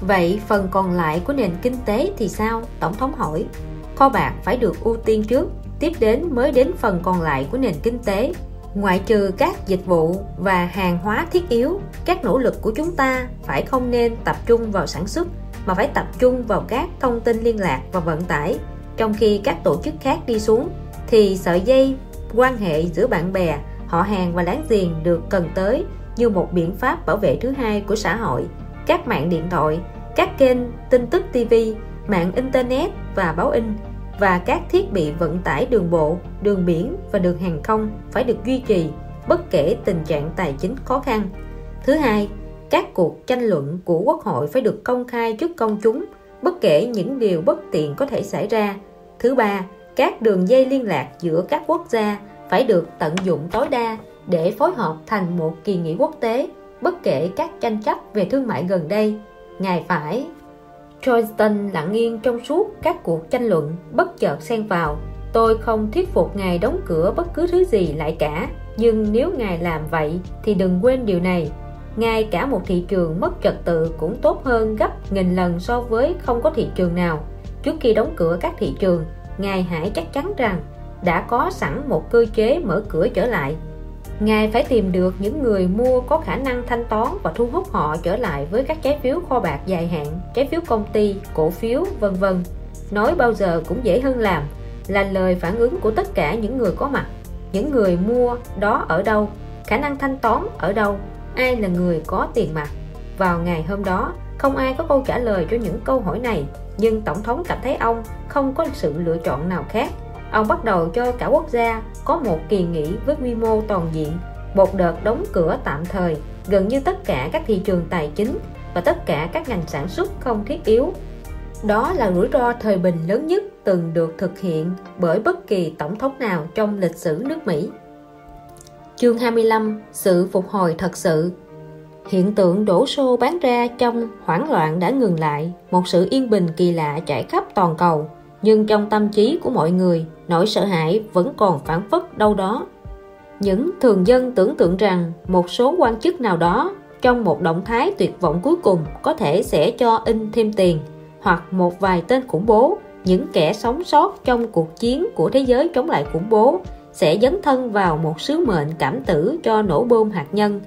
Vậy phần còn lại của nền kinh tế thì sao? Tổng thống hỏi. Kho bạc phải được ưu tiên trước, tiếp đến mới đến phần còn lại của nền kinh tế. Ngoại trừ các dịch vụ và hàng hóa thiết yếu, các nỗ lực của chúng ta phải không nên tập trung vào sản xuất mà phải tập trung vào các thông tin liên lạc và vận tải. Trong khi các tổ chức khác đi xuống thì sợi dây quan hệ giữa bạn bè, họ hàng và láng giềng được cần tới như một biện pháp bảo vệ thứ hai của xã hội các mạng điện thoại các kênh tin tức TV mạng Internet và báo in và các thiết bị vận tải đường bộ, đường biển và đường hàng không phải được duy trì bất kể tình trạng tài chính khó khăn. Thứ hai, các cuộc tranh luận của quốc hội phải được công khai trước công chúng, bất kể những điều bất tiện có thể xảy ra. Thứ ba, các đường dây liên lạc giữa các quốc gia phải được tận dụng tối đa để phối hợp thành một kỳ nghỉ quốc tế, bất kể các tranh chấp về thương mại gần đây. Ngài phải Johnston lặng yên trong suốt các cuộc tranh luận, bất chợt xen vào. Tôi không thuyết phục ngài đóng cửa bất cứ thứ gì lại cả, nhưng nếu ngài làm vậy thì đừng quên điều này. Ngay cả một thị trường mất trật tự cũng tốt hơn gấp nghìn lần so với không có thị trường nào. Trước khi đóng cửa các thị trường, ngài hãy chắc chắn rằng đã có sẵn một cơ chế mở cửa trở lại. Ngài phải tìm được những người mua có khả năng thanh toán và thu hút họ trở lại với các trái phiếu kho bạc dài hạn, trái phiếu công ty, cổ phiếu, vân vân. Nói bao giờ cũng dễ hơn làm, là lời phản ứng của tất cả những người có mặt. Những người mua đó ở đâu, khả năng thanh toán ở đâu, ai là người có tiền mặt. Vào ngày hôm đó, không ai có câu trả lời cho những câu hỏi này, nhưng Tổng thống cảm thấy ông không có sự lựa chọn nào khác ông bắt đầu cho cả quốc gia có một kỳ nghỉ với quy mô toàn diện một đợt đóng cửa tạm thời gần như tất cả các thị trường tài chính và tất cả các ngành sản xuất không thiết yếu đó là rủi ro thời bình lớn nhất từng được thực hiện bởi bất kỳ tổng thống nào trong lịch sử nước Mỹ. Chương 25 Sự phục hồi thật sự Hiện tượng đổ xô bán ra trong hoảng loạn đã ngừng lại, một sự yên bình kỳ lạ trải khắp toàn cầu nhưng trong tâm trí của mọi người nỗi sợ hãi vẫn còn phản phất đâu đó. Những thường dân tưởng tượng rằng một số quan chức nào đó trong một động thái tuyệt vọng cuối cùng có thể sẽ cho in thêm tiền hoặc một vài tên khủng bố, những kẻ sống sót trong cuộc chiến của thế giới chống lại khủng bố sẽ dấn thân vào một sứ mệnh cảm tử cho nổ bom hạt nhân.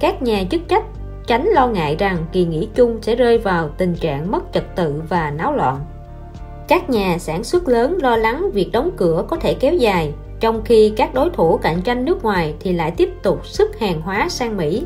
Các nhà chức trách tránh lo ngại rằng kỳ nghỉ chung sẽ rơi vào tình trạng mất trật tự và náo loạn các nhà sản xuất lớn lo lắng việc đóng cửa có thể kéo dài trong khi các đối thủ cạnh tranh nước ngoài thì lại tiếp tục xuất hàng hóa sang Mỹ.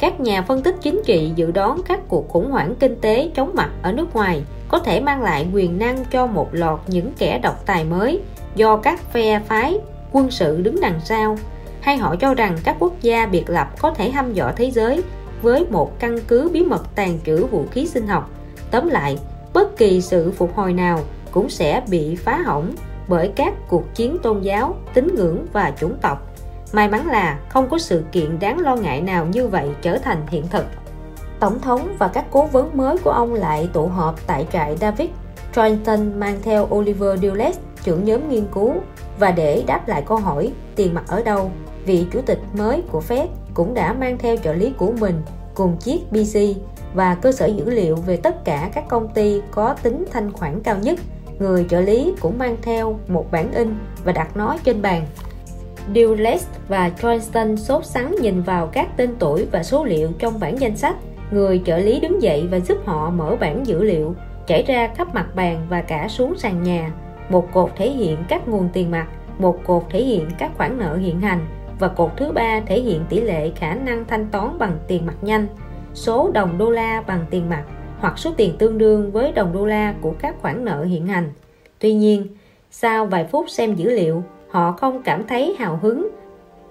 Các nhà phân tích chính trị dự đoán các cuộc khủng hoảng kinh tế chống mặt ở nước ngoài có thể mang lại quyền năng cho một loạt những kẻ độc tài mới do các phe phái quân sự đứng đằng sau hay họ cho rằng các quốc gia biệt lập có thể hăm dọa thế giới với một căn cứ bí mật tàn trữ vũ khí sinh học. Tóm lại, bất kỳ sự phục hồi nào cũng sẽ bị phá hỏng bởi các cuộc chiến tôn giáo, tín ngưỡng và chủng tộc. May mắn là không có sự kiện đáng lo ngại nào như vậy trở thành hiện thực. Tổng thống và các cố vấn mới của ông lại tụ họp tại trại David. Trenton mang theo Oliver Dulles, trưởng nhóm nghiên cứu, và để đáp lại câu hỏi tiền mặt ở đâu, vị chủ tịch mới của Fed cũng đã mang theo trợ lý của mình cùng chiếc PC và cơ sở dữ liệu về tất cả các công ty có tính thanh khoản cao nhất người trợ lý cũng mang theo một bản in và đặt nó trên bàn. Dulles và Johnston sốt sắng nhìn vào các tên tuổi và số liệu trong bản danh sách. Người trợ lý đứng dậy và giúp họ mở bản dữ liệu, chảy ra khắp mặt bàn và cả xuống sàn nhà. Một cột thể hiện các nguồn tiền mặt, một cột thể hiện các khoản nợ hiện hành và cột thứ ba thể hiện tỷ lệ khả năng thanh toán bằng tiền mặt nhanh, số đồng đô la bằng tiền mặt hoặc số tiền tương đương với đồng đô la của các khoản nợ hiện hành. Tuy nhiên, sau vài phút xem dữ liệu, họ không cảm thấy hào hứng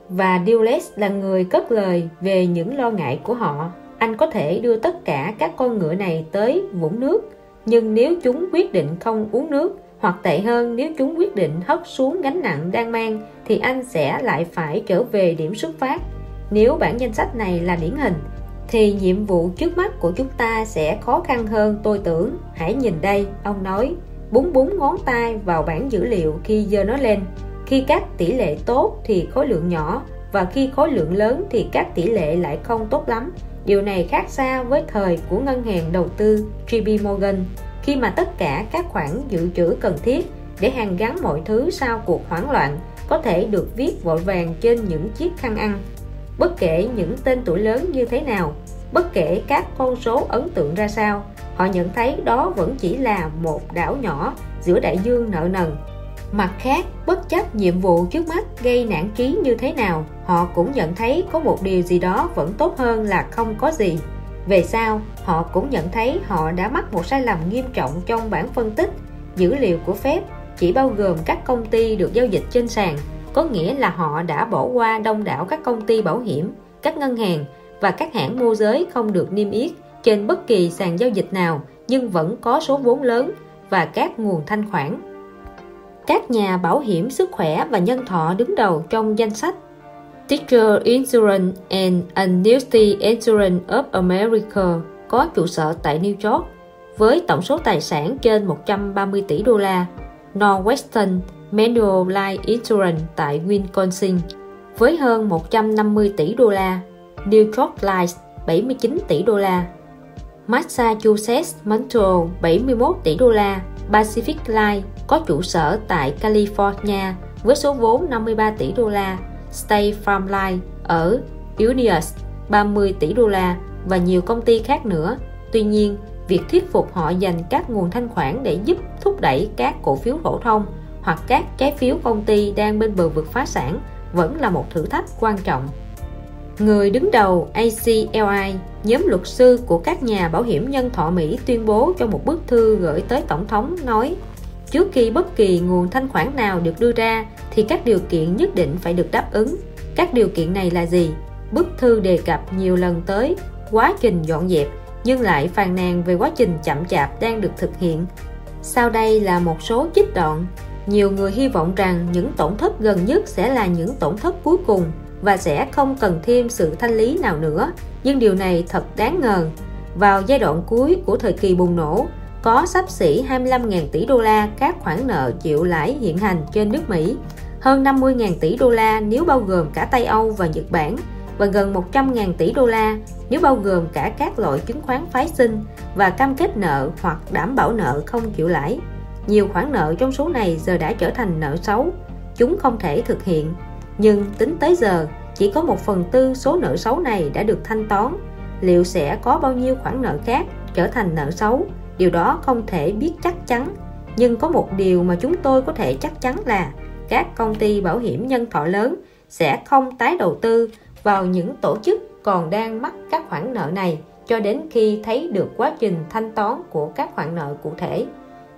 và Dulles là người cất lời về những lo ngại của họ. Anh có thể đưa tất cả các con ngựa này tới vũng nước, nhưng nếu chúng quyết định không uống nước, hoặc tệ hơn nếu chúng quyết định hất xuống gánh nặng đang mang, thì anh sẽ lại phải trở về điểm xuất phát. Nếu bản danh sách này là điển hình, thì nhiệm vụ trước mắt của chúng ta sẽ khó khăn hơn tôi tưởng. Hãy nhìn đây, ông nói. Búng búng ngón tay vào bảng dữ liệu khi giơ nó lên. Khi các tỷ lệ tốt thì khối lượng nhỏ, và khi khối lượng lớn thì các tỷ lệ lại không tốt lắm. Điều này khác xa với thời của ngân hàng đầu tư JP Morgan. Khi mà tất cả các khoản dự trữ cần thiết để hàn gắn mọi thứ sau cuộc hoảng loạn, có thể được viết vội vàng trên những chiếc khăn ăn. Bất kể những tên tuổi lớn như thế nào, bất kể các con số ấn tượng ra sao, họ nhận thấy đó vẫn chỉ là một đảo nhỏ giữa đại dương nợ nần. Mặt khác, bất chấp nhiệm vụ trước mắt gây nản trí như thế nào, họ cũng nhận thấy có một điều gì đó vẫn tốt hơn là không có gì. Về sau, họ cũng nhận thấy họ đã mắc một sai lầm nghiêm trọng trong bản phân tích dữ liệu của phép chỉ bao gồm các công ty được giao dịch trên sàn, có nghĩa là họ đã bỏ qua đông đảo các công ty bảo hiểm, các ngân hàng và các hãng môi giới không được niêm yết trên bất kỳ sàn giao dịch nào nhưng vẫn có số vốn lớn và các nguồn thanh khoản. Các nhà bảo hiểm sức khỏe và nhân thọ đứng đầu trong danh sách Teacher Insurance and Annuity Insurance of America có trụ sở tại New York với tổng số tài sản trên 130 tỷ đô la Northwestern Manulife Insurance tại Wisconsin với hơn 150 tỷ đô la, New York Life 79 tỷ đô la, Massachusetts Mutual 71 tỷ đô la, Pacific Life có trụ sở tại California với số vốn 53 tỷ đô la, State Farm Life ở Illinois 30 tỷ đô la và nhiều công ty khác nữa. Tuy nhiên, việc thuyết phục họ dành các nguồn thanh khoản để giúp thúc đẩy các cổ phiếu phổ thông hoặc các trái phiếu công ty đang bên bờ vực phá sản vẫn là một thử thách quan trọng. Người đứng đầu ACLI, nhóm luật sư của các nhà bảo hiểm nhân thọ Mỹ tuyên bố trong một bức thư gửi tới Tổng thống nói trước khi bất kỳ nguồn thanh khoản nào được đưa ra thì các điều kiện nhất định phải được đáp ứng. Các điều kiện này là gì? Bức thư đề cập nhiều lần tới quá trình dọn dẹp nhưng lại phàn nàn về quá trình chậm chạp đang được thực hiện. Sau đây là một số trích đoạn. Nhiều người hy vọng rằng những tổn thất gần nhất sẽ là những tổn thất cuối cùng và sẽ không cần thêm sự thanh lý nào nữa. Nhưng điều này thật đáng ngờ. Vào giai đoạn cuối của thời kỳ bùng nổ, có sắp xỉ 25.000 tỷ đô la các khoản nợ chịu lãi hiện hành trên nước Mỹ, hơn 50.000 tỷ đô la nếu bao gồm cả Tây Âu và Nhật Bản và gần 100.000 tỷ đô la nếu bao gồm cả các loại chứng khoán phái sinh và cam kết nợ hoặc đảm bảo nợ không chịu lãi. Nhiều khoản nợ trong số này giờ đã trở thành nợ xấu, chúng không thể thực hiện. Nhưng tính tới giờ, chỉ có một phần tư số nợ xấu này đã được thanh toán. Liệu sẽ có bao nhiêu khoản nợ khác trở thành nợ xấu? Điều đó không thể biết chắc chắn. Nhưng có một điều mà chúng tôi có thể chắc chắn là các công ty bảo hiểm nhân thọ lớn sẽ không tái đầu tư vào những tổ chức còn đang mắc các khoản nợ này cho đến khi thấy được quá trình thanh toán của các khoản nợ cụ thể.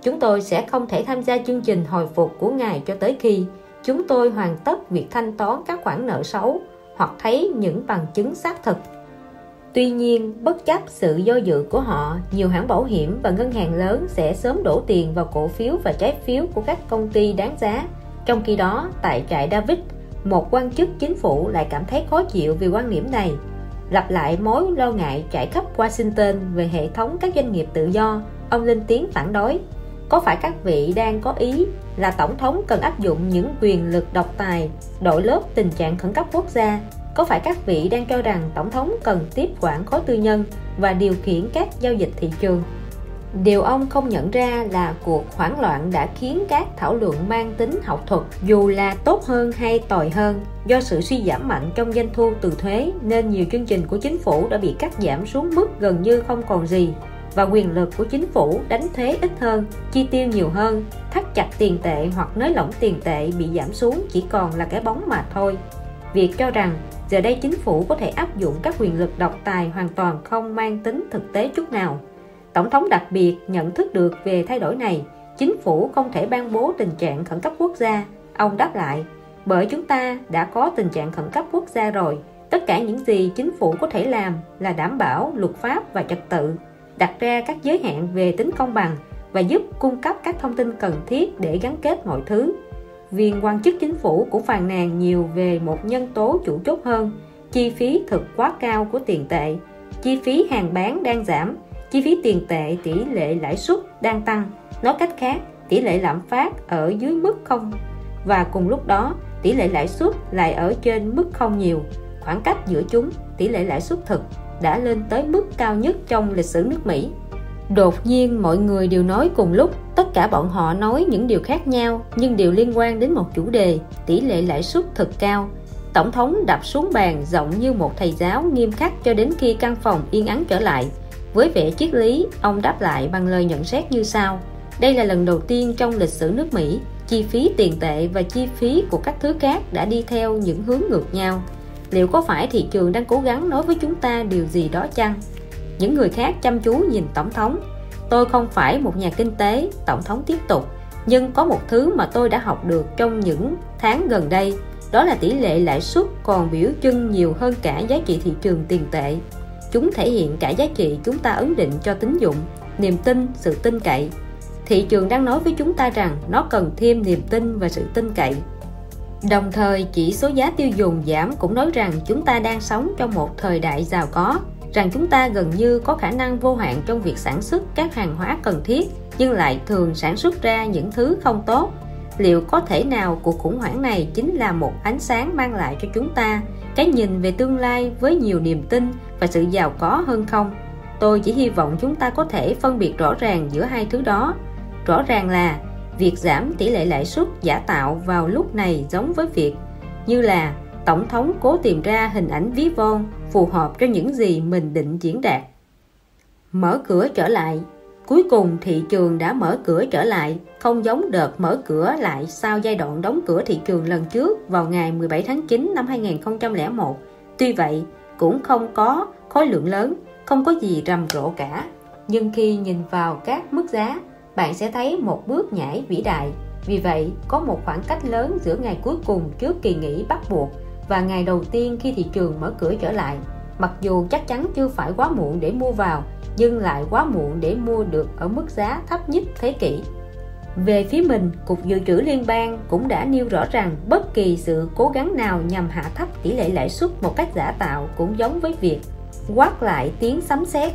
Chúng tôi sẽ không thể tham gia chương trình hồi phục của ngài cho tới khi chúng tôi hoàn tất việc thanh toán các khoản nợ xấu hoặc thấy những bằng chứng xác thực. Tuy nhiên, bất chấp sự do dự của họ, nhiều hãng bảo hiểm và ngân hàng lớn sẽ sớm đổ tiền vào cổ phiếu và trái phiếu của các công ty đáng giá. Trong khi đó, tại trại David, một quan chức chính phủ lại cảm thấy khó chịu vì quan điểm này lặp lại mối lo ngại trải khắp Washington về hệ thống các doanh nghiệp tự do ông lên tiếng phản đối có phải các vị đang có ý là tổng thống cần áp dụng những quyền lực độc tài đội lớp tình trạng khẩn cấp quốc gia? Có phải các vị đang cho rằng tổng thống cần tiếp quản khối tư nhân và điều khiển các giao dịch thị trường? Điều ông không nhận ra là cuộc hoảng loạn đã khiến các thảo luận mang tính học thuật dù là tốt hơn hay tồi hơn. Do sự suy giảm mạnh trong doanh thu từ thuế nên nhiều chương trình của chính phủ đã bị cắt giảm xuống mức gần như không còn gì và quyền lực của chính phủ đánh thuế ít hơn, chi tiêu nhiều hơn, thắt chặt tiền tệ hoặc nới lỏng tiền tệ bị giảm xuống chỉ còn là cái bóng mà thôi. Việc cho rằng giờ đây chính phủ có thể áp dụng các quyền lực độc tài hoàn toàn không mang tính thực tế chút nào Tổng thống đặc biệt nhận thức được về thay đổi này, chính phủ không thể ban bố tình trạng khẩn cấp quốc gia. Ông đáp lại, bởi chúng ta đã có tình trạng khẩn cấp quốc gia rồi. Tất cả những gì chính phủ có thể làm là đảm bảo luật pháp và trật tự, đặt ra các giới hạn về tính công bằng và giúp cung cấp các thông tin cần thiết để gắn kết mọi thứ. Viên quan chức chính phủ cũng phàn nàn nhiều về một nhân tố chủ chốt hơn, chi phí thực quá cao của tiền tệ, chi phí hàng bán đang giảm, chi phí tiền tệ tỷ lệ lãi suất đang tăng nói cách khác tỷ lệ lạm phát ở dưới mức không và cùng lúc đó tỷ lệ lãi suất lại ở trên mức không nhiều khoảng cách giữa chúng tỷ lệ lãi suất thực đã lên tới mức cao nhất trong lịch sử nước Mỹ. Đột nhiên mọi người đều nói cùng lúc, tất cả bọn họ nói những điều khác nhau nhưng đều liên quan đến một chủ đề, tỷ lệ lãi suất thật cao. Tổng thống đập xuống bàn giọng như một thầy giáo nghiêm khắc cho đến khi căn phòng yên ắng trở lại. Với vẻ triết lý, ông đáp lại bằng lời nhận xét như sau. Đây là lần đầu tiên trong lịch sử nước Mỹ, chi phí tiền tệ và chi phí của các thứ khác đã đi theo những hướng ngược nhau. Liệu có phải thị trường đang cố gắng nói với chúng ta điều gì đó chăng? Những người khác chăm chú nhìn Tổng thống. Tôi không phải một nhà kinh tế, Tổng thống tiếp tục, nhưng có một thứ mà tôi đã học được trong những tháng gần đây, đó là tỷ lệ lãi suất còn biểu trưng nhiều hơn cả giá trị thị trường tiền tệ. Chúng thể hiện cả giá trị chúng ta ấn định cho tín dụng, niềm tin, sự tin cậy. Thị trường đang nói với chúng ta rằng nó cần thêm niềm tin và sự tin cậy. Đồng thời, chỉ số giá tiêu dùng giảm cũng nói rằng chúng ta đang sống trong một thời đại giàu có, rằng chúng ta gần như có khả năng vô hạn trong việc sản xuất các hàng hóa cần thiết nhưng lại thường sản xuất ra những thứ không tốt. Liệu có thể nào cuộc khủng hoảng này chính là một ánh sáng mang lại cho chúng ta cái nhìn về tương lai với nhiều niềm tin và sự giàu có hơn không? Tôi chỉ hy vọng chúng ta có thể phân biệt rõ ràng giữa hai thứ đó. Rõ ràng là việc giảm tỷ lệ lãi suất giả tạo vào lúc này giống với việc như là tổng thống cố tìm ra hình ảnh ví von phù hợp cho những gì mình định diễn đạt. Mở cửa trở lại. Cuối cùng thị trường đã mở cửa trở lại, không giống đợt mở cửa lại sau giai đoạn đóng cửa thị trường lần trước vào ngày 17 tháng 9 năm 2001 tuy vậy, cũng không có khối lượng lớn, không có gì rầm rộ cả. Nhưng khi nhìn vào các mức giá bạn sẽ thấy một bước nhảy vĩ đại. Vì vậy có một khoảng cách lớn giữa ngày cuối cùng trước kỳ nghỉ bắt buộc và ngày đầu tiên khi thị trường mở cửa trở lại. Mặc dù chắc chắn chưa phải quá muộn để mua vào nhưng lại quá muộn để mua được ở mức giá thấp nhất thế kỷ. Về phía mình, Cục Dự trữ Liên bang cũng đã nêu rõ rằng bất kỳ sự cố gắng nào nhằm hạ thấp tỷ lệ lãi suất một cách giả tạo cũng giống với việc quát lại tiếng sấm sét.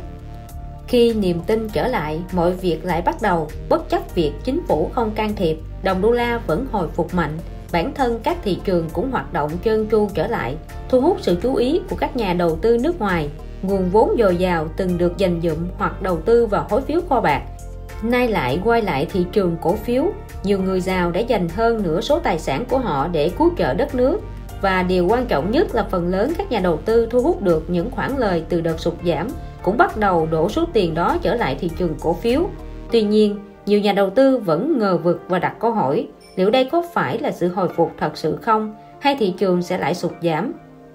Khi niềm tin trở lại, mọi việc lại bắt đầu, bất chấp việc chính phủ không can thiệp, đồng đô la vẫn hồi phục mạnh, bản thân các thị trường cũng hoạt động trơn tru trở lại, thu hút sự chú ý của các nhà đầu tư nước ngoài. Nguồn vốn dồi dào từng được dành dụm hoặc đầu tư vào hối phiếu kho bạc, nay lại quay lại thị trường cổ phiếu. Nhiều người giàu đã dành hơn nửa số tài sản của họ để cứu trợ đất nước. Và điều quan trọng nhất là phần lớn các nhà đầu tư thu hút được những khoản lời từ đợt sụt giảm cũng bắt đầu đổ số tiền đó trở lại thị trường cổ phiếu. Tuy nhiên, nhiều nhà đầu tư vẫn ngờ vực và đặt câu hỏi liệu đây có phải là sự hồi phục thật sự không hay thị trường sẽ lại sụt giảm?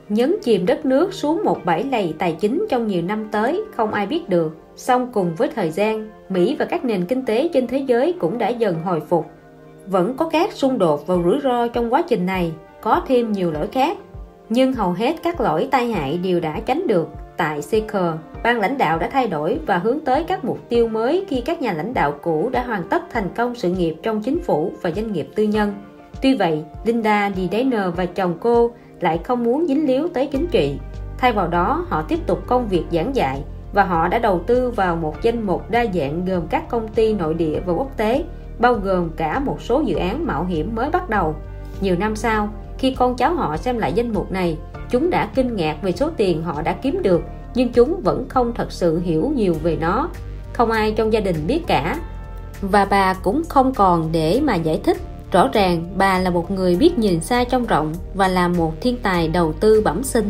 Nhấn chìm đất nước xuống một bãi lầy tài chính trong nhiều năm tới không ai biết được. Song cùng với thời gian Mỹ và các nền kinh tế trên thế giới cũng đã dần hồi phục. Vẫn có các xung đột và rủi ro trong quá trình này có thêm nhiều lỗi khác. Nhưng hầu hết các lỗi tai hại đều đã tránh được tại Seeker ban lãnh đạo đã thay đổi và hướng tới các mục tiêu mới khi các nhà lãnh đạo cũ đã hoàn tất thành công sự nghiệp trong chính phủ và doanh nghiệp tư nhân. Tuy vậy, Linda Dedaner và chồng cô lại không muốn dính líu tới chính trị. Thay vào đó, họ tiếp tục công việc giảng dạy và họ đã đầu tư vào một danh mục đa dạng gồm các công ty nội địa và quốc tế, bao gồm cả một số dự án mạo hiểm mới bắt đầu. Nhiều năm sau, khi con cháu họ xem lại danh mục này, chúng đã kinh ngạc về số tiền họ đã kiếm được nhưng chúng vẫn không thật sự hiểu nhiều về nó. Không ai trong gia đình biết cả. Và bà cũng không còn để mà giải thích. Rõ ràng bà là một người biết nhìn xa trong rộng và là một thiên tài đầu tư bẩm sinh.